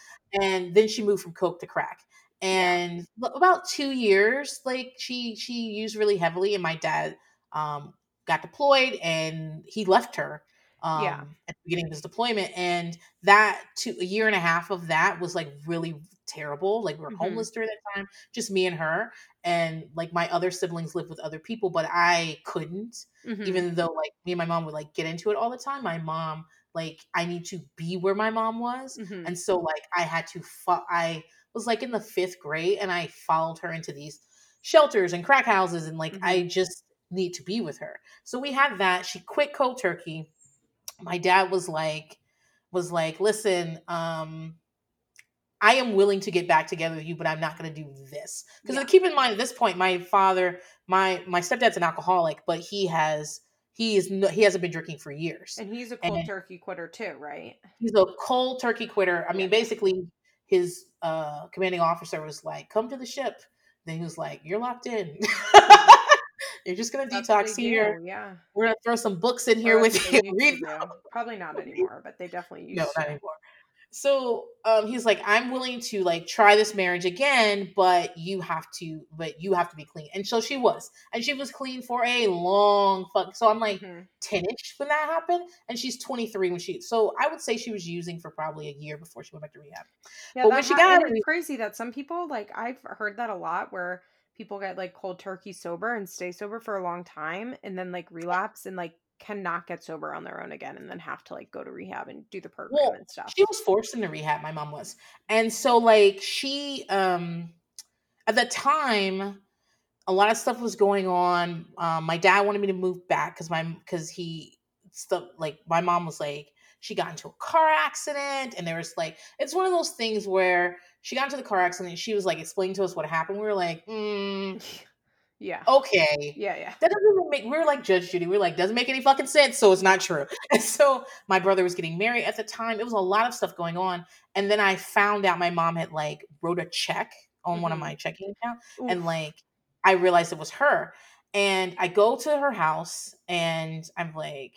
and then she moved from coke to crack and yeah. about two years like she she used really heavily and my dad um got deployed and he left her um yeah. at the beginning of his deployment and that two a year and a half of that was like really terrible like we were mm-hmm. homeless during that time just me and her and like my other siblings lived with other people but i couldn't mm-hmm. even though like me and my mom would like get into it all the time my mom like i need to be where my mom was mm-hmm. and so like i had to fu- i was like in the fifth grade and I followed her into these shelters and crack houses and like mm-hmm. I just need to be with her. So we had that. She quit cold turkey. My dad was like, was like, listen, um, I am willing to get back together with you, but I'm not going to do this. Because yeah. keep in mind at this point, my father, my my stepdad's an alcoholic, but he has he is no, he hasn't been drinking for years, and he's a cold and turkey quitter too, right? He's a cold turkey quitter. I mean, basically, his uh, commanding officer was like, "Come to the ship." Then he was like, "You're locked in. You're just gonna That's detox here. Yeah, we're gonna throw some books in here with you. Read Probably not anymore, but they definitely use. No, not anymore. So um, he's like, I'm willing to like try this marriage again, but you have to, but you have to be clean. And so she was, and she was clean for a long fuck. So I'm like mm-hmm. 10ish when that happened, and she's 23 when she. So I would say she was using for probably a year before she went back to rehab. Yeah, but when she got, it's crazy that some people like I've heard that a lot where people get like cold turkey sober and stay sober for a long time and then like relapse and like cannot get sober on their own again and then have to like go to rehab and do the program well, and stuff. She was forced into rehab, my mom was. And so like she um at the time a lot of stuff was going on. Um my dad wanted me to move back cuz my cuz he stuff like my mom was like she got into a car accident and there was like it's one of those things where she got into the car accident and she was like explaining to us what happened. We were like, mm, Yeah. Okay. Yeah, yeah. That doesn't even make we're like Judge Judy. We're like, doesn't make any fucking sense, so it's not true. And so my brother was getting married at the time. It was a lot of stuff going on. And then I found out my mom had like wrote a check on mm-hmm. one of mm-hmm. my checking accounts. And like I realized it was her. And I go to her house and I'm like,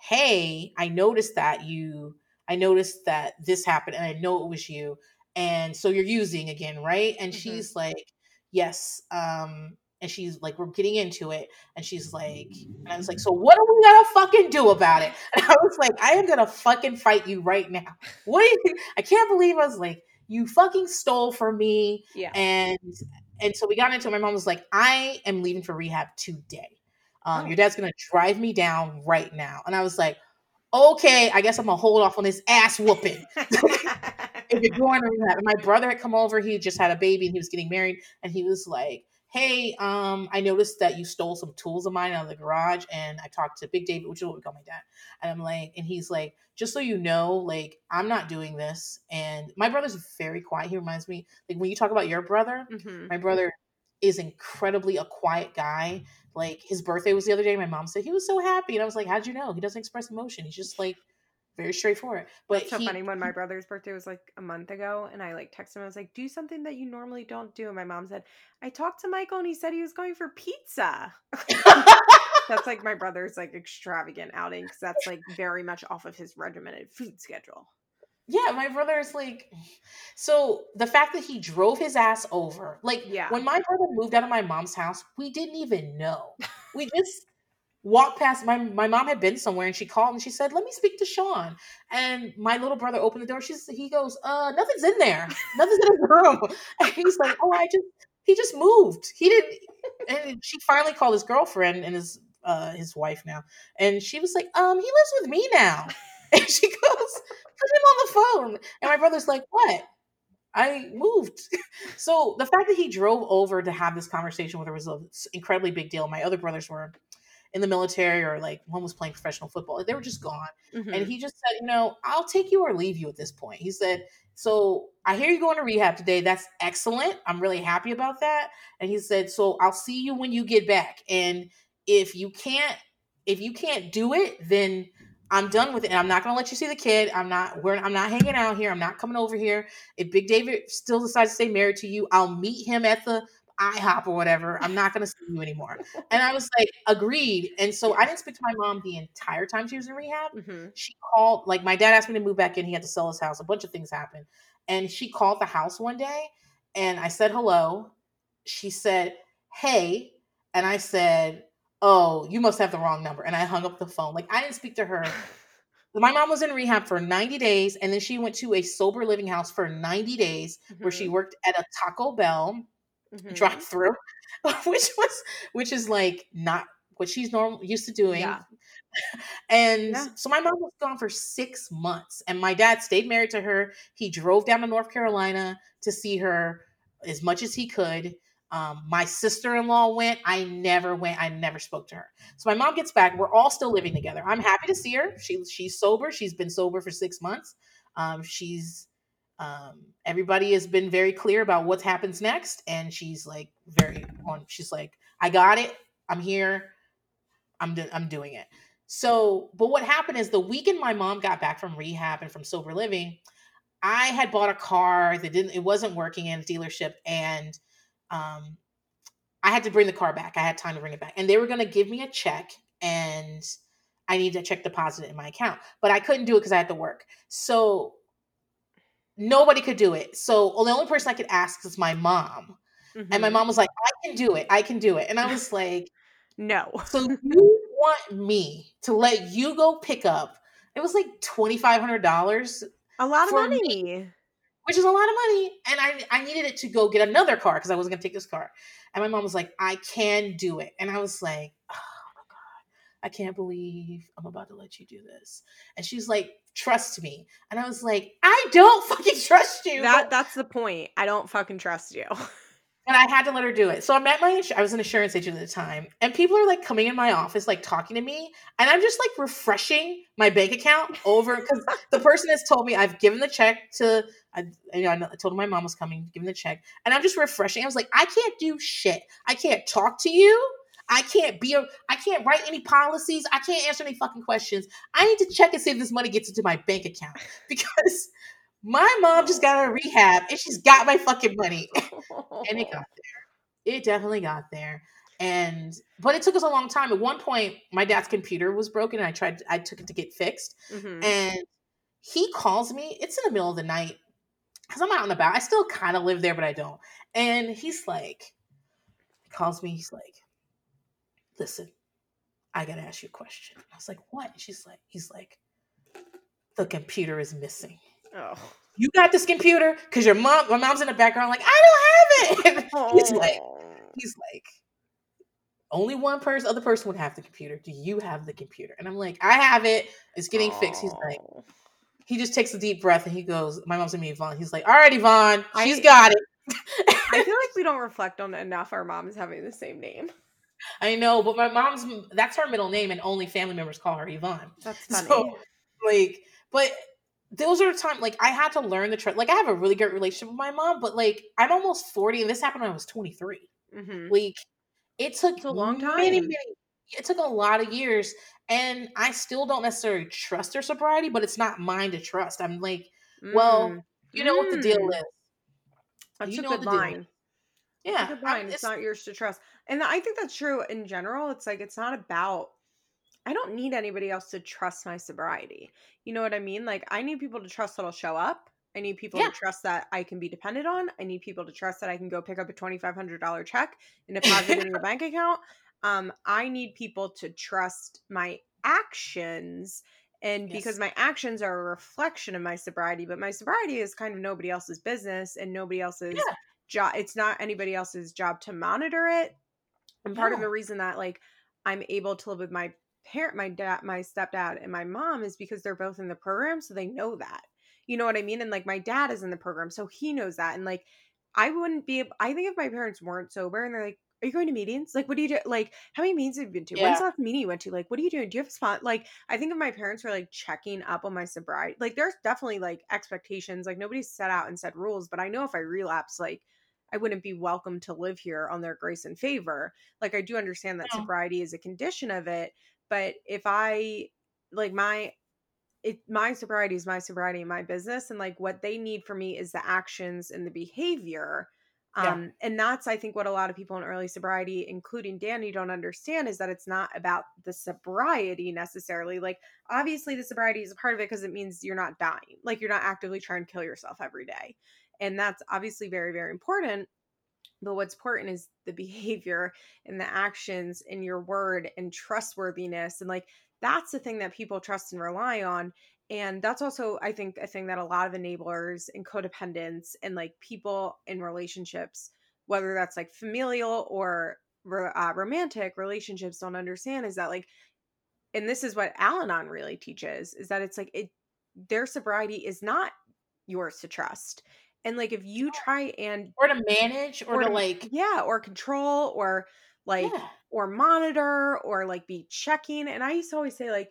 hey, I noticed that you I noticed that this happened and I know it was you. And so you're using again, right? And mm-hmm. she's like, yes. Um, and she's like, we're getting into it. And she's like, and I was like, so what are we gonna fucking do about it? And I was like, I am gonna fucking fight you right now. What I can't believe I was like, you fucking stole from me. Yeah. And and so we got into it. My mom was like, I am leaving for rehab today. Um, oh. your dad's gonna drive me down right now. And I was like, okay, I guess I'm gonna hold off on this ass whooping. if you're going to rehab. And my brother had come over, he just had a baby and he was getting married, and he was like, hey, um, I noticed that you stole some tools of mine out of the garage. And I talked to Big David, which is what we call my dad. And I'm like, and he's like, just so you know, like, I'm not doing this. And my brother's very quiet. He reminds me, like, when you talk about your brother, mm-hmm. my brother is incredibly a quiet guy. Like, his birthday was the other day. My mom said he was so happy. And I was like, how'd you know? He doesn't express emotion. He's just like, very straightforward. But it's so he, funny when my brother's birthday was like a month ago, and I like texted him. I was like, "Do something that you normally don't do." And my mom said, "I talked to Michael, and he said he was going for pizza." that's like my brother's like extravagant outing because that's like very much off of his regimented food schedule. Yeah, my brother's like, so the fact that he drove his ass over, like, Yeah. when my brother moved out of my mom's house, we didn't even know. We just walked past. My my mom had been somewhere, and she called and she said, "Let me speak to Sean." And my little brother opened the door. She's he goes, "Uh, nothing's in there. Nothing's in his room." And he's like, "Oh, I just he just moved. He didn't." And she finally called his girlfriend and his uh his wife now, and she was like, "Um, he lives with me now." And she goes, put him on the phone. And my brother's like, what? I moved. so the fact that he drove over to have this conversation with her was an incredibly big deal. My other brothers were in the military or like one was playing professional football. They were just gone. Mhm. And he just said, you know, I'll take you or leave you at this point. He said, so I hear you going to rehab today. That's excellent. I'm really happy about that. And he said, so I'll see you when you get back. And if you can't, if you can't do it, then I'm done with it. And I'm not gonna let you see the kid. I'm not we're I'm not hanging out here. I'm not coming over here. If Big David still decides to stay married to you, I'll meet him at the IHOP or whatever. I'm not gonna see you anymore. And I was like, agreed. And so I didn't speak to my mom the entire time she was in rehab Mhm. she called like my dad asked me to move back in he had to sell his house a bunch of things happened and she called the house one day and i said hello she said hey and i said oh you must have the wrong number and i hung up the phone like i didn't speak to her my mom was in rehab for 90 days and then she went to a sober living house for 90 days where she Mhm. worked at a taco bell Mhm. drive through which was which is like not what she's normal used to doing Yeah. and Yeah. so my mom was gone for six months, and my dad stayed married to her. He drove down to North Carolina to see her as much as he could. Um, my sister in law went. I never went. I never spoke to her. So my mom gets back. We're all still living together. I'm happy to see her. She she's sober. She's been sober for six months. Um, she's um, everybody has been very clear about what happens next, and she's like very on. She's like, I got it. I'm here. I'm do- I'm doing it. So, but what happened is the weekend my mom got back from rehab and from sober living, I had bought a car that didn't it wasn't working in a dealership and um I had to bring the car back. I had time to bring it back. And they were going to give me a check and I needed a check deposit in my account, but I couldn't do it cuz I had to work. So nobody could do it. So well, the only person I could ask is my mom. And my Mhm. mom was like, "I can do it. I can do it." And I was like, No. so you want me to let you go pick up? It was like twenty five hundred dollars, A lot of For me- money. which is a lot of money, and I I needed it to go get another car because I wasn't gonna take this car. And my mom was like, "I can do it," and I was like, "Oh I can't believe I'm about to let you do this." And she's like, "Trust me," and I was like, "I don't fucking trust you." That that's the point. I don't fucking trust you. and I had to let her do it. So I'm at my, I was an insurance agent at the time, and people are like coming in my office, like talking to me, and I'm just like refreshing my bank account over because the person has told me I've given the check to, I, you know, I told my mom was coming, given the check, and I'm just refreshing. I was like, I can't do shit. I can't talk to you. I can't be a, I can't write any policies. I can't answer any fucking questions. I need to check and see if this money gets into my bank account because my mom just got out of rehab and she's got my fucking money and it got there. It definitely got there. And but it took us a long time. At one point, my dad's computer was broken, and I tried. I took it to get fixed, Mhm. and he calls me. It's in the middle of the night because I'm out and about. I still kind of live there, but I don't. And he's like, he calls me. He's like, "Listen, I gotta ask you a question." I was like, "What?" And she's like, "He's like, the computer is missing." Oh. You got this computer because your mom, my mom's in the background, like, I don't have it. he's like, he's like, only one person, other person would have the computer. Do you have the computer? And I'm like, I have it. It's getting fixed. He's like, he just takes a deep breath and he goes, my mom's gonna be Yvonne. He's like, all right, Yvonne, she's I- got it. I feel like we don't reflect on enough our moms having the same name. I know, but my mom's that's her middle name, and only family members call her Yvonne. That's funny. So, like, but those are times like I had to learn the trust. Like, I have a really great relationship with my mom, but like, I'm almost 40, and this happened when I was 23. Mhm. Like it took a long time. many, it took a lot of years, and I still don't necessarily trust her sobriety, but it's not mine to trust. I'm like, well, Mm. you know what the deal Mm. is. That's you a know good the deal is. line. Yeah, it's, blind. it's not yours to trust. And I think that's true in general. It's like it's not about I don't need anybody else to trust my sobriety. You know what I mean? Like I need people to trust that I'll show up. I need people yeah. to trust that I can be dependent on. I need people to trust that I can go pick up a twenty five hundred dollar check and deposit it in your bank account. Um, I need people to trust my actions and yes. because my actions are a reflection of my sobriety but my sobriety is kind of nobody else's business and nobody else's yeah. Job it's not anybody else's job to monitor it and part yeah. of the reason that like i'm able to live with my parent my dad my stepdad and my mom is because they're both in the program so they know that you know what i mean and like my dad is in the program so he knows that and like i wouldn't be i think if my parents weren't sober and they're like are you going to meetings? Like, what do you do? Like, how many meetings have you been to? Yeah. When's the last meeting you went to? Like, what are you doing? Do you have a spot? Like, I think if my parents were like checking up on my sobriety, like, there's definitely like expectations. Like, nobody set out and set rules, but I know if I relapse, like, I wouldn't be welcome to live here on their grace and favor. Like, I do understand that yeah. sobriety is a condition of it, but if I like my it my sobriety is my sobriety in my business and like what they need from me is the actions and the behavior um, and that's I think what a lot of people in early sobriety, including Danny, don't understand is that it's not about the sobriety necessarily. Like obviously the sobriety is a part of it because it means you're not dying. Like you're not actively trying to kill yourself every day. And that's obviously very, very important. But what's important is the behavior and the actions and your word and trustworthiness. And like that's the thing that people trust and rely on and that's also i think a thing that a lot of enablers and codependents and like people in relationships whether that's like familial or uh, romantic relationships don't understand is that like and this is what al-anon really teaches is that it's like it their sobriety is not yours to trust and like if you try and or to manage or, or to like yeah or control or like yeah. or monitor or like be checking and i used to always say like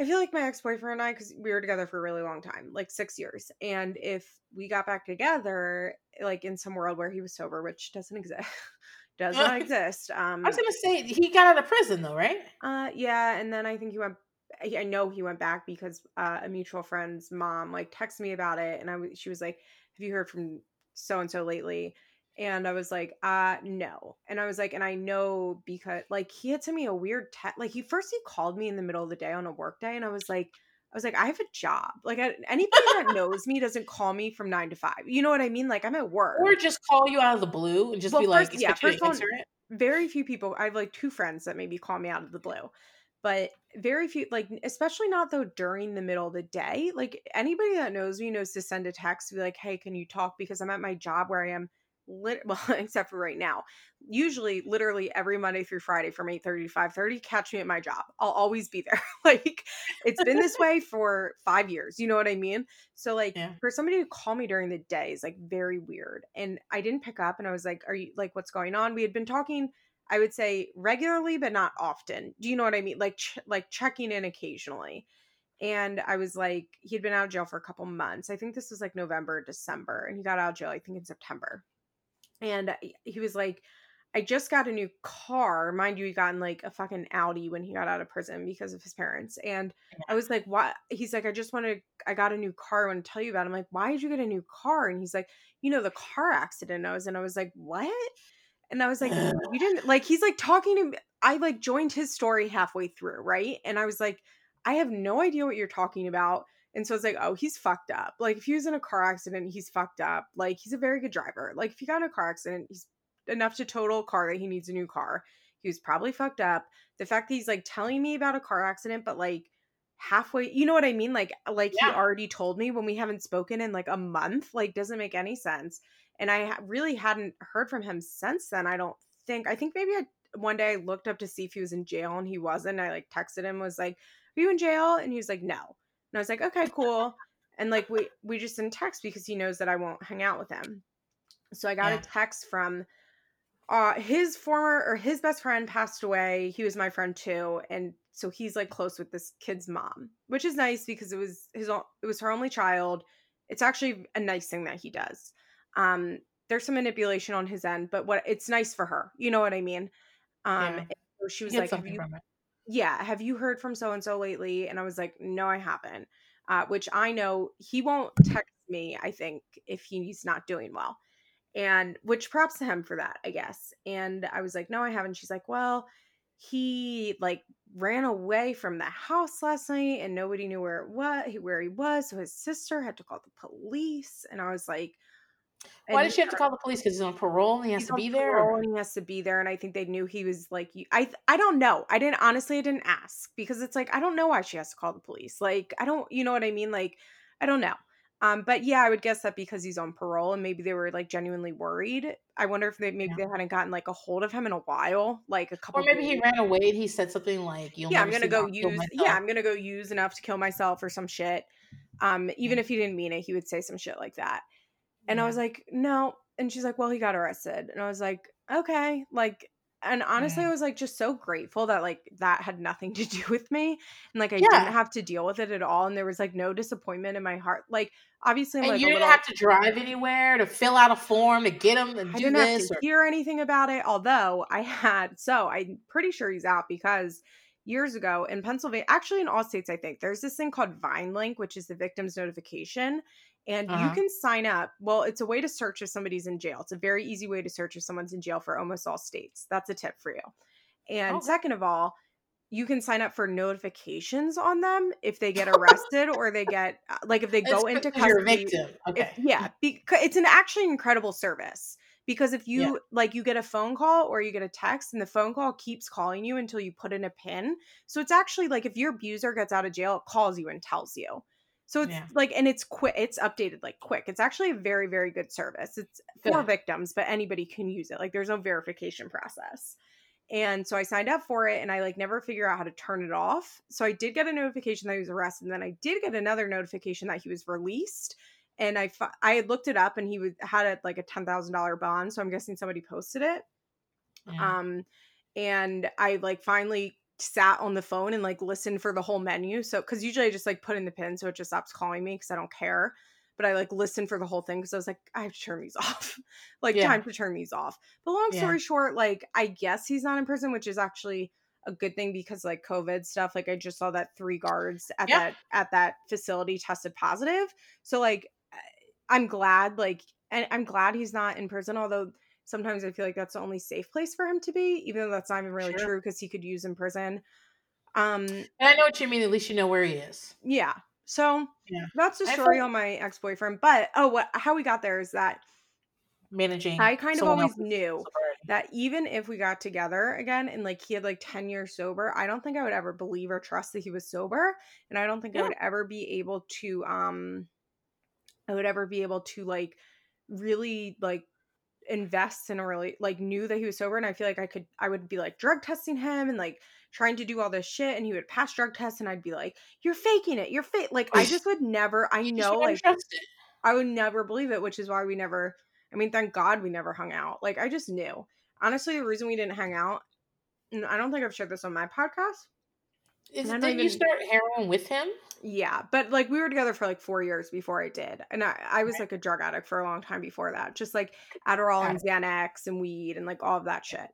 I feel like my ex boyfriend and I, because we were together for a really long time, like six years. And if we got back together, like in some world where he was sober, which doesn't exist, does not exist. Um, I was gonna say he got out of prison though, right? Uh, yeah. And then I think he went. I know he went back because uh, a mutual friend's mom like texted me about it, and I she was like, "Have you heard from so and so lately?" And I was like, uh, no. And I was like, and I know because like he had sent me a weird text. Like he first he called me in the middle of the day on a work day, and I was like, I was like, I have a job. Like I, anybody that knows me doesn't call me from nine to five. You know what I mean? Like I'm at work, or just call you out of the blue and just well, be first, like, yeah, first phone, very few people. I have like two friends that maybe call me out of the blue, but very few. Like especially not though during the middle of the day. Like anybody that knows me knows to send a text to be like, Hey, can you talk? Because I'm at my job where I am lit well except for right now usually literally every monday through friday from 8 30 to 5 30 catch me at my job i'll always be there like it's been this way for five years you know what i mean so like yeah. for somebody to call me during the day is like very weird and i didn't pick up and i was like are you like what's going on we had been talking i would say regularly but not often do you know what i mean like ch- like checking in occasionally and I was like, he'd been out of jail for a couple months. I think this was like November, December, and he got out of jail, I think in September and he was like I just got a new car. Mind you, he got in like a fucking Audi when he got out of prison because of his parents. And I was like, what? He's like, I just want to, I got a new car. I want to tell you about it. I'm like, why did you get a new car? And he's like, you know, the car accident I was in. I was like, what? And I was like, you didn't, like, he's like talking to me. I like joined his story halfway through, right? And I was like, I have no idea what you're talking about. And so it's like, oh, he's fucked up. Like if he was in a car accident, he's fucked up. Like he's a very good driver. Like if he got in a car accident, he's enough to total a car that he needs a new car. He was probably fucked up. The fact that he's like telling me about a car accident, but like halfway, you know what I mean? Like like yeah. he already told me when we haven't spoken in like a month, like doesn't make any sense. And I really hadn't heard from him since then. I don't think. I think maybe I, one day I looked up to see if he was in jail and he wasn't. I like texted him was like, "Are you in jail?" And he was like, "No." And I was like, okay, cool. And like we we just didn't text because he knows that I won't hang out with him. So I got yeah. a text from uh his former or his best friend passed away. He was my friend too, and so he's like close with this kid's mom, which is nice because it was his it was her only child. It's actually a nice thing that he does. Um there's some manipulation on his end, but what it's nice for her. You know what I mean? Um yeah. so she was like, "Have you yeah, have you heard from so and so lately? And I was like, no, I haven't. Uh, which I know he won't text me, I think, if he's not doing well. And which props to him for that, I guess. And I was like, no, I haven't. She's like, well, he like ran away from the house last night and nobody knew where it was where he was so his sister had to call the police and i was like why does she have to call the police because he's on parole and he has to be there Parole and he has to be there and i think they knew he was like i i don't know i didn't honestly i didn't ask because it's like i don't know why she has to call the police like i don't you know what i mean like i don't know um, but yeah, I would guess that because he's on parole and maybe they were like genuinely worried. I wonder if they maybe yeah. they hadn't gotten like a hold of him in a while, like a couple. Or maybe days. he ran away and he said something like, "Yeah, I'm gonna go use. Yeah, I'm gonna go use enough to kill myself or some shit." Um, even if he didn't mean it, he would say some shit like that. And yeah. I mm-hmm. was like, "No." And she's like, "Well, he got arrested." And I was like, "Okay." Like and honestly, I was like just so grateful that like that had nothing to do with me and like I yeah. didn't have to deal with it at all. And there was like no disappointment in my heart. Like obviously, I'm, and like, you didn't little... have to drive anywhere to fill out a form to get him and I do didn't this. Have to or... hear anything about it. Although I had, so I'm pretty sure he's out because years ago in Pennsylvania, actually in all states, I think there's this thing called VINELink, which is the victim's notification and uh-huh. you can sign up. Well, it's a way to search if somebody's in jail. It's a very easy way to search if someone's in jail for almost all states. That's a tip for you. And oh. second of all, you can sign up for notifications on them if they get arrested or they get uh, like if they go it's into custody. You're a victim. Okay. If, yeah, because it's an actually incredible service because if you yeah. like you get a phone call or you get a text and the phone call keeps calling you until you put in a pin. So it's actually like if your abuser gets out of jail, it calls you and tells you. So it's yeah. like, and it's quick, it's updated like quick. It's actually a very, very good service. It's good. for victims, but anybody can use it. Like there's no verification process. And so I signed up for it and I like never figure out how to turn it off. So I did get a notification that he was arrested. And then I did get another notification that he was released. And I, I had looked it up and he was, had a, like a $10,000 bond. So I'm guessing somebody posted it. Yeah. Um, and I like finally sat on the phone and like listened for the whole menu. So, because usually I just like put in the pin so it just stops calling me because I don't care. But I like listened for the whole thing because I was like, I have to turn these off. like, yeah. time to turn these off. But long story yeah. short, like, I guess he's not in prison, which is actually a good thing because like COVID stuff. Like, I just saw that three guards at yeah. that at that facility tested positive. So, like, I'm glad, like, and I'm glad he's not in prison, although sometimes I feel like that's the only safe place for him to be, even though that's not even really sure. true because he could use in prison. Um, and I know what you mean. At least you know where he is. Yeah. So yeah. that's the story on my ex boyfriend. But oh, what how we got there is that managing. I kind of always knew that even if we got together again and like he had like 10 years sober, I don't think I would ever believe or trust that he was sober. And I don't think yeah. I would ever be able to um I would ever be able to like really like invest in a really like knew that he was sober and I feel like I could I would be like drug testing him and like trying to do all this shit and he would pass drug tests and I'd be like you're faking it. You're fake like I just would never I know like I would never believe it which is why we never I mean thank god we never hung out. Like I just knew. Honestly the reason we didn't hang out and I don't think I've shared this on my podcast is did even, you start heroin with him yeah, but like we were together for like four years before I did, and I, I was like a drug addict for a long time before that, just like Adderall and Xanax and weed and like all of that shit.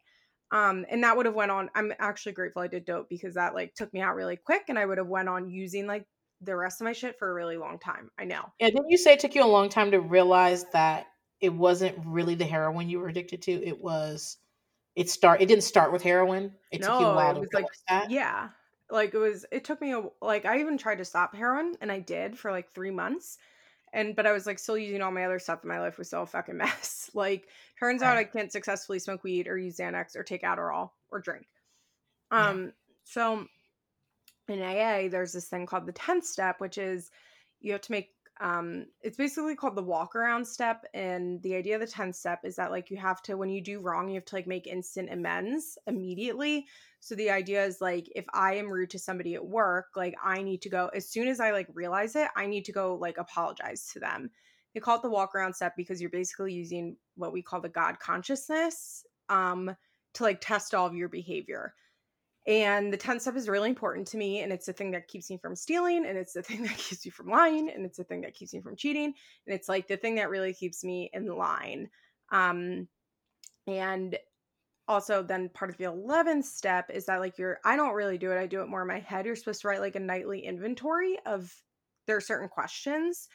Um, and that would have went on. I'm actually grateful I did dope because that like took me out really quick, and I would have went on using like the rest of my shit for a really long time. I know. Yeah, didn't you say it took you a long time to realize that it wasn't really the heroin you were addicted to? It was. It start. It didn't start with heroin. It no, took you a while to realize like, that. Yeah, like it was it took me a like I even tried to stop heroin and I did for like 3 months. And but I was like still using all my other stuff and my life was still a fucking mess. like turns out I can't successfully smoke weed or use Xanax or take Adderall or drink. Um yeah. so in AA there's this thing called the 10th step which is you have to make um it's basically called the walk around step and the idea of the 10th step is that like you have to when you do wrong you have to like make instant amends immediately so the idea is like if I am rude to somebody at work, like I need to go as soon as I like realize it, I need to go like apologize to them. They call it the walk around step because you're basically using what we call the God consciousness um to like test all of your behavior. And the 10th step is really important to me. And it's the thing that keeps me from stealing. And it's the thing that keeps you from lying. And it's the thing that keeps me from cheating. And it's like the thing that really keeps me in line. Um, and also then part of the 11th step is that like you're i don't really do it i do it more in my head you're supposed to write like a nightly inventory of there are certain questions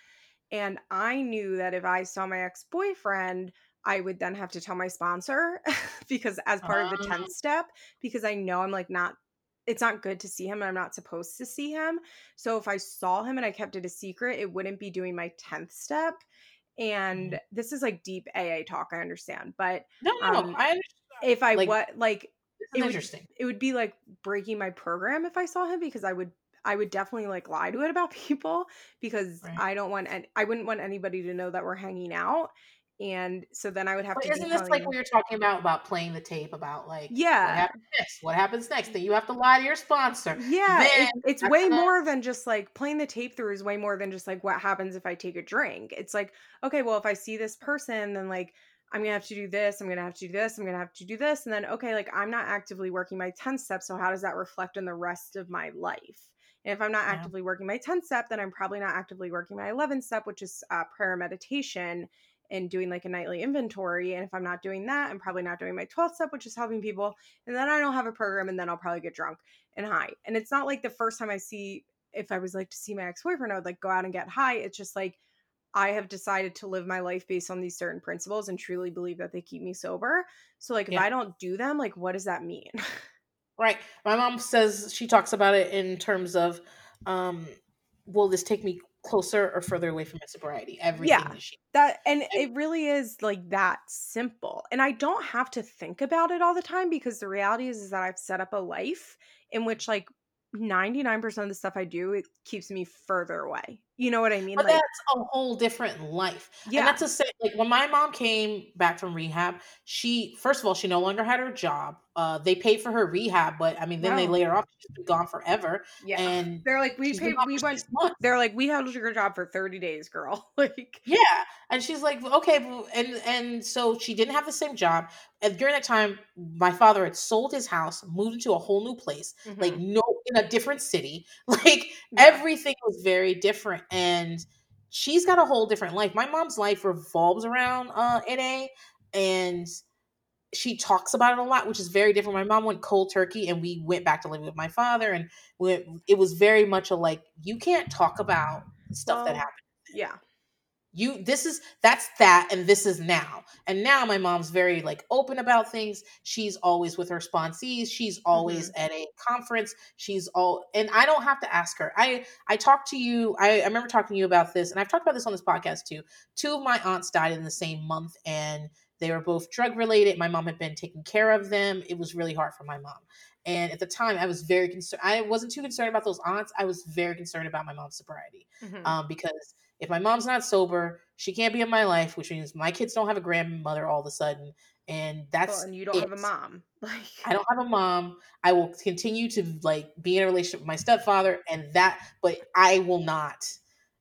and i knew that if i saw my ex-boyfriend I would then have to tell my sponsor because as part of the 10th Ah. step, because I know I'm like not it's not good to see him and I'm not supposed to see him. So if I saw him and I kept it a secret, it wouldn't be doing my 10th step. And Mhm. this is like deep AA talk, I understand. But No, no, um I understand. if I Like, what like it would interesting. it would be like breaking my program if I saw him because I would I would definitely like lie to it about people because Right. I don't want and I wouldn't want anybody to know that we're hanging out. And so then I would have But to isn't this like what you're talking about about playing the tape about like what Yeah. happens next? What happens next? Then you have to lie to your sponsor. Yeah, it, it's way gonna more than just like playing the tape through is way more than just like what happens if I take a drink. It's like, okay, well, if I see this person, then like I'm gonna have to do this, I'm gonna have to do this, I'm gonna have to do this. And then, okay, like I'm not actively working my ten step. So how does that reflect in the rest of my life? And if I'm not Yeah. actively working my 10 step, then I'm probably not actively working my 11th step, which is uh, prayer and meditation and doing like a nightly inventory. And if I'm not doing that, I'm probably not doing my 12th step, which is helping people. And then I don't have a program and then I'll probably get drunk and high. And it's not like the first time I see, if I was like to see my ex boyfriend, I would like go out and get high. It's just like I have decided to live my life based on these certain principles and truly believe that they keep me sober. So, like, if Yeah. I don't do them, like, what does that mean? Right. My mom says she talks about it in terms of um will this take me closer or further away from my sobriety? Everything yeah. that she That and and it really is like that simple. And I don't have to think about it all the time because the reality is, is that I've set up a life in which like 99% of the stuff I do, it keeps me further away. You know what I mean? But Like, that's a whole different life. And yeah. that's a say like when my mom came back from rehab, she first of all, she no longer had her job. Uh they paid for her rehab, but I mean then they No. laid her off. She's been gone forever. Yeah. And They're like, we paid we went they're like, we held your job for 30 days, girl. like Yeah, and she's like, okay, and and so she didn't have the same job. And during that time, my father had sold his house, moved into a whole new place, like mhm, no, in a different city. Like yeah. everything was very different, and she's got a whole different life. My mom's life revolves around uh NA, and she talks about it a lot, which is very different. My mom went cold turkey, and we went back to living with my father, and it was very much a like you can't talk about stuff that happened yeah. You this is that's that and this is now. And now my mom's very like open about things. She's always with her sponsees. She's always hmm at a conference. She's all and i don't have to ask her. I i talked to you I, I remember talking to you about this and i've talked about this on this podcast too. Two of my aunts died in the same month and they were both drug related. My mom had been taking care of them. It was really hard for my mom. And at the time i was very concerned i wasn't too concerned about those aunts. I was very concerned about my mom's sobriety hmm um, because if my mom's not sober, she can't be in my life, which means my kids don't have a grandmother all of a sudden, and Well, that's and you don't it. have a mom. Like I don't have a mom. I will continue to like be in a relationship with my stepfather, and that, but I will not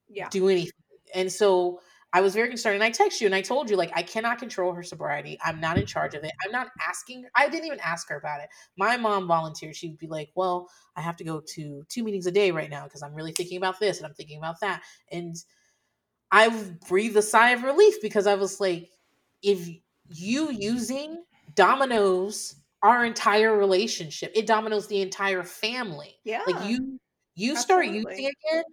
yeah. do anything. And so I was very concerned, and I texted you and I told you like I cannot control her sobriety. I'm not in charge of it. I'm not asking. I didn't even ask her about it. My mom volunteered. She'd be like, "Well, I have to go to two meetings a day right now because I'm really thinking about this and I'm thinking about that." And I breathed a sigh of relief because I was like, if you using dominoes our entire relationship, it dominoes the entire family. Yeah. Like you you start using again,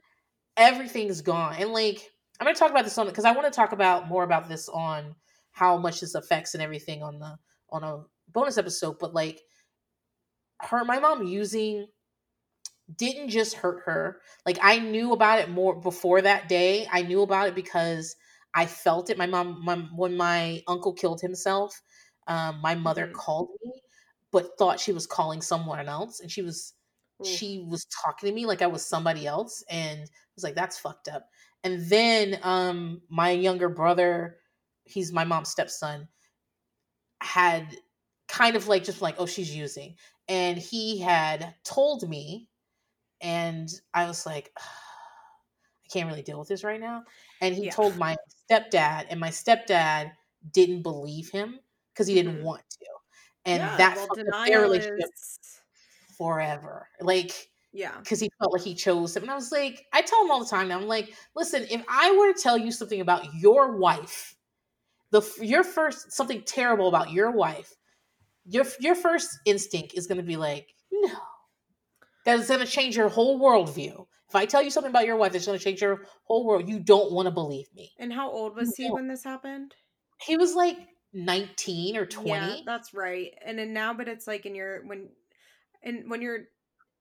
everything's gone. And like I'm gonna talk about this on because I want to talk about more about this on how much this affects and everything on the on a bonus episode. But like her my mom using didn't just hurt her. Like I knew about it more before that day. I knew about it because I felt it. My mom, my, when my uncle killed himself, um, my mother hmm called me, but thought she was calling someone else, and she was she was talking to me like I was somebody else, and I was like, "That's fucked up." And then um, my younger brother, he's my mom's stepson, had kind of like just like, "Oh, she's using," and he had told me and I was like, I can't really deal with this right now. And he Yeah. told my stepdad, and my stepdad didn't believe him because he didn't hmm want to. And Yeah. that Well, fucked their denial relationship is. forever. Like, Yeah. because he felt like he chose him. And I was like, I tell him all the time now, I'm like, listen, if I were to tell you something about your wife, the your first something terrible about your wife, your your first instinct is going to be like, no, that is going to change your whole worldview. If I tell you something about your wife that's going to change your whole world, you don't want to believe me. And how old You was he don't. when this happened? He was like 19 or 20. Yeah, that's right. And then now, but it's like in your when and when you're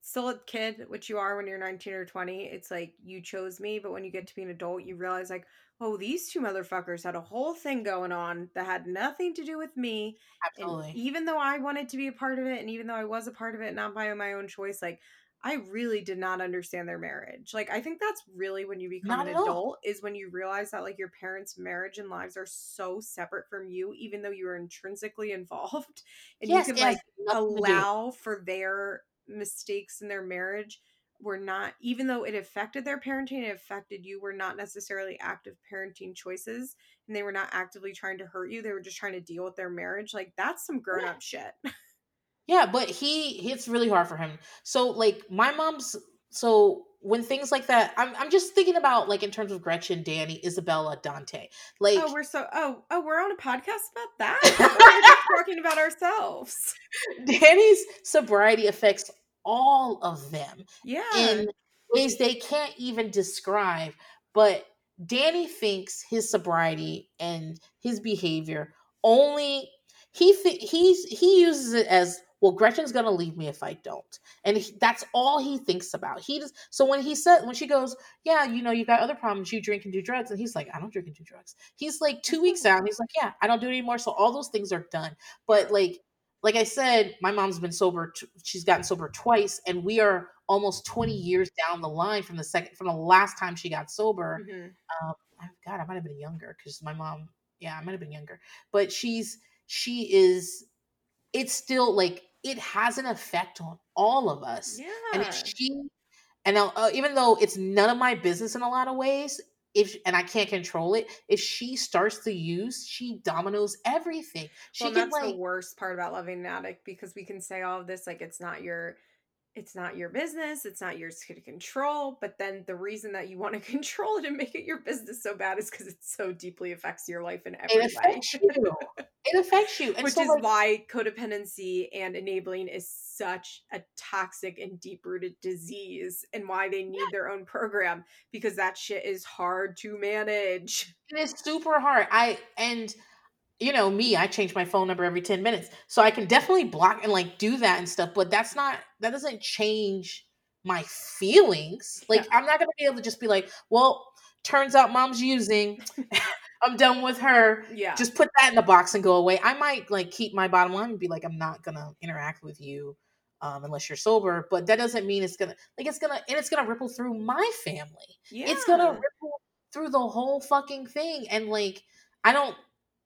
still a kid, which you are when you're 19 or 20, it's like you chose me, but when you get to be an adult, you realize like, oh, these two motherfuckers had a whole thing going on that had nothing to do with me. Absolutely. And even though I wanted to be a part of it, and even though I was a part of it, not by my own choice, like I really did not understand their marriage. Like I think that's really when you become not an adult all. is when you realize that like your parents' marriage and lives are so separate from you, even though you are intrinsically involved, and yes, you can like allow for their mistakes in their marriage were not even though it affected their parenting it affected you were not necessarily active parenting choices and they were not actively trying to hurt you they were just trying to deal with their marriage like that's some grown-up yeah. shit. Yeah but he it's really hard for him. So like my mom's so when things like that I'm, I'm just thinking about like in terms of gretchen danny isabella dante oh, like oh we're so oh oh we're on a podcast about that? We're just talking about ourselves. Danny's sobriety affects all of them yeah. in ways they can't even describe. But Danny thinks his sobriety and his behavior only he th- he's he uses it as well gretchen's gonna leave me if i don't and he, that's all he thinks about he just so when he said when she goes yeah you know you've got other problems you drink and do drugs and he's like i don't drink and do drugs he's like two weeks out he's like yeah i don't do it anymore so all those things are done but like like I said, my mom's been sober. T- she's gotten sober twice, and we are almost 20 years down the line from the second from the last time she got sober. Mm-hmm. Um, God, I might have been younger because my mom, yeah, I might have been younger. But she's she is. It's still like it has an effect on all of us. Yeah. And if she and uh, even though it's none of my business in a lot of ways, if and I can't control it, if she starts to use, she dominoes everything. She well, that's like, the worst part about loving an addict because we can say all of this like it's not your it's not your business, it's not yours to control. But then the reason that you want to control it and make it your business so bad is because it so deeply affects your life in every it affects way. you. It affects you. And Which so is like, why codependency and enabling is such a toxic and deep rooted disease and why they need yeah. their own program because that shit is hard to manage. It is super hard. I and you know me i change my phone number every 10 minutes. So i can definitely block and like do that and stuff but that's not that doesn't change my feelings. Like yeah. i'm not gonna be able to just be like well turns out mom's using i'm done with her. Yeah. Just put that in the box and go away. I might like keep my bottom line and be like i'm not gonna interact with you um, unless you're sober but that doesn't mean it's gonna like it's gonna and it's gonna ripple through my family. Yeah. it's gonna ripple through the whole fucking thing and like i don't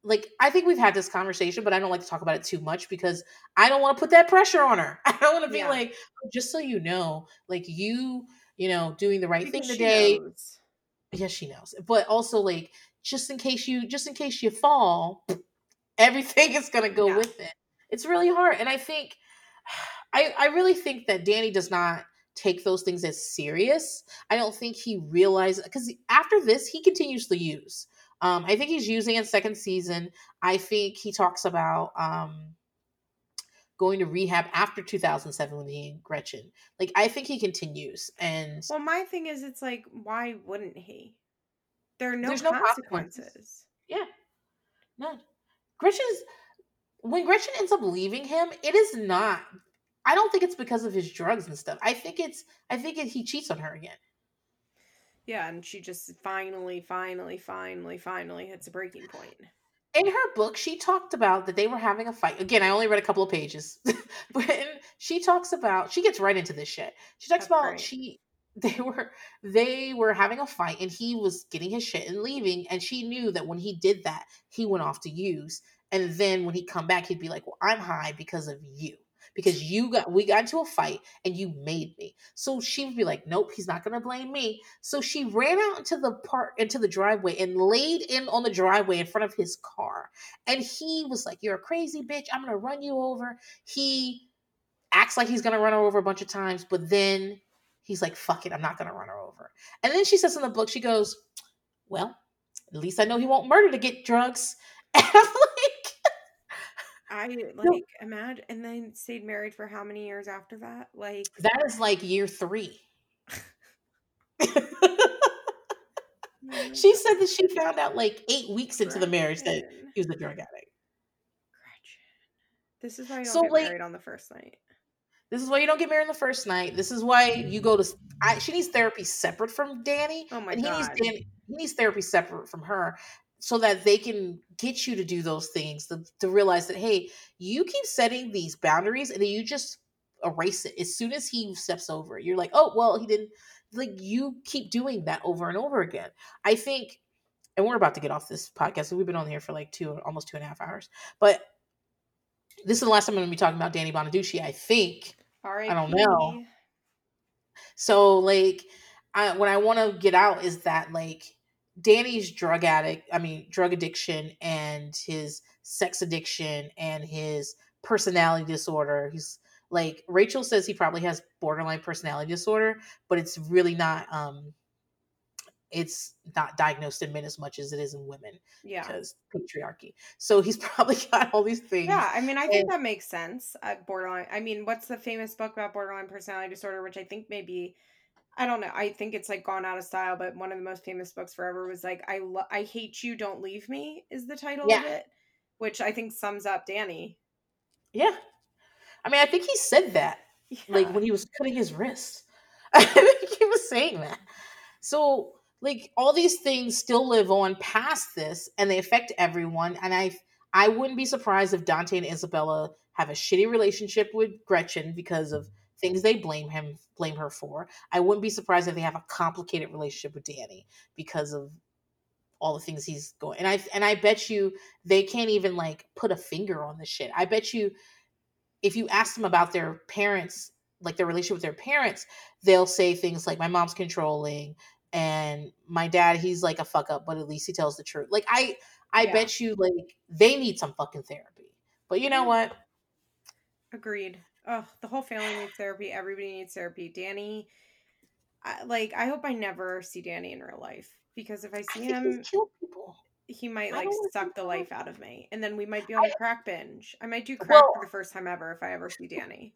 like I think we've had this conversation, but I don't like to talk about it too much because I don't want to put that pressure on her. I don't want to be yeah. like, oh, just so you know, like you, you know, doing the right thing today. Knows. Yes, she knows. But also like just in case you just in case you fall, everything is gonna go yeah. with it. It's really hard. And I think I I really think that Danny does not take those things as serious. I don't think he realizes because after this, he continues to use. Um, I think he's using it second season. I think he talks about um, going to rehab after 2007 with he and Gretchen. Like I think he continues. And well, my thing is, it's like, why wouldn't he? There are no, consequences. no consequences. Yeah, none. Gretchen's when Gretchen ends up leaving him, it is not. I don't think it's because of his drugs and stuff. I think it's. I think it, he cheats on her again. Yeah, and she just finally, finally, finally, finally hits a breaking point. In her book, she talked about that they were having a fight. Again, I only read a couple of pages, but she talks about she gets right into this shit. She talks That's about great. she they were they were having a fight and he was getting his shit and leaving and she knew that when he did that he went off to use and then when he come back he'd be like well i'm high because of you because you got we got into a fight and you made me. So she would be like, Nope, he's not gonna blame me. So she ran out into the park into the driveway and laid in on the driveway in front of his car. And he was like, You're a crazy bitch, I'm gonna run you over. He acts like he's gonna run her over a bunch of times, but then he's like, fuck it, I'm not gonna run her over. And then she says in the book, she goes, Well, at least I know he won't murder to get drugs. And I'm I like imagine, and then stayed married for how many years after that? Like that is like year three. she said that she found out like eight weeks into the marriage that he was a drug addict. This is why you don't So, get like- married on the first night. This is why you don't get married on the first night. This is why you go to. I, she needs therapy separate from Danny, Oh my and he needs Danny. He needs therapy separate from her, so that they can get you to do those things. To, to realize that hey, you keep setting these boundaries, and then you just erase it as soon as he steps over. You're like, oh well, he didn't. Like you keep doing that over and over again. I think, and we're about to get off this podcast. We've been on here for like two, almost two and a half hours, but. This is the last time I'm going to be talking about Danny Bonaduce. I think i don't know. So like I what I want to get out is that like Danny's drug addict, I mean drug addiction and his sex addiction and his personality disorder. He's like Rachel says he probably has borderline personality disorder, but it's really not um it's not diagnosed in men as much as it is in women Yeah. because patriarchy. So he's probably got all these things. Yeah, I mean, I think And- that makes sense. Uh, borderline. I mean, what's the famous book about borderline personality disorder? Which I think maybe, I don't know. I think it's like gone out of style. But one of the most famous books forever was like, "I lo- I hate you, don't leave me" is the title of it, which I think sums up Danny. Yeah. I mean, I think he said that like when he was cutting his wrist. I think he was saying that. So, like all these things still live on past this and they affect everyone. And I I wouldn't be surprised if Dante and Isabella have a shitty relationship with Gretchen because of things they blame him blame her for. I wouldn't be surprised if they have a complicated relationship with Danny because of all the things he's going and I and I bet you they can't even like put a finger on the shit. I bet you if you ask them about their parents, like their relationship with their parents, they'll say things like, "My mom's controlling," and "My dad, he's like a fuck up, but at least he tells the truth." Like I, I Yeah. bet you, like they need some fucking therapy. But you know what? Agreed. Oh, the whole family needs therapy. Everybody needs therapy. Danny, I, like, I hope I never see Danny in real life because if I I see think him, he might like suck the life out of me, and then we might be on a crack binge. I might do crack Well- for the first time ever if I ever see Danny.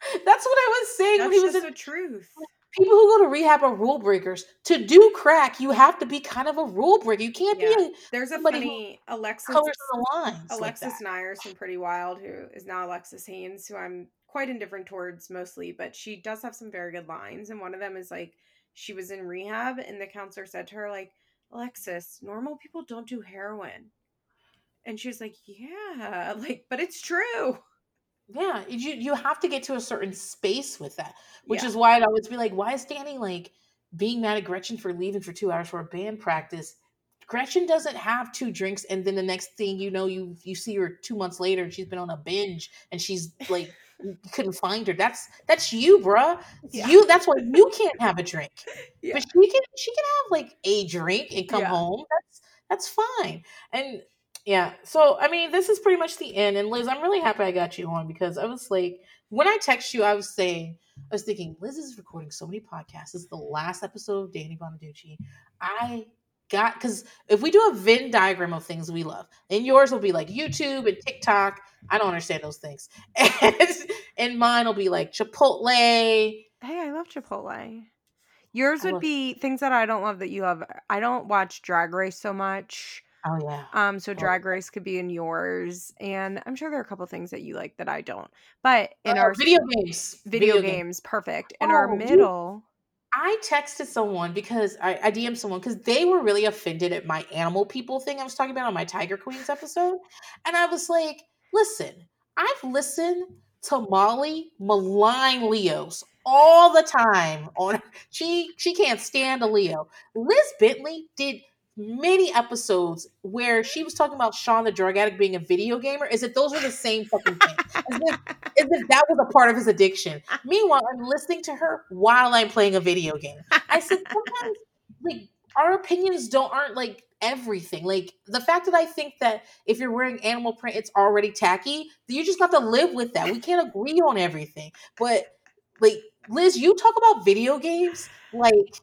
That's what I was saying That's when he was just in. the truth. People who go to rehab are rule breakers. To do crack, you have to be kind of a rule breaker. You can't Yeah. be a There's a funny Alexis colors the lines. Alexis that. Neiers from Pretty Wild, who is now Alexis Haines, who I'm quite indifferent towards mostly, but she does have some very good lines. And one of them is like, she was in rehab, and the counselor said to her, like, Alexis, normal people don't do heroin. And she was like, yeah, like, but it's true. Yeah, you you have to get to a certain space with that, which Yeah. is why I'd always be like, why is Danny like being mad at Gretchen for leaving for two hours for a band practice? Gretchen doesn't have two drinks, and then the next thing you know, you you see her two months later, and she's been on a binge, and she's like, you couldn't find her. That's that's you, bruh. Yeah. You. That's why you can't have a drink. Yeah. But she can she can have like a drink and come Yeah. home. That's that's fine. And yeah, so I mean, this is pretty much the end. And Liz, I'm really happy I got you on because I was like, when I text you, I was saying, I was thinking, Liz is recording so many podcasts. This is the last episode of Danny Bonaduce. I got because if we do a Venn diagram of things we love, and yours will be like YouTube and TikTok. I don't understand those things, and, and mine will be like Chipotle. Hey, I love Chipotle. Yours would love- be things that I don't love that you love. I don't watch Drag Race so much. Oh yeah, Um, so Oh. Drag Race could be in yours, and I'm sure there are a couple things that you like that I don't. But in Uh, our video games, video, games, perfect. In our Oh, you- middle, I texted someone because I, I DM'd someone because they were really offended at my animal people thing I was talking about on my Tiger Queens episode. And I was like, listen, I've listened to Molly malign Leos all the time on she she can't stand a Leo. Liz Bentley did many episodes where she was talking about Sean the drug addict being a video gamer is if those were the same fucking thing. As if that was a part of his addiction. Meanwhile, I'm listening to her while I'm playing a video game. I said sometimes like our opinions don't aren't like everything. Like the fact that I think that if you're wearing animal print, it's already tacky, you just got to live with that. We can't agree on everything. But like Liz, you talk about video games like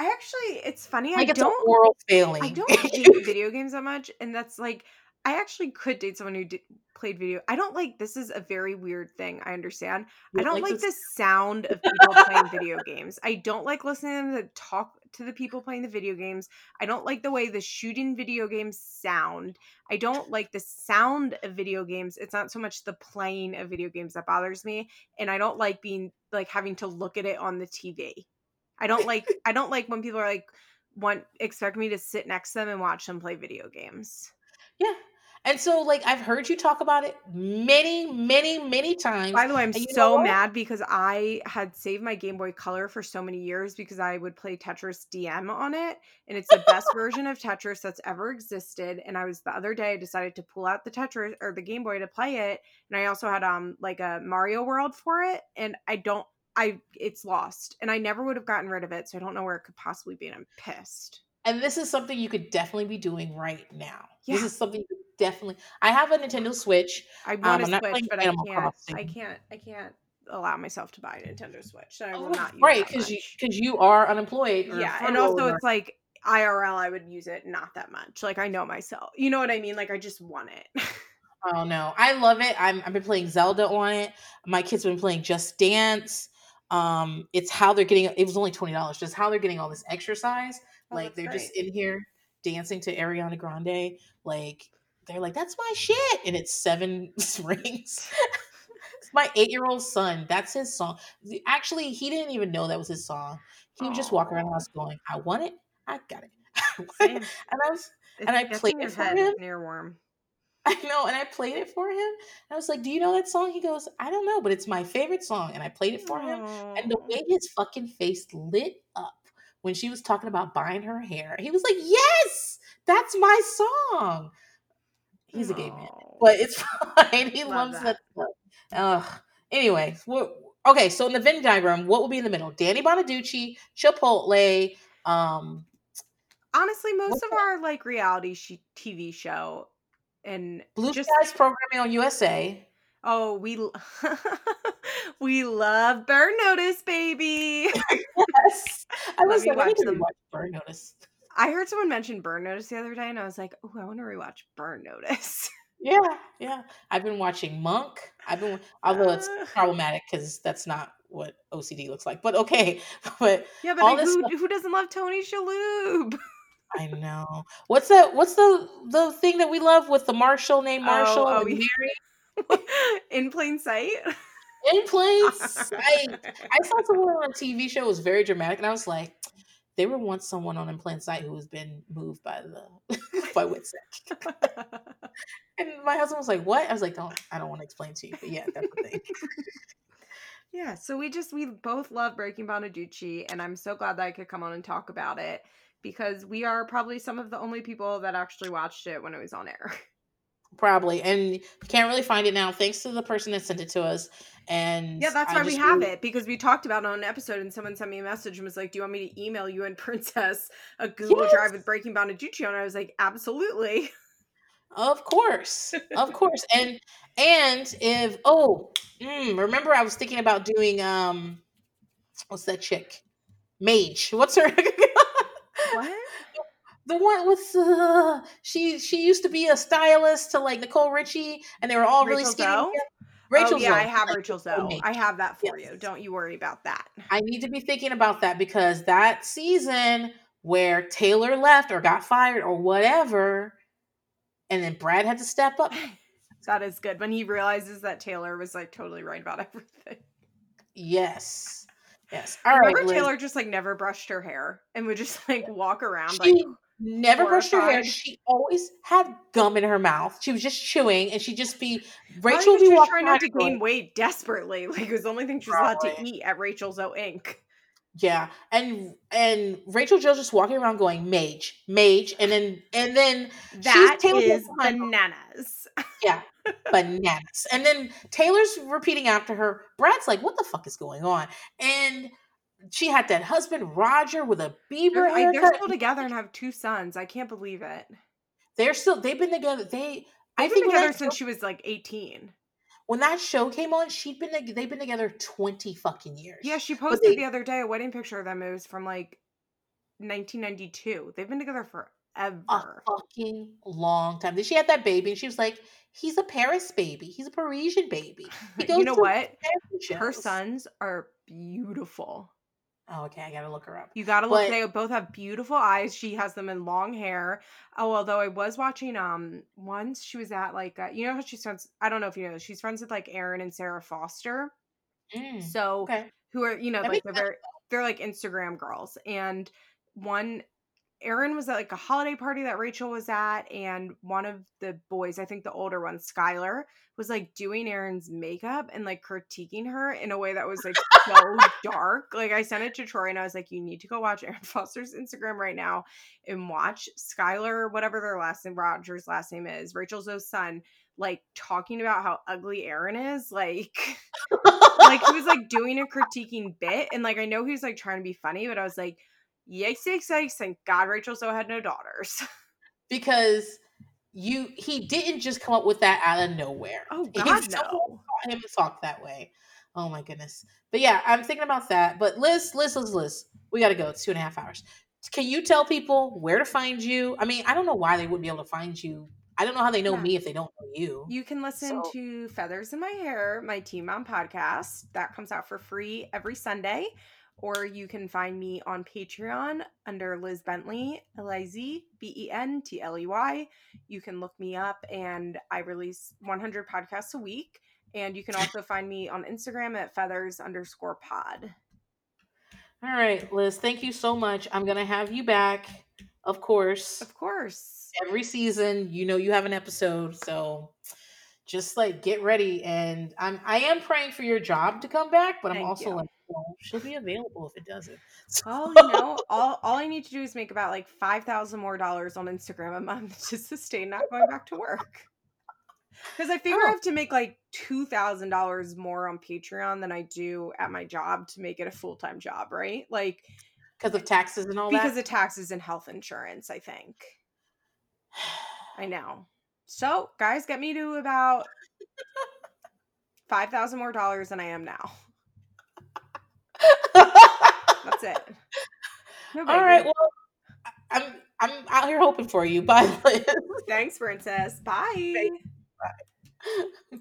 I actually, it's funny. I it's don't, oral failing. I don't hate video games that much, and that's like, I actually could date someone who did, played video. I don't like this is a very weird thing. I understand. You I don't like like the sound of people playing video games. I don't like listening to them to talk to the people playing the video games. I don't like the way the shooting video games sound. I don't like the sound of video games. It's not so much the playing of video games that bothers me, and I don't like being like having to look at it on the TV. I don't like I don't like when people are like want expect me to sit next to them and watch them play video games. Yeah. And so, like, I've heard you talk about it many, many, many times. By the way, I'm And you know so mad because I had saved my Game Boy Color for so many years because I would play Tetris DX on it, and it's the best version of Tetris that's ever existed. And I was the other day I decided to pull out the Tetris or the Game Boy to play it, and I also had um like a Mario World for it, and I don't I it's lost, and I never would have gotten rid of it, so I don't know where it could possibly be, and I'm pissed. And this is something you could definitely be doing right now. Yeah. This is something you definitely. I have a Nintendo Switch. I Um, want I'm to not Switch, but I can't. I can't. I can't allow myself to buy a Nintendo Switch. So I will Oh, not use right, because you because you are unemployed. Yeah, and also or- it's like IRL. I would use it not that much. Like I know myself. You know what I mean? Like I just want it. Oh no, I love it. I'm I've been playing Zelda on it. My kids have been playing Just Dance. Um, it's how they're getting. It was only twenty dollars. Just how they're getting all this exercise. Oh, like they're just in here dancing to Ariana Grande. Like they're like, "That's my shit," and it's seven rings. My eight year old son. That's his song. Actually, he didn't even know that was his song. He would just walk around the house going, "I want it. I got it." And I was It And I played it for head, him. an earworm. I know, and I played it for him. And I was like, "Do you know that song?" He goes, "I don't know, but it's my favorite song." And I played it for him, and the way his fucking face lit up when she was talking about buying her hair, he was like, "Yes, that's my song." He's a gay man, but it's fine. He Love loves that. that stuff. Anyway. Okay, so in the Venn diagram, what will be in the middle? Danny Bonaduce, Chipotle, um, Honestly, most what's of that? our like reality she- TV show and Blue just Skies programming on USA. oh we we love Burn Notice, baby. Yes, I was like, watch them. rewatch Burn Notice. I heard someone mention Burn Notice the other day, and I was like, oh, I want to rewatch Burn Notice. Yeah, yeah. I've been watching Monk. I've been, although it's Uh, problematic because that's not what OCD looks like. But okay, but yeah, but all like, this who stuff. who doesn't love Tony Shalhoub? I know. What's that? What's the the thing that we love with the Marshall named oh, Marshall Oh, oh, and. Mary in plain sight. in plain sight? I saw someone on a TV show was very dramatic, and I was like, they were once someone on in plain sight who has been moved by the by Witsec. And my husband was like, "What?" I was like, "Don't. I don't want to explain to you." But yeah, that's the thing. yeah, so we just we both love Breaking Bonaduce, and I'm so glad that I could come on and talk about it because we are probably some of the only people that actually watched it when it was on air. Probably, and you can't really find it now, thanks to the person that sent it to us. And Yeah, that's I why we have really- it because we talked about it on an episode, and someone sent me a message and was like, "Do you want me to email you and Princess a Google Yes. Drive with Breaking Bonaduce?" And I was like, "Absolutely." Of course, of course, and and if oh, mm, remember I was thinking about doing um, what's that chick, Mage? What's her? The one with uh, she she used to be a stylist to like Nicole Richie, and they were all really Rachel skinny. Zoe? Rachel oh yeah, Zoe. I have Like, Rachel Zoe. I have that for Yes. you. Don't you worry about that. I need to be thinking about that because that season where Taylor left or got fired or whatever, and then Brad had to step up. That is good when he realizes that Taylor was like totally right about everything. Yes. Yes. All right. Remember Liz. Taylor just like never brushed her hair and would just like walk around She like never brushed her hair. She always had gum in her mouth. She was just chewing, and she'd just be Rachel would be was trying not to going, gain weight desperately. Like it was the only thing she was allowed to eat at Rachel's Zoe Inc. Yeah, and and Rachel Jill just walking around going mage, mage, and then and then That is bananas. yeah, bananas. And then Taylor's repeating after her. Brad's like, "What the fuck is going on?" And she had that husband Roger with a Bieber They're, I- they're still together and have two sons. I can't believe it. They're still they've been together. They I They've think been together since show, she was like 18. when that show came on, she'd been they've been together twenty fucking years. Yeah, she posted they- the other day a wedding picture of them. It was from like 1992. They've been together forever. A fucking long time. Then she had that baby, and she was like, "He's a Paris baby. He's a Parisian baby." you know what? Her sons are beautiful. Oh, okay. I gotta look her up. You gotta look. But, they both have beautiful eyes. She has them in long hair. Oh, although I was watching um once she was at like uh, you know how she's friends. I don't know if you know she's friends with like Erin and Sarah Foster. Mm, so okay. who are you know that like they're very, they're like Instagram girls and one Erin was at like a holiday party that Rachel was at, and one of the boys, I think the older one, Skyler, was like doing Erin's makeup and like critiquing her in a way that was like so dark. Like I sent it to Troy and I was like, you need to go watch Erin Foster's Instagram right now and watch Skyler, whatever their last name, Roger's last name is, Rachel's son, like talking about how ugly Erin is. Like like he was like doing a critiquing bit. And like I know he was like trying to be funny, but I was like, yikes, yikes, yikes, thank God Rachel Zoe had no daughters. because you he didn't just come up with that out of nowhere. Oh God, no. Him talk that way. Oh my goodness. But yeah, I'm thinking about that. But Liz, Liz, Liz, Liz, we got to go. It's two and a half hours. Can you tell people where to find you? I mean, I don't know why they wouldn't be able to find you. I don't know how they know yeah. me if they don't know you. You can listen so. to Feathers in My Hair, my Team Mom podcast. That comes out for free every Sunday or you can find me on Patreon under Liz Bentley, L I Z B E N T L E Y. You can look me up, and I release 100 podcasts a week. And you can also find me on Instagram at feathers underscore pod. All right, Liz, thank you so much. I'm going to have you back, of course. Of course. Every season, you know, you have an episode. So just like get ready. And I'm, I am praying for your job to come back, but I'm also you. like, she'll be available if it doesn't. So. Oh, you know, all all I need to do is make about like five thousand more dollars on Instagram a month to sustain not going back to work. Because I figure oh. I have to make like two thousand dollars more on Patreon than I do at my job to make it a full time job, right? Like because of taxes and all because that. Because of taxes and health insurance, I think. I know. So, guys, get me to about five thousand more dollars than I am now. That's it. No All right. Well, I'm I'm out here hoping for you. Bye, Thanks, princess. Bye. Bye.